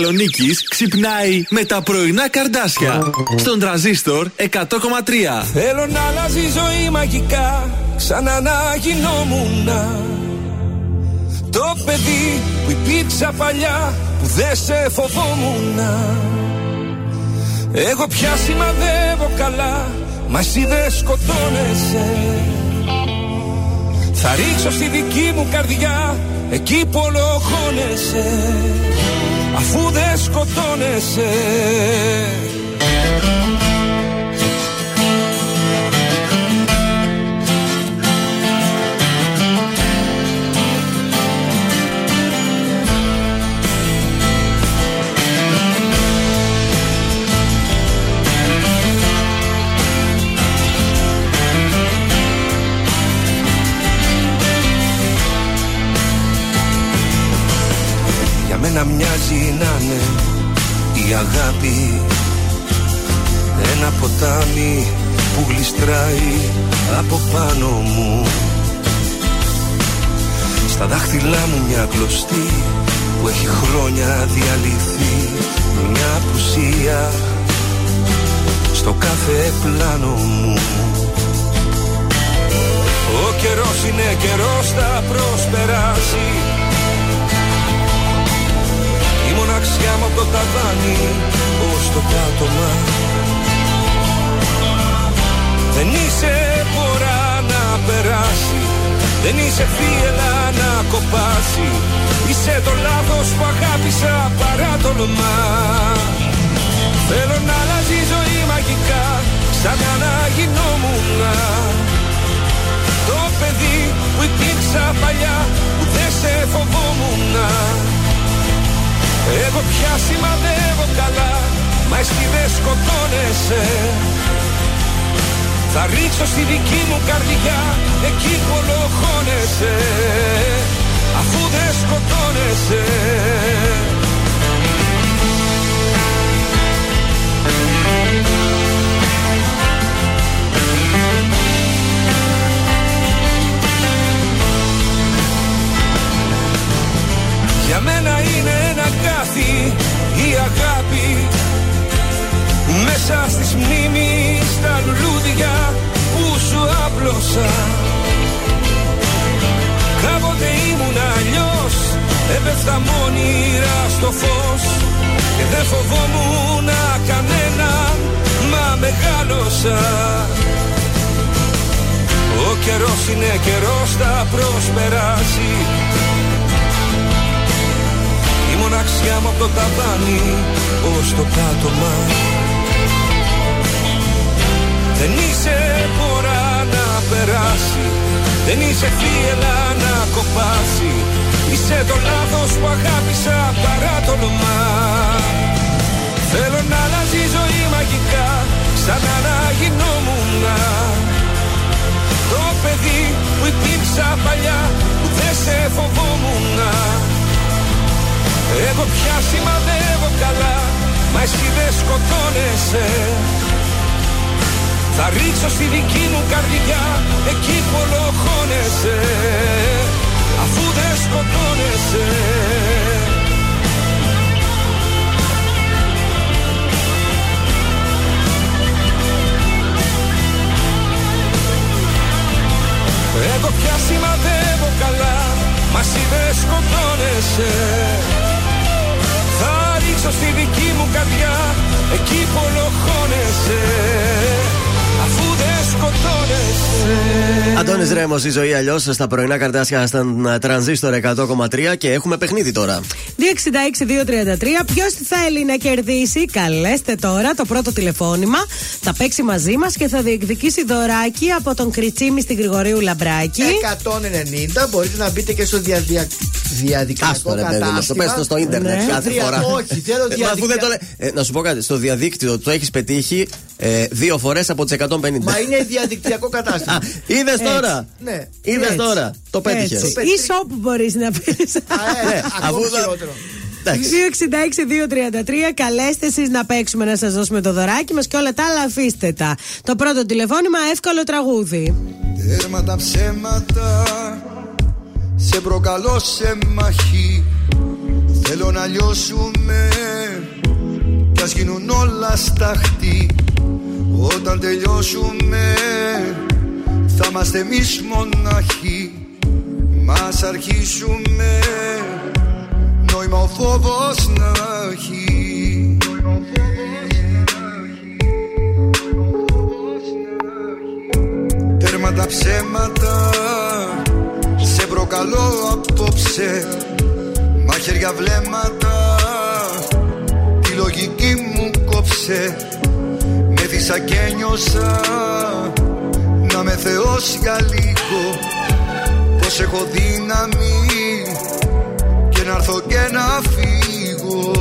Πόλη της Θεσσαλονίκης ξυπνάει με τα πρωινά καρδάσια. Στον τραζίστορ 100,3. Θέλω να αλλάζει η ζωή μαγικά Σαν να γινόμουν Το παιδί που υπήρξα παλιά Που δεν σε φοβόμουν Εγώ πια σημαδεύω καλά Μα εσύ δεν σκοτώνεσαι Θα ρίξω στη δική μου καρδιά Εκεί που ολοχώνεσαι Αφού δεν σκοτώνεσαι μοιάζει να είναι η αγάπη. Ένα ποτάμι που γλιστράει από πάνω μου. Στα δάχτυλά μου μια κλωστή που έχει χρόνια διαλυθεί. Μια απουσία στο κάθε πλάνο μου. Ο καιρός είναι καιρός θα προσπεράσει η μοναξιά μου από το ταβάνι ως το πάτωμα. Δεν είσαι φορά να περάσει Δεν είσαι θύελα να κοπάσει. Είσαι το λάθος που αγάπησα παρά τολμά Θέλω να αλλάζει η ζωή μαγικά Σαν να γινόμουν Το παιδί που υπήρξα παλιά Που δεν σε φοβόμουν εγώ πια σημαδεύω καλά Μα εσύ δεν σκοτώνεσαι. Θα ρίξω στη δική μου καρδιά Εκεί που ολοχώνεσαι. Αφού δεν σκοτώνεσαι ένα κάθι η αγάπη. Μέσα στις μνήμεις τα λουλούδια που σου άπλωσα. Κάποτε ήμουν αλλιώς Έπεφτα μόνιρα στο φως. Και δεν φοβόμουν κανένα Μα μεγάλωσα. Ο καιρός είναι καιρός θα προσπεράσει. Η μοναξιά μου από το ταβάνι ως το πάτωμα Δεν είσαι φορά να περάσει Δεν είσαι θύελα να κοπάσει. Είσαι Είσαι το λάθος που αγάπησα παρά το όνομά. Θέλω να αλλάζει η ζωή μαγικά Σαν να γινόμουν Το παιδί που υπήρξα παλιά Που δεν σε φοβόμουν Εγώ πια σημαδεύω καλά Μα εσύ δεν σκοτώνεσαι. Θα ρίξω στη δική μου καρδιά Εκεί που ολοχώνεσαι. Αφού δεν σκοτώνεσαι. Εγώ πια σημαδεύω καλά Μα εσύ δεν σκοτώνεσαι. Θα ρίξω στη δική μου καρδιά Εκεί που ολοχώνεσαι Αφού δεν σκοτώνεσαι Αντώνης Ρέμος, η ζωή αλλιώς στα πρωινά καρτάσια στον τρανζίστορ 100,3 και έχουμε παιχνίδι τώρα. 266-233. Ποιος θέλει να κερδίσει, καλέστε τώρα το πρώτο τηλεφώνημα. Θα παίξει μαζί μας και θα διεκδικήσει δωράκι από τον Κριτσίμη στην Γρηγορίου Λαμπράκη. 190 μπορείτε να μπείτε και στο διαδια... διαδικτυακό Άστο ρε παιδί μου, το κατάστημα. πες το στο ίντερνετ Ναι. κάθε Δια- φορά. όχι, θέλω Ε, μα αφού δεν διαδικτυα- το λέ- Ε, να σου πω κάτι, στο διαδίκτυο το έχεις πετύχει ε, δύο φορές από τις 150. Μα είναι διαδικτυακό κατάστημα. Είδες Έτσι. τώρα. Ναι. Είδες Έτσι. τώρα. Το πέτυχες. Έτσι. Ή shop μπορείς να πεις. Ε, Ακόμη αφού θα- χειρότερο. 266-233. Καλέστε εσείς να παίξουμε να σας δώσουμε το δωράκι μας και όλα τα άλλα αφήστε τα. Το πρώτο τηλεφώνημα, εύκολο τραγούδι. Τέρμα τα ψέματα Σε προκαλώ σε μαχή Θέλω να λιώσουμε Κι ας γίνουν όλα σταχτή Όταν τελειώσουμε Θα είμαστε εμείς μοναχοί Μας αρχίσουμε Νόημα ο φόβος να έχει. Τέρμα τα ψέματα Σε προκαλώ απόψε. Μαχαίρια βλέμματα Τη λογική μου κόψε Με δίσα και νιώσα Να με θεώσει για λίγο. Πως έχω δύναμη Και να έρθω και να φύγω.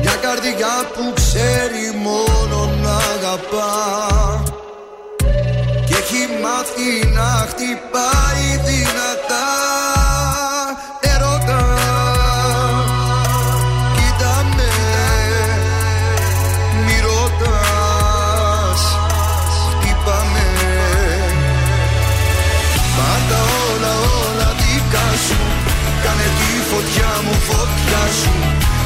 Μια καρδιά που ξέρει μόνο να αγαπά. Και έχει μάθει να χτυπάει δυνατά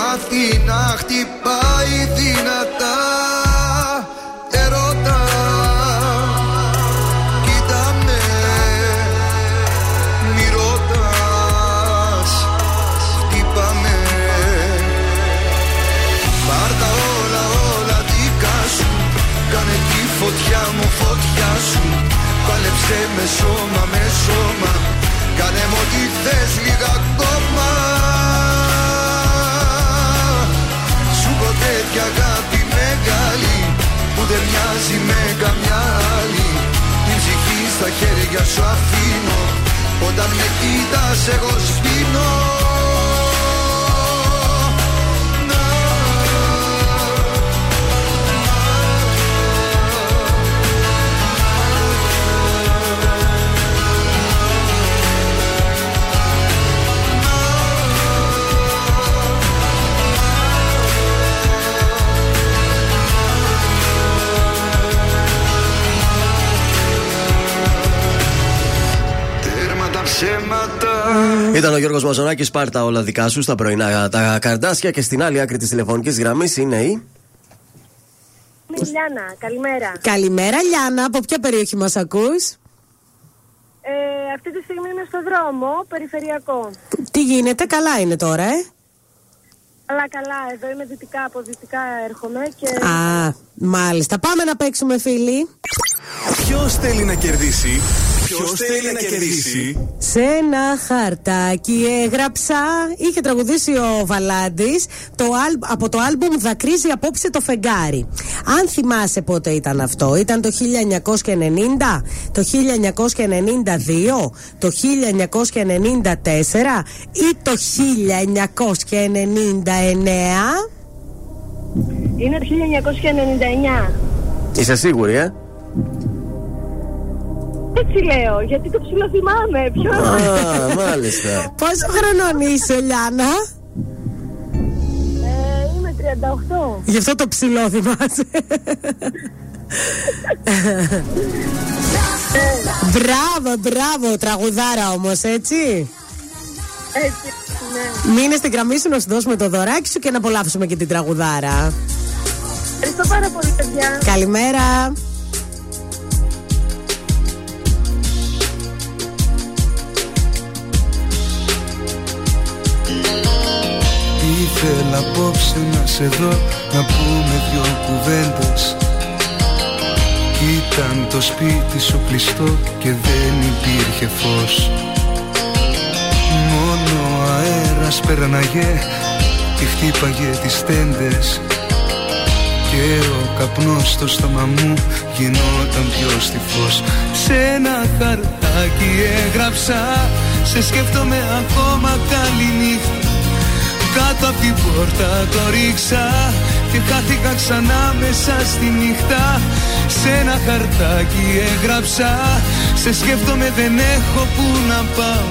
μάθει να χτυπάει δυνατά Γιώργος Μαζονάκης, πάρτα όλα δικά σου στα πρωινά τα καρδάσια και στην άλλη άκρη της τηλεφωνικής γραμμής είναι η. Είμαι η Λιάνα, καλημέρα. Καλημέρα, Λιάνα. Από ποια περιοχή μας ακούς, Ε, αυτή τη στιγμή είμαι στο δρόμο, περιφερειακό. Τι γίνεται, καλά είναι τώρα, ε; Αλλά καλά, εδώ είμαι δυτικά, από δυτικά έρχομαι και... Α, μάλιστα. Πάμε να παίξουμε, φίλοι. Ποιος θέλει να κερδίσει. Ποιος θέλει να κερδίσει; Σε ένα χαρτάκι έγραψα. Είχε τραγουδήσει ο Βαλάντης από το άλμπουμ Δακρύζει απόψε το φεγγάρι. Αν θυμάσαι πότε ήταν αυτό, ήταν το 1990, το 1992, το 1994 ή το 1999. Είναι το 1999. Είσαι σίγουρη, ε; Έτσι λέω, γιατί το ψιλοθυμάμαι. Ποιο Α, μάλιστα. Πόσο χρονών είσαι, Λιάνα; Ε, είμαι 38. Γι' αυτό το ψηλό θυμάσαι. μπράβο, μπράβο, τραγουδάρα όμως, έτσι. Έτσι, ναι. Μείνε στην γραμμή σου να σου δώσουμε το δωράκι σου και να απολαύσουμε και την τραγουδάρα. Ευχαριστώ πάρα πολύ, παιδιά. Καλημέρα. Ήθελα απόψε να σε δω Να πούμε δυο κουβέντες. Ήταν το σπίτι σου κλειστό Και δεν υπήρχε φως. Μόνο αέρας περναγε Και χτύπαγε τις τέντες. Και ο καπνός στο στόμα μου γινόταν πιο στιφός. Σε ένα χαρτάκι έγραψα Σε σκέφτομαι ακόμα καλή νύχτα κάτω από την πόρτα το ρίξα και χάθηκα ξανά μέσα στη νύχτα. Σε ένα χαρτάκι έγραψα σε σκέφτομαι δεν έχω που να πάω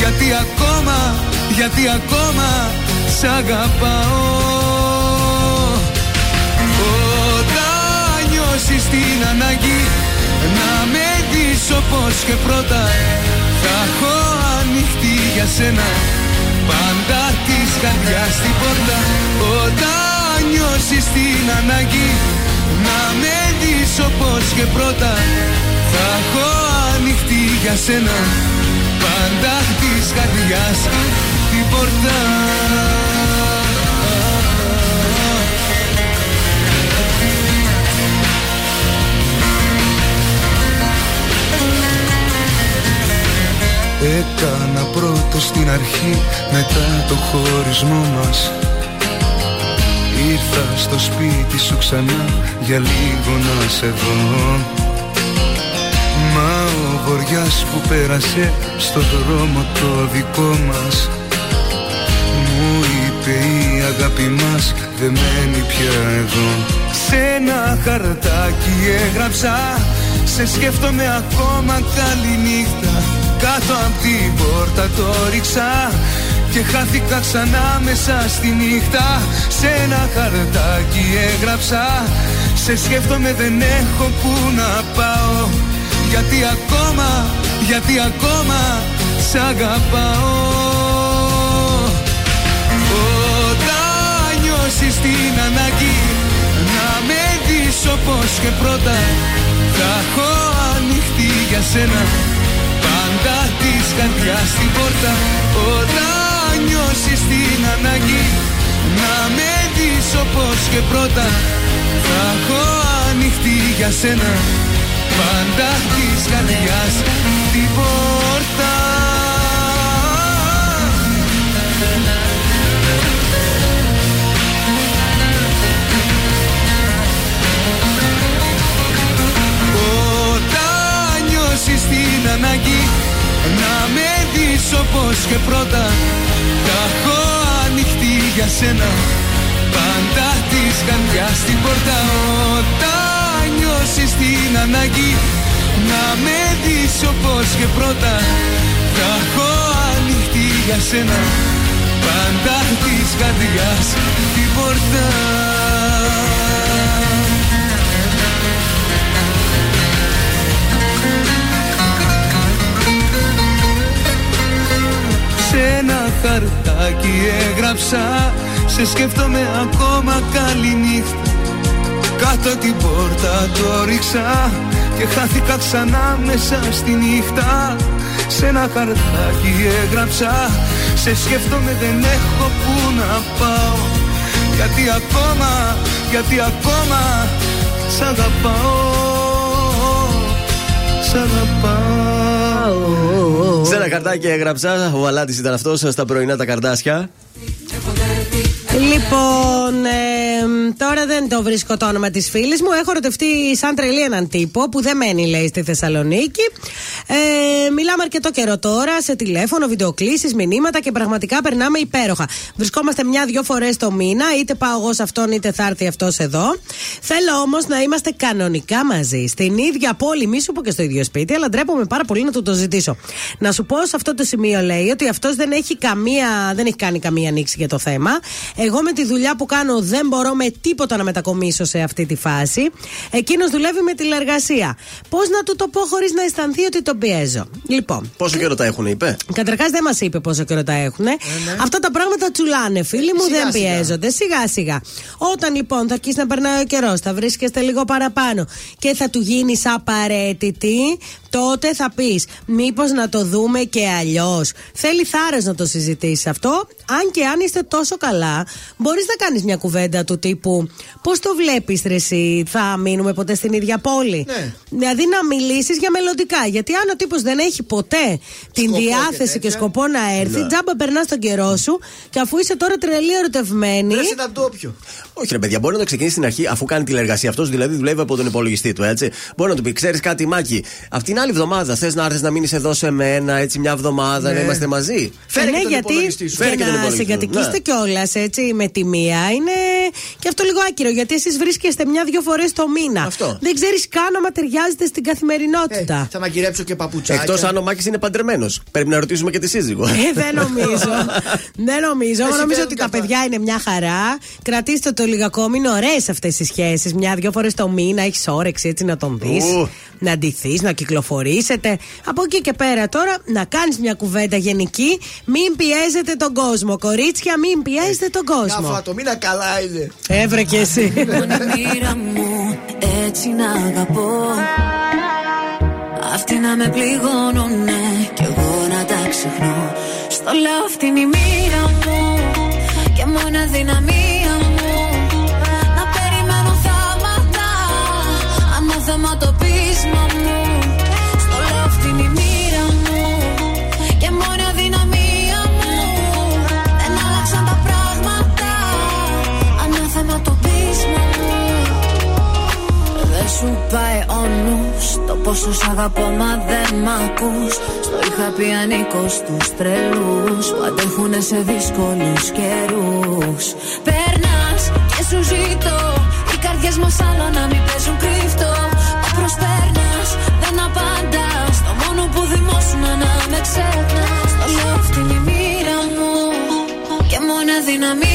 γιατί ακόμα, γιατί ακόμα σ' αγαπάω. Όταν νιώσεις την ανάγκη να με δεις όπως και πρώτα θα έχω ανοιχτή για σένα πάντα της καρδιάς στην πόρτα Όταν νιώσεις την ανάγκη Να με δεις όπως και πρώτα. Θα έχω ανοιχτή για σένα Πάντα της καρδιάς την πόρτα Έκανα πρώτο στην αρχή μετά το χωρισμό μας. Ήρθα στο σπίτι σου ξανά για λίγο να σε δω. Μα ο βοριάς που πέρασε στο δρόμο το δικό μας. Μου είπε η αγάπη μας δεν μένει πια εδώ Σε ένα χαρτάκι έγραψα Σε σκέφτομαι ακόμα καλή νύχτα κάτω από την πόρτα το ρίξα και χάθηκα ξανά μέσα στη νύχτα. Σε ένα χαρτάκι έγραψα Σε σκέφτομαι δεν έχω που να πάω Γιατί ακόμα, γιατί ακόμα Σ' αγαπάω. Όταν νιώσεις την ανάγκη Να με δεις όπως και πρώτα Θα έχω ανοιχτή για σένα. πάντα της καρδιάς την πόρτα Όταν νιώσεις την ανάγκη Να με δεις και πρώτα Θα έχω ανοιχτή για σένα Πάντα τη καρδιάς την πόρτα. Όταν νιώσεις την ανάγκη όπως και πρώτα Τα έχω ανοιχτή για σένα. Πάντα της καρδιάς στην πόρτα Όταν νιώσεις την ανάγκη. Να με δεις όπως και πρώτα Τα έχω ανοιχτή για σένα. Πάντα της καρδιάς την πόρτα ένα χαρτάκι έγραψα. Σε σκέφτομαι ακόμα καλή νύχτα. Κάτω την πόρτα το ρίξα Και χάθηκα ξανά μέσα στη νύχτα. Σε ένα χαρτάκι έγραψα. Σε σκέφτομαι δεν έχω που να πάω. Γιατί ακόμα, γιατί ακόμα Σ' αγαπάω. Σ' αγαπάω Σε ένα καρτάκι έγραψα, ο Αλάτης ήταν αυτός στα πρωινά τα καρδάσια. Λοιπόν, ε, τώρα δεν το βρίσκω το όνομα της φίλης μου. Έχω ρωτευτεί σαν τρελή έναν τύπο που δεν μένει, λέει, στη Θεσσαλονίκη. Ε, μιλάμε αρκετό καιρό τώρα σε τηλέφωνο, βιντεοκλήσεις, μηνύματα και πραγματικά περνάμε υπέροχα. Βρισκόμαστε μια-δυο φορές το μήνα, είτε πάω εγώ σε αυτόν, είτε θα έρθει αυτός εδώ. Θέλω όμως να είμαστε κανονικά μαζί, στην ίδια πόλη, μη σου πω και στο ίδιο σπίτι, αλλά ντρέπομαι πάρα πολύ να του το ζητήσω. Να σου πω σε αυτό το σημείο, λέει, ότι αυτός δεν έχει καμία, δεν έχει κάνει καμία ανοίξη για το θέμα. Εγώ με τη δουλειά που κάνω δεν μπορώ με τίποτα να μετακομίσω σε αυτή τη φάση. Εκείνος δουλεύει με τηλεργασία. Πώς να του το πω χωρίς να αισθανθεί ότι τον πιέζω. Λοιπόν. Πόσο καιρό τα έχουν, είπε; Καταρχάς δεν μας είπε πόσο καιρό τα έχουν. Αυτά τα πράγματα τσουλάνε, φίλοι μου, Σιγά, δεν σιγά. πιέζονται. Σιγά σιγά. Όταν λοιπόν θα αρχίσει να περνάει ο καιρός, θα βρίσκεστε λίγο παραπάνω και θα του γίνεις απαραίτητη, τότε θα πεις μήπως να το δούμε και αλλιώς. Θέλει θάρρος να το συζητήσεις αυτό. Αν και αν είστε τόσο καλά, μπορείς να κάνεις μια κουβέντα του τύπου Πώς το βλέπεις, Ρε, εσύ, θα μείνουμε ποτέ στην ίδια πόλη; Ναι. Δηλαδή να μιλήσεις για μελλοντικά. Γιατί αν ο τύπος δεν έχει ποτέ την Σκοπό και διάθεση και, τέτοια. σκοπό να έρθει, Ναι. τζάμπα περνάς τον καιρό σου και αφού είσαι τώρα τρελή ερωτευμένη. Ρε, ήταν ντόπιο. Όχι, ρε παιδιά, μπορεί να το ξεκινήσει στην αρχή αφού κάνει τηλεργασία. Αυτός δηλαδή δουλεύει από τον υπολογιστή του, έτσι. Μπορεί να του πει: Ξέρεις κάτι, Μάκη, αυτήν την άλλη εβδομάδα θες να έρθεις να μείνεις εδώ σε μένα, έτσι μια εβδομάδα Ναι. να είμαστε μαζί. Φέρε ναι, και τον γιατί υπολογιστή σου. Φέρε και τον για να υπολογιστή σου, συγκατοικήσετε ναι. κιόλας έτσι με τη μία είναι και αυτό λίγο άκυρο. Γιατί εσείς βρίσκεστε μια-δυο φορές το μήνα. Αυτό. Δεν ξέρεις καν άμα ταιριάζετε στην καθημερινότητα. Θα μαγειρέψω και παπουτσάκια. Εκτός αν ο Μάκης είναι παντρεμένος. Πρέπει να ρωτήσουμε και τη σύζυγο. Ε, δεν νομίζω. δεν νομίζω. Εγώ Εσύ νομίζω παίρνουν ότι και τα αυτά. παιδιά είναι μια χαρά. Κρατήστε το λίγο ακόμη. Είναι ωραίες αυτές οι σχέσεις. Μια-δυο φορές το μήνα έχεις όρεξη έτσι να τον δεις. Ου. Να ντυθείς, να κυκλοφορήσετε. Από εκεί και πέρα τώρα να κάνεις μια κουβέντα γενική. Μην πιέζετε τον κόσμο. Κορίτσια, μην πιέζετε τον Μια κόσμο. φορά το μήνα καλά είναι. Έβρε και εσύ. Μόνη μοίρα μου έτσι να αγαπώ Αυτοί να με πληγώνουνε κι εγώ να τα ξεχνώ Στο λέω αυτή είναι η μοίρα μου και μόνο δυναμία το πείσμα μου. Στο λέω αυτή είναι η μοίρα μου. Και μόνο δυναμία μου. Δεν άλλαξαν τα πράγματα. Ανάθεμα το πείσμα μου. Δεν σου πάει ο νους Το πόσο σ' αγαπώ μα δεν μ' ακούς. Στο είχα πει ανήκως στους τρελούς Που αντέχουνε σε δύσκολους καιρούς. Περνάς και σου ζητώ Οι καρδιές μας άλλο να μην παίζουν κρύφτο μόνο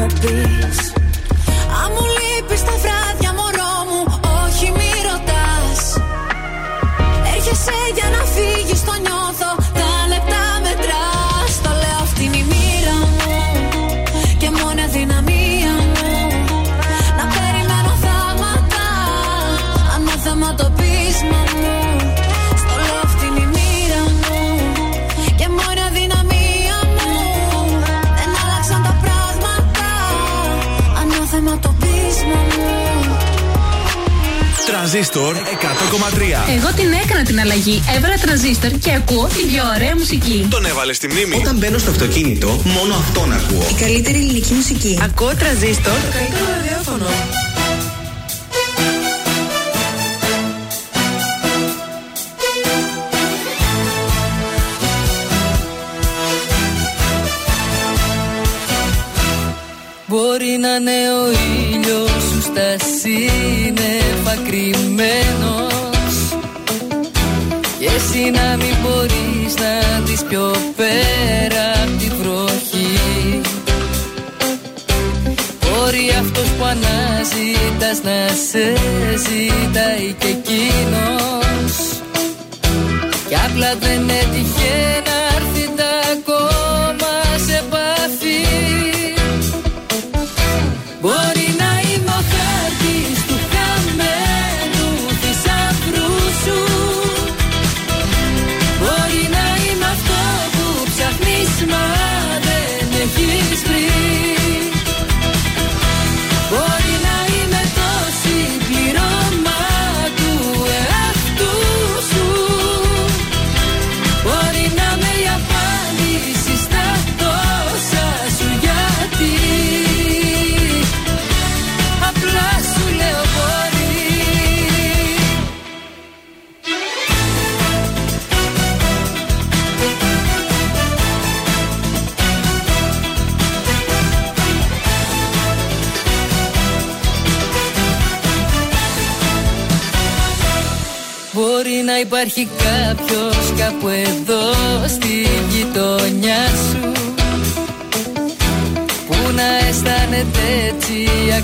αλλά Τρανζίστορ 100,3. Εγώ την έκανα την αλλαγή. Έβαλα τρανζίστορ και ακούω την πιο ωραία μουσική. Τον έβαλες στη μνήμη. Όταν μπαίνω στο αυτοκίνητο, μόνο αυτόν ακούω. Η καλύτερη ελληνική μουσική. Ακούω τραζίστορ. Το καλύτερο ραδιόφωνο. Μπορεί να είναι να μην μπορείς να δεις πιο πέρα απ' τη βροχή. Μπορεί αυτός που αναζητάς να σε ζητάει και εκείνος. Κι απλά δεν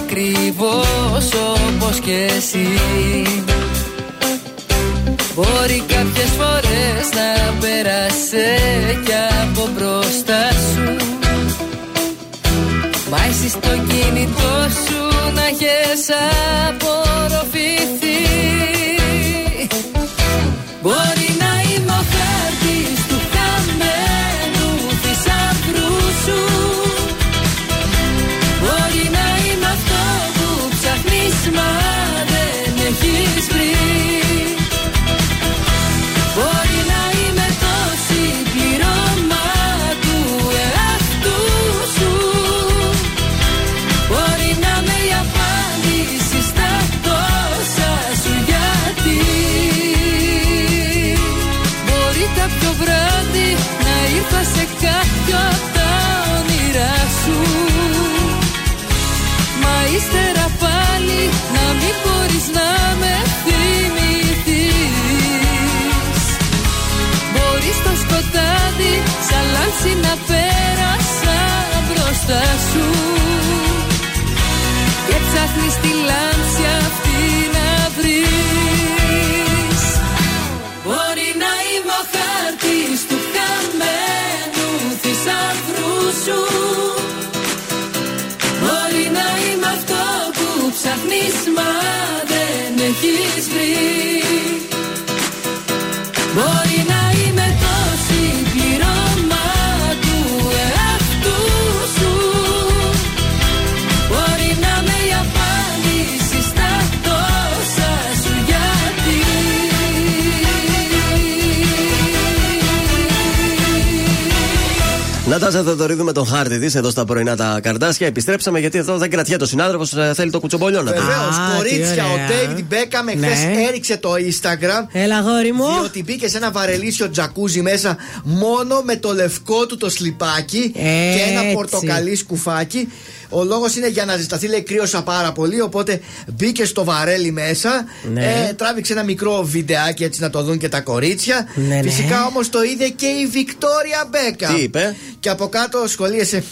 ακριβώς όπως και εσύ. Μπορεί κάποιες φορές να πέρασε κι από μπροστά σου. Μα εσύ στο κινητό σου να έχεις απορροφηθεί μπορείς να με θυμηθείς. Μπορείς στο σκοτάδι σαν λάμψη να πέρασα μπροστά σου. Και ψάχνεις έχεις βρει Νατάζα Θεοδωρίδου με τον χάρτη της εδώ στα πρωινά τα καρδάσια. Επιστρέψαμε γιατί εδώ δεν κρατιέται ο συνάδελφος, θέλει το κουτσομπολιό να πει. Βεβαίως, κορίτσια, ο ωραία. David Beckham Ναι. εχθέ έριξε το Instagram. Έλα, γόρι μου. Διότι μπήκε σε ένα βαρελίσιο τζακούζι μέσα μόνο με το λευκό του το σλιπάκι και ένα Έτσι. πορτοκαλί σκουφάκι. Ο λόγος είναι για να ζεσταθεί, λέει κρύωσα πάρα πολύ. Οπότε μπήκε στο βαρέλι μέσα. Ναι. Ε, τράβηξε ένα μικρό βιντεάκι έτσι να το δουν και τα κορίτσια. Ναι, ναι. Φυσικά όμως το είδε και η Βικτόρια Μπέκα. Τι είπε; Και από κάτω σχολίασε.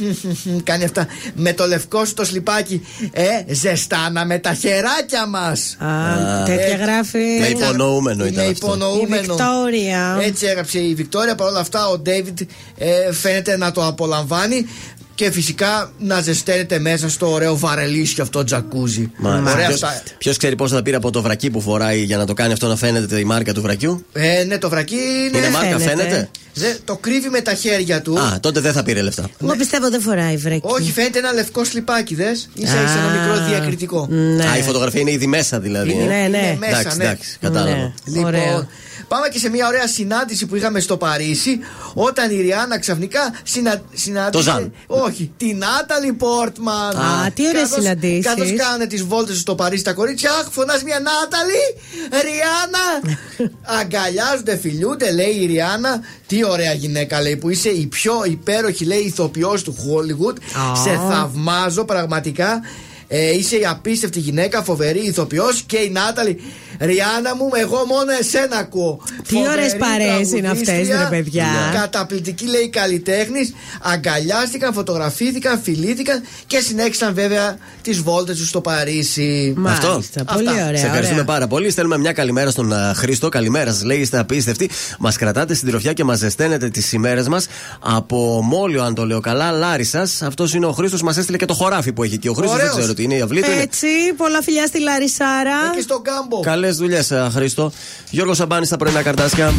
κάνει αυτά. Με το λευκό σου το σλιπάκι. Ε, ζεστάναμε τα χεράκια μας. Α, τέτοια γράφει. Με υπονοούμενο ήταν Είναι αυτό. υπονοούμενο. Η Βικτόρια. Έτσι έγραψε η Βικτόρια. Παρ' όλα αυτά ο Ντέιβιντ ε, φαίνεται να το απολαμβάνει. Και φυσικά να ζεσταίνετε μέσα στο ωραίο βαρελίσιο αυτό τζακούζι. Ωραία αυτά. Ποιος ξέρει πώς θα πήρε από το βρακί που φοράει για να το κάνει αυτό να φαίνεται η μάρκα του βρακιού; Ε, ναι, το βρακί είναι. Είναι μάρκα, φαίνεται. Δε- το κρύβει με τα χέρια του. Α, τότε δεν θα πήρε λεφτά. Εγώ πιστεύω δεν φοράει βρέκι. Όχι, φαίνεται ένα λευκό σλιπάκι, δες. Ίσα ίσα ένα Α, μικρό διακριτικό. ναι. Α, η φωτογραφία είναι ήδη μέσα δηλαδή. ε; Είναι, ναι. Είναι μέσα, εντάξει, ναι. εντάξει, κατάλαβα. Λοιπόν, Ωραίο. Πάμε και σε μια ωραία συνάντηση που είχαμε στο Παρίσι όταν η Ριάννα ξαφνικά συνα... συνάντησε. Το Ζαν. Όχι, την Νάταλι Πόρτμαν. Α, τι ωραίες συναντήσεις. Καθώ κάνουν τις βόλτες στο Παρίσι τα κορίτσια, αχ, φωνάζει μια Νάταλι, Ριάννα. Αγκαλιάζονται, φιλιούνται, λέει η Ριάννα. Τι ωραία γυναίκα, λέει, που είσαι η πιο υπέροχη, λέει, ηθοποιός του Hollywood. Α. Σε θαυμάζω πραγματικά. Ε, είσαι η απίστευτη γυναίκα, φοβερή ηθοποιός και η Νάταλη. Ριάννα μου, εγώ μόνο εσένα ακούω. Τι ωραίες παρέες είναι αυτές, τραγουδίστρια, ρε παιδιά. Καταπληκτική λέει καλλιτέχνης. Αγκαλιάστηκαν, φωτογραφήθηκαν, φιλήθηκαν και συνέχισαν βέβαια τις βόλτες τους στο Παρίσι. Αυτό. Μάλιστα, πολύ Αυτά. ωραία. Σε ευχαριστούμε ωραία. πάρα πολύ. Στέλνουμε μια καλημέρα στον α, Χρήστο. Καλημέρα σας, λέει, είστε απίστευτοι. Μας κρατάτε στην τροφιά και μας ζεσταίνετε τις ημέρες μας. Από Μόλιο, αν το λέω καλά, Λάρισα. Αυτός είναι ο Χρήστος. Μας έστειλε και το χωράφι που έχει εκεί. Ο Χρήστος δεν Ωραίος. ξέρω τι είναι. Η αυλή του είναι. Έτσι, πολλά φιλιά στη Λαρισάρα. Και στον κάμπο. Καλές δουλειές, Χρήστο. Γιώργος Σαμπάνης στα πρωινά καρτάσια.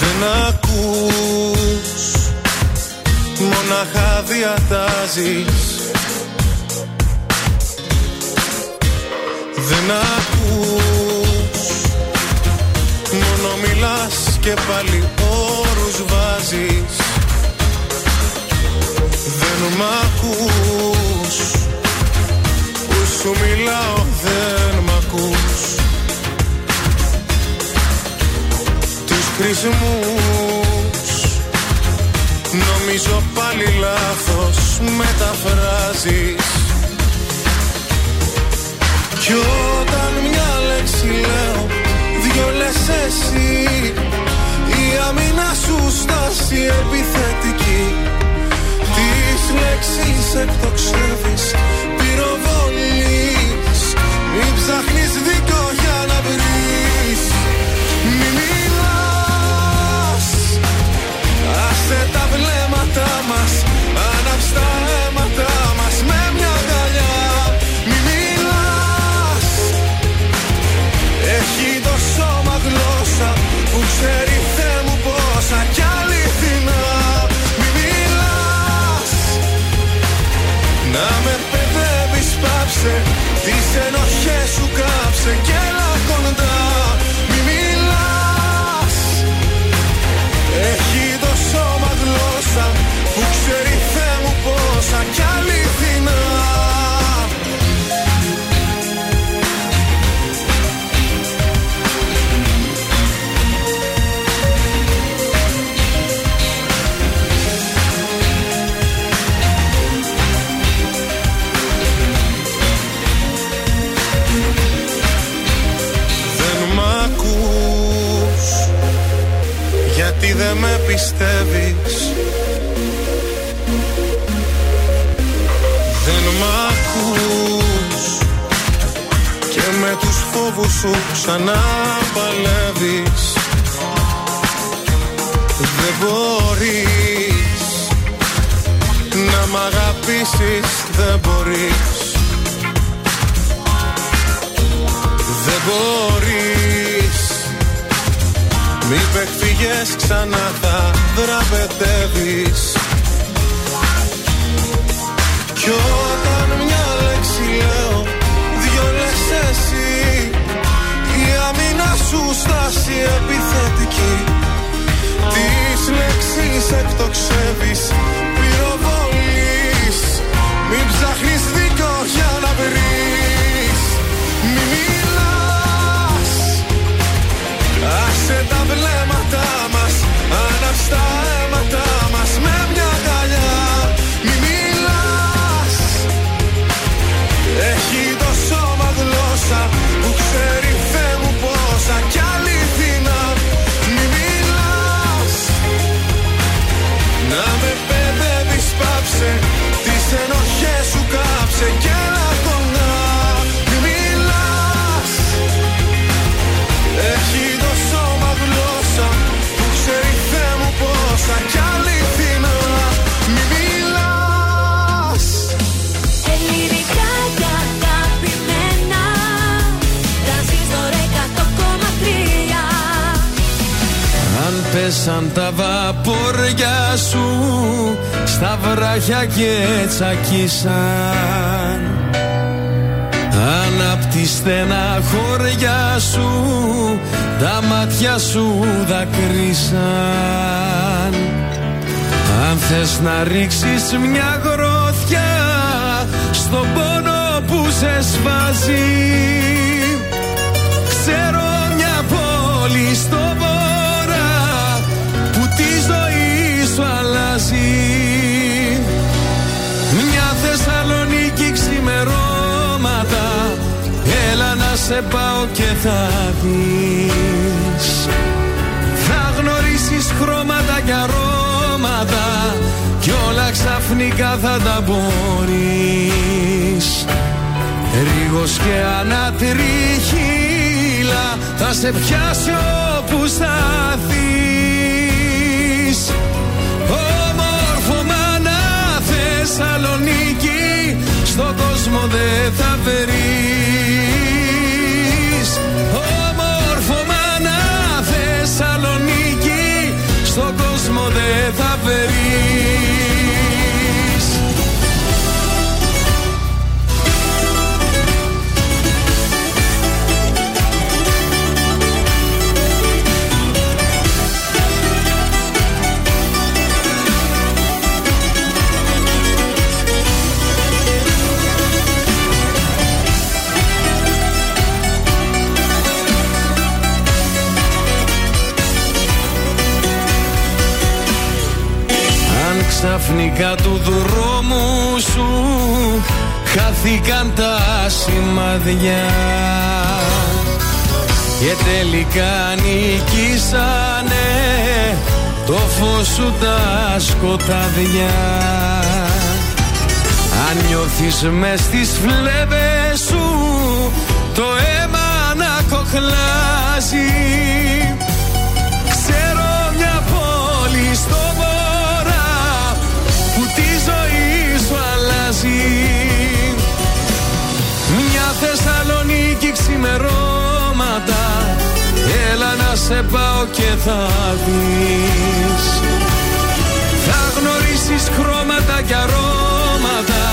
Δεν ακούς Μονάχα διατάζεις και πάλι όρους βάζεις. Δεν μ' ακούς. Που σου μιλάω δεν μ' ακούς. Τους χρησμούς. Νομίζω πάλι λάθος μεταφράζεις. Κι όταν μια λέξη λέω Δυο λες εσύ Η άμυνα σου στάση επιθετική. Τις λέξεις εκτοξεύεις Πυροβολείς Μην ψάχνεις δίκιο για να βρεις again. Πιστεύεις; Δεν μ' ακούς. Και με τους φόβους σου ξανά παλεύεις Δεν μπορείς Να μ' αγαπήσεις Δεν μπορείς. Δεν μπορείς μη παιχτηγές ξανά θα δραπετεύεις Κι όταν μια λέξη λέω Δυο λες εσύ. Η άμυνα σου στάση επιθετική. Τις λέξεις εκτοξεύεις Πυροβολείς. Μην ψάχνεις δίκιο για να βρεις. Μη μιλάς Άσε τα βλέμματα μας Άναψε τα αίματα μας. Με μια Πέσαν τα βαπόρια σου στα βράχια και τσακίσαν. Αν απ' τη στενά χωριά σου τα μάτια σου δακρύσαν. Αν θες να ρίξεις μια γροθιά στον πόνο που σε σβάζει Ξέρω μια πόλη στο σε πάω και θα δεις Θα γνωρίσεις χρώματα και αρώματα Κι όλα ξαφνικά θα τα μπορείς Ρίγος και ανατριχύλα Θα σε πιάσει όπου σταθείς Όμορφο μάνα Θεσσαλονίκη Στον κόσμο δεν θα βρεις Στον κόσμο δεν θα βρεις ξαφνικά του δρόμου σου χάθηκαν τα σημαδιά και τελικά νικήσανε το φως σου τα σκοτάδια. Αν νιώθεις μες στις φλέβες σου το αίμα να κοχλάζει αλλάζει Μια Θεσσαλονίκη ξημερώματα. Έλα να σε πάω και θα δεις. Θα γνωρίσεις χρώματα και αρώματα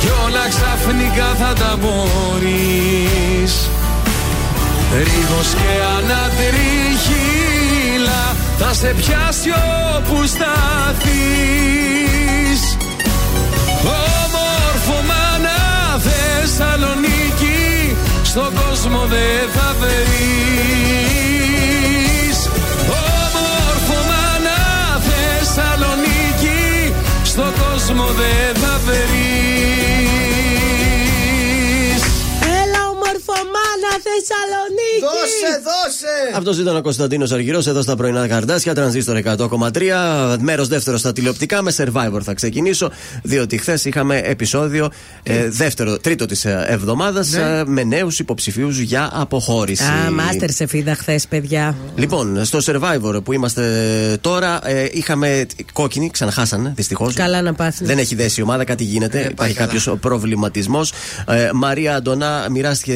Κι όλα ξαφνικά θα τα μπορείς. Ρίγος και ανατριχύλα Θα σε πιάσει όπου σταθείς Όμορφο μάνα Θεσσαλονίκη Στον κόσμο δεν θα βρεις. Όμορφο μάνα Θεσσαλονίκη Στον κόσμο δεν θα βρεις Θεσσαλονίκη! Δώσε, δώσε! Αυτός ήταν ο Κωνσταντίνος Αργυρός εδώ στα πρωινά καρτάσια, τρανζίστορ 100,3. Μέρος δεύτερο στα τηλεοπτικά. Με survivor θα ξεκινήσω, διότι χθες είχαμε επεισόδιο ε, δεύτερο, τρίτο της εβδομάδας Ναι. με νέους υποψηφίους για αποχώρηση. Α, μάστερ σε φίδα χθες, παιδιά. Λοιπόν, στο survivor που είμαστε τώρα, ε, είχαμε κόκκινη, ξαναχάσανε δυστυχώς. Καλά να πάθεις. Δεν έχει δέσει η ομάδα, κάτι γίνεται. Υπάρχει κάποιος προβληματισμός. Ε, Μαρία Αντωνά μοιράστηκε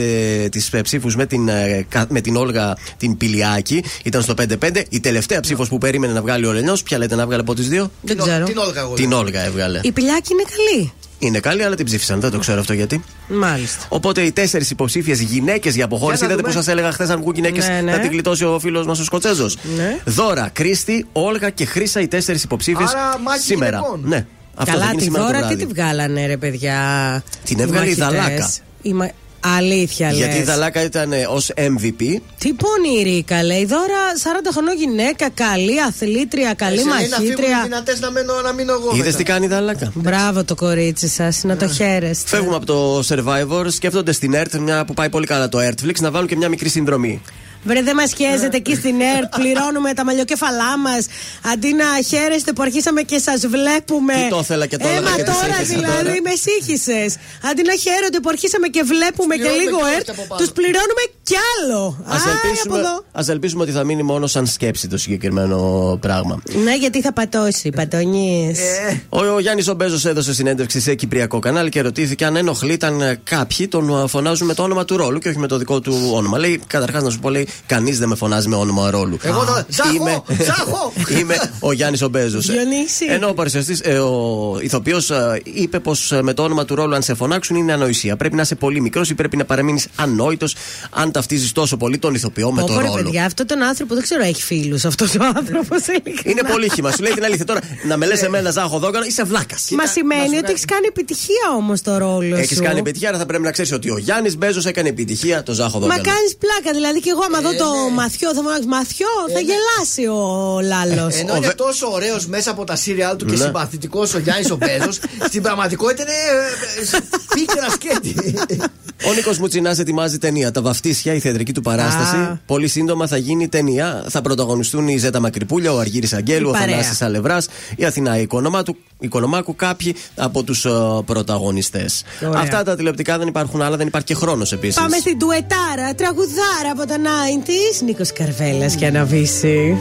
τις ψήφους με, την, ε, κα- με την Όλγα την Πηλιάκη. Ήταν στο 5-5. Η τελευταία ψήφος που περίμενε να βγάλει ο Λενιό, ποια λέτε να βγάλει από τις δύο; Δεν ξέρω. Την Όλγα εγώ. Την Όλγα έβγαλε. Η πιλιάκη είναι καλή. Είναι καλή, αλλά την ψήφισαν. Δεν το ξέρω αυτό γιατί. Μάλιστα. Οπότε οι τέσσερις υποψήφιες γυναίκες για αποχώρηση. Για να Είδατε που δούμε. σας έλεγα χθες αν βγουν γυναίκες Ναι, ναι. να την γλιτώσει ο φίλος μας ο Σκοτσέζος. Ναι. Δώρα, Κρίστη, Όλγα και Χρήσα οι τέσσερις υποψήφιες Άρα, μάχη σήμερα. γυναικών. Ναι. Αυτό θα Καλά, γίνει τη σήμερα το δώρα τι βράδυ. τη βγάλανε, ρε παιδιά. Την οι έβγαλε η μαχητές. Δαλάκα. Η μα- Αλήθεια, Γιατί η λες. Δαλάκα ήταν ως MVP. Τι πονηρή, καλέ. Η δώρα 40 χρονών γυναίκα, καλή αθλήτρια, καλή Εσύ λέει να φύγουν οι μαχήτρια. δυνατές να μείνω, να μείνω εγώ. Είδες μετά. τι κάνει η Δαλάκα; Μπράβο το κορίτσι σας, να το χαίρεστε. Φεύγουμε από το Survivor, σκέφτονται στην ERT, μια που πάει πολύ καλά το Earthflix, να βάλουν και μια μικρή συνδρομή. Βρε, δεν μας χαίρεστε εκεί στην ΕΡΤ. Πληρώνουμε τα μαλλιοκέφαλά μας. Αντί να χαίρεστε που αρχίσαμε και σας βλέπουμε. Τι το ήθελα και το Ε, έλεγα μα και τις τώρα σύγχυσα δηλαδή τώρα. με σύγχυσες. Αντί να χαίρονται που αρχίσαμε και βλέπουμε και πληρώνουμε λίγο κιόλας ΕΡΤ, και από πάνω. τους πληρώνουμε κι άλλο. Α Άρα από ελπίσουμε, εδώ. ας ελπίσουμε ότι θα μείνει μόνο σαν σκέψη το συγκεκριμένο πράγμα. Ναι, γιατί θα πατώσει, πατονίε. Ο, ο Γιάννης Ομπέζος έδωσε συνέντευξη σε κυπριακό κανάλι και ρωτήθηκε αν ενοχλεί όταν ε, κάποιοι τον ε, φωνάζουν με το όνομα του ρόλου και όχι με το δικό του όνομα. Λέει, καταρχάς να σου πω, λέει, κανείς δεν με φωνάζει με όνομα ρόλου. Εγώ το. Ζάχο! Είμαι, Ζάχο! είμαι ο Γιάννης ο Μπέζο. Διονύση. Ενώ ο παρουσιαστής, ε, ο ηθοποιός, είπε πως με το όνομα του ρόλου, αν σε φωνάξουν, είναι ανοησία. Πρέπει να είσαι πολύ μικρός ή πρέπει να παραμείνεις ανόητος αν ταυτίζεις τόσο πολύ τον ηθοποιό με τον Ωραία, ρόλο. παιδιά, αυτόν τον άνθρωπο δεν ξέρω, έχει φίλους αυτός ο άνθρωπος. Είναι πολύ χύμα. Σου λέει την αλήθεια τώρα να με λες εμένα Ζάχο Δόγκανα, είσαι βλάκας. Μα σημαίνει ότι έχεις κάνει επιτυχία όμως το ρόλο σου. Έχει κάνει επιτυχία, αλλά θα πρέπει να ξέρεις ότι ο Γιάννης Μπέζος έκανε επιτυχία το Ζάχο Μα Δόγκανα. κάνεις πλάκα, δηλαδή και εγώ άμα δω το ναι. μαθιό, θα μου πει μαθιό, θα γελάσει ο Λάλος. Ενώ είναι τόσο ωραίος μέσα από τα σύριαλ του και Ναι. συμπαθητικός ο Γιάννης ο Μπέζος, στην πραγματικότητα είναι ε, ε, πίκρα σκέτη. Ο Νίκος Μουτσινάς ετοιμάζει ταινία. Τα βαφτίσια, η θεατρική του παράσταση. Α. Πολύ σύντομα θα γίνει ταινία. Θα πρωταγωνιστούν η Ζέτα Μακρυπούλια, ο Αργύρης Αγγέλου, Η ο παρέα. Θανάσης Αλευράς, η Αθηνά Οικονομάκου, Οικονομάκου κάποιοι από τους πρωταγωνιστές. Ωραία. Αυτά τα τηλεοπτικά δεν υπάρχουν άλλα, δεν υπάρχει και χρόνος επίσης. Πάμε στην τουετάρα, τραγουδάρα από τα 90s. Νίκος Καρβέλας και αναβήσει.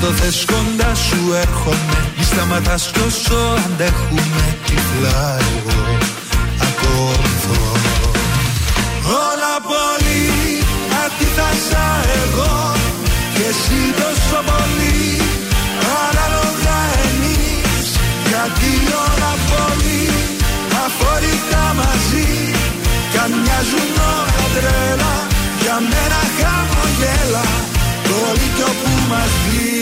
Το θες κοντά σου έρχομαι. Μη σταματάς κι όσο αντέχουμε τυφλά εγώ. Ακολουθώ Όλα πολύ αντίθασα εγώ Και εσύ τόσο πολύ Ανάλογα εμείς. Γιατί όλα πολύ αφορικά μαζί. Κι αν μοιάζουν όλα τρέλα Για μένα χαμογέλα Το λύκειο που μας βγει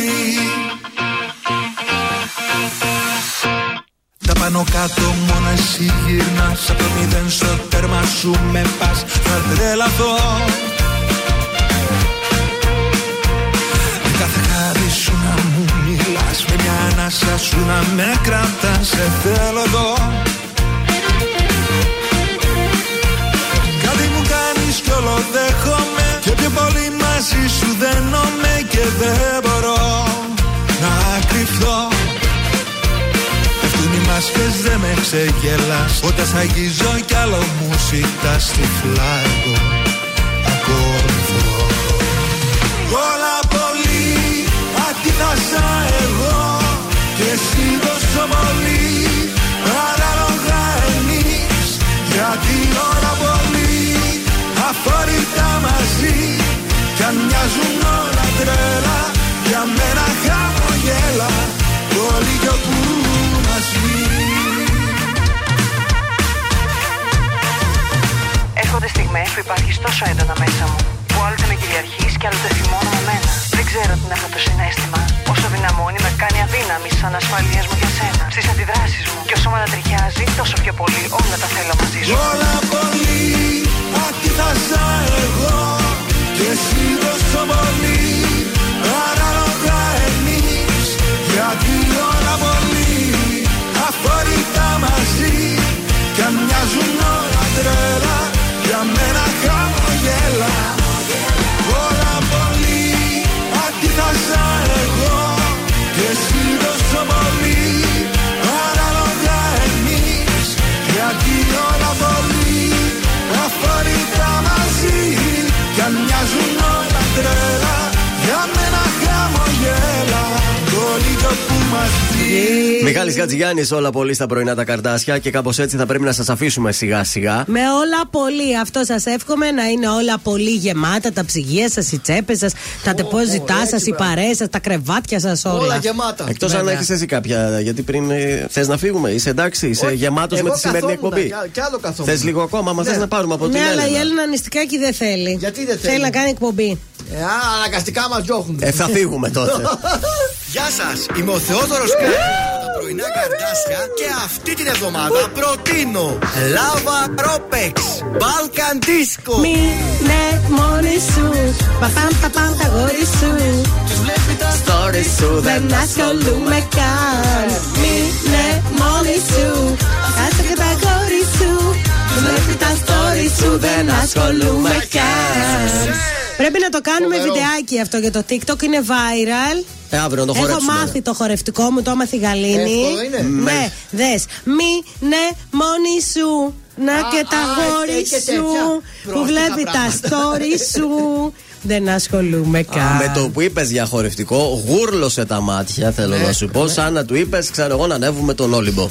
πάνω κάτω μόνο εσύ γυρνάς. Από το μηδέν στο τέρμα σου με πας. Θα τρελαθώ. Με κάθε χάρη σου να μου μιλάς Με μια ανάσα σου να με κρατάς. Σε θέλω εδώ. Κάτι μου κάνεις κι όλο δέχομαι Και πιο πολύ μαζί σου δένομαι Και δεν μπορώ να κρυφθώ Πέφτουν οι μάσκες δεν με ξεγελάς. Όταν σ' αγγίζω κι άλλο μου ζητάς τυφλά εγώ ακολουθώ Όλα πολύ αντίθασα εγώ. Και εσύ τόσο πολύ Ανάλογα εμείς. Γιατί όλα πολύ αφορικά μαζί. Κι αν μοιάζουν όλα τρέλα Για μένα χαμογέλα. Το λύκειο που μας Έρχονται στιγμές που υπάρχει τόσο έντονα μέσα μου, που άλλοτε με κυριαρχείς και άλλοτε θυμώνω με μένα. Δεν ξέρω τι είναι αυτό το συνέστημα. Όσο δυναμώνει, με κάνει αδύναμη σαν ασφαλείας μου για σένα. Στις αντιδράσεις μου. Και όσο με ανατριχιάζει, τόσο πιο πολύ όλα τα θέλω μαζί σου. Όλα πολύ αντίθασα εγώ Και εσύ τόσο πολύ Ανάλογα εμείς Γιατί όλα βγει Μιχάλης Γατζηγιάννη, όλα πολύ στα πρωινά τα καρτάσια και κάπως έτσι θα πρέπει να σας αφήσουμε σιγά σιγά. Με όλα πολύ. Αυτό σας εύχομαι να είναι όλα πολύ γεμάτα. Τα ψυγεία σας, οι τσέπες σας, τα τεπόζιτά σας, οι παρέες σας, τα κρεβάτια σας, όλα. Όλα γεμάτα. Εκτός αν Βέβαια. έχεις εσύ κάποια. Γιατί πριν θες να φύγουμε, είσαι εντάξει, είσαι γεμάτος με Εγώ τη σημερινή καθόμουν, εκπομπή. κι- Κι άλλο καθόμουν. Θες λίγο ακόμα, μα Ναι. θες να πάρουμε από την Ναι, αλλά η Έλενα. Έλληνα νηστικάκι δεν θέλει. Γιατί δεν Θέλει θέλει; να κάνει εκπομπή. Ε, α, αναγκαστικά μας διώχνουν. Ε, θα φύγουμε τότε. Γεια σας, είμαι ο Θεόδωρος Κράτο τα πρωινά καρτάσια και αυτή την εβδομάδα προτείνω Lava Ropex Balkan Disco. Μη ναι μόνη σου. Παπάμ, παπάμ, τα γόρις σου. Story σου Δεν ασχολούμαι καν. Μη ναι μόνη σου. Κάτσε και τα γόρις σου. Βλέπει τα story σου. Δεν ασχολούμαι καν. Πρέπει να το κάνουμε Φοβερό. βιντεάκι αυτό για το TikTok. Είναι viral. Ε, αύριο να το Έχω χορέψουμε. μάθει το χορευτικό μου, το έμαθε η Γαλήνη. Εύκολο είναι. Ναι, δες. Μη, ναι, μόνη σου. Να Α, και τα α, γόρι και τέτοια. σου. Που Πρόστιχα βλέπει τα πράγματα. story σου. Δεν ασχολούμαι καν. Με το που είπες για χορευτικό, γούρλωσε τα μάτια, θέλω Ναι, να σου πω. Σαν να του είπες, ξέρω εγώ, να ανέβουμε τον Όλυμπο.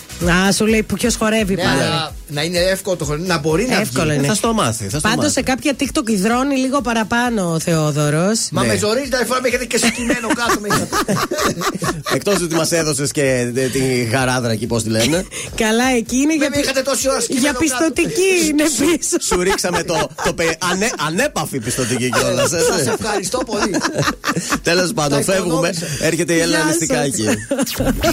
Α, σου λέει που ποιος χορεύει Ναι, πάλι. αλλά να είναι εύκολο το χρόνο, να μπορεί να Εύκολο βγει. είναι. Θα στο μάθει. Θα στο Πάντως μάθει. σε κάποια TikTok υδρώνει λίγο παραπάνω ο Θεόδωρος. Μα Ναι. με ζορίζει τα φορά με έχετε και σκημένο κάτω με Εκτός ότι μας έδωσες και ε, τη γαράδρα εκεί, πώς τη λένε. Καλά, εκεί είναι για, με είχατε τόση ώρα σκημένο για κάτω. πιστοτική είναι πίσω. Σου ρίξαμε το, το πε- ανέ, ανέπαφη πιστοτική κιόλας. Σας ευχαριστώ πολύ. Τέλος πάντων, Τα φεύγουμε. οικονόμησα. Έρχεται η Έλληνα Γεια σας. νηστικάκι.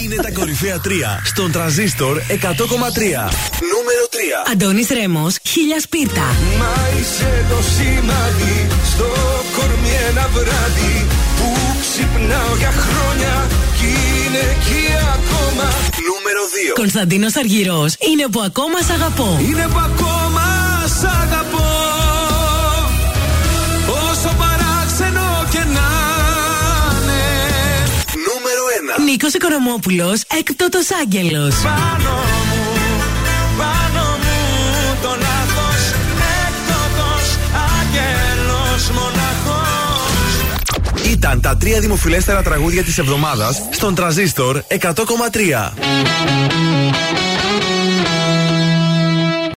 Είναι τα κορυφαία 3 στον τραζίστορ 100,3. Νούμερο 3. Αντώνης Ρέμος, χίλια σπίρτα. Μα είσαι το σημάδι στο κορμί ένα βράδυ που ξυπνάω για χρόνια κι είναι εκεί ακόμα. Νούμερο 2. Κωνσταντίνος Αργυρός, είναι που ακόμα σ' αγαπώ. Είναι που ακόμα σ' αγαπώ Νίκος Οικονομόπουλος, έκτοτο άγγελος. Πάνω μου, πάνω μου το λάθος. Έκτοτο άγγελος μοναχός. Ήταν τα τρία δημοφιλέστερα τραγούδια της εβδομάδας στον Τραζίστορ 100,3.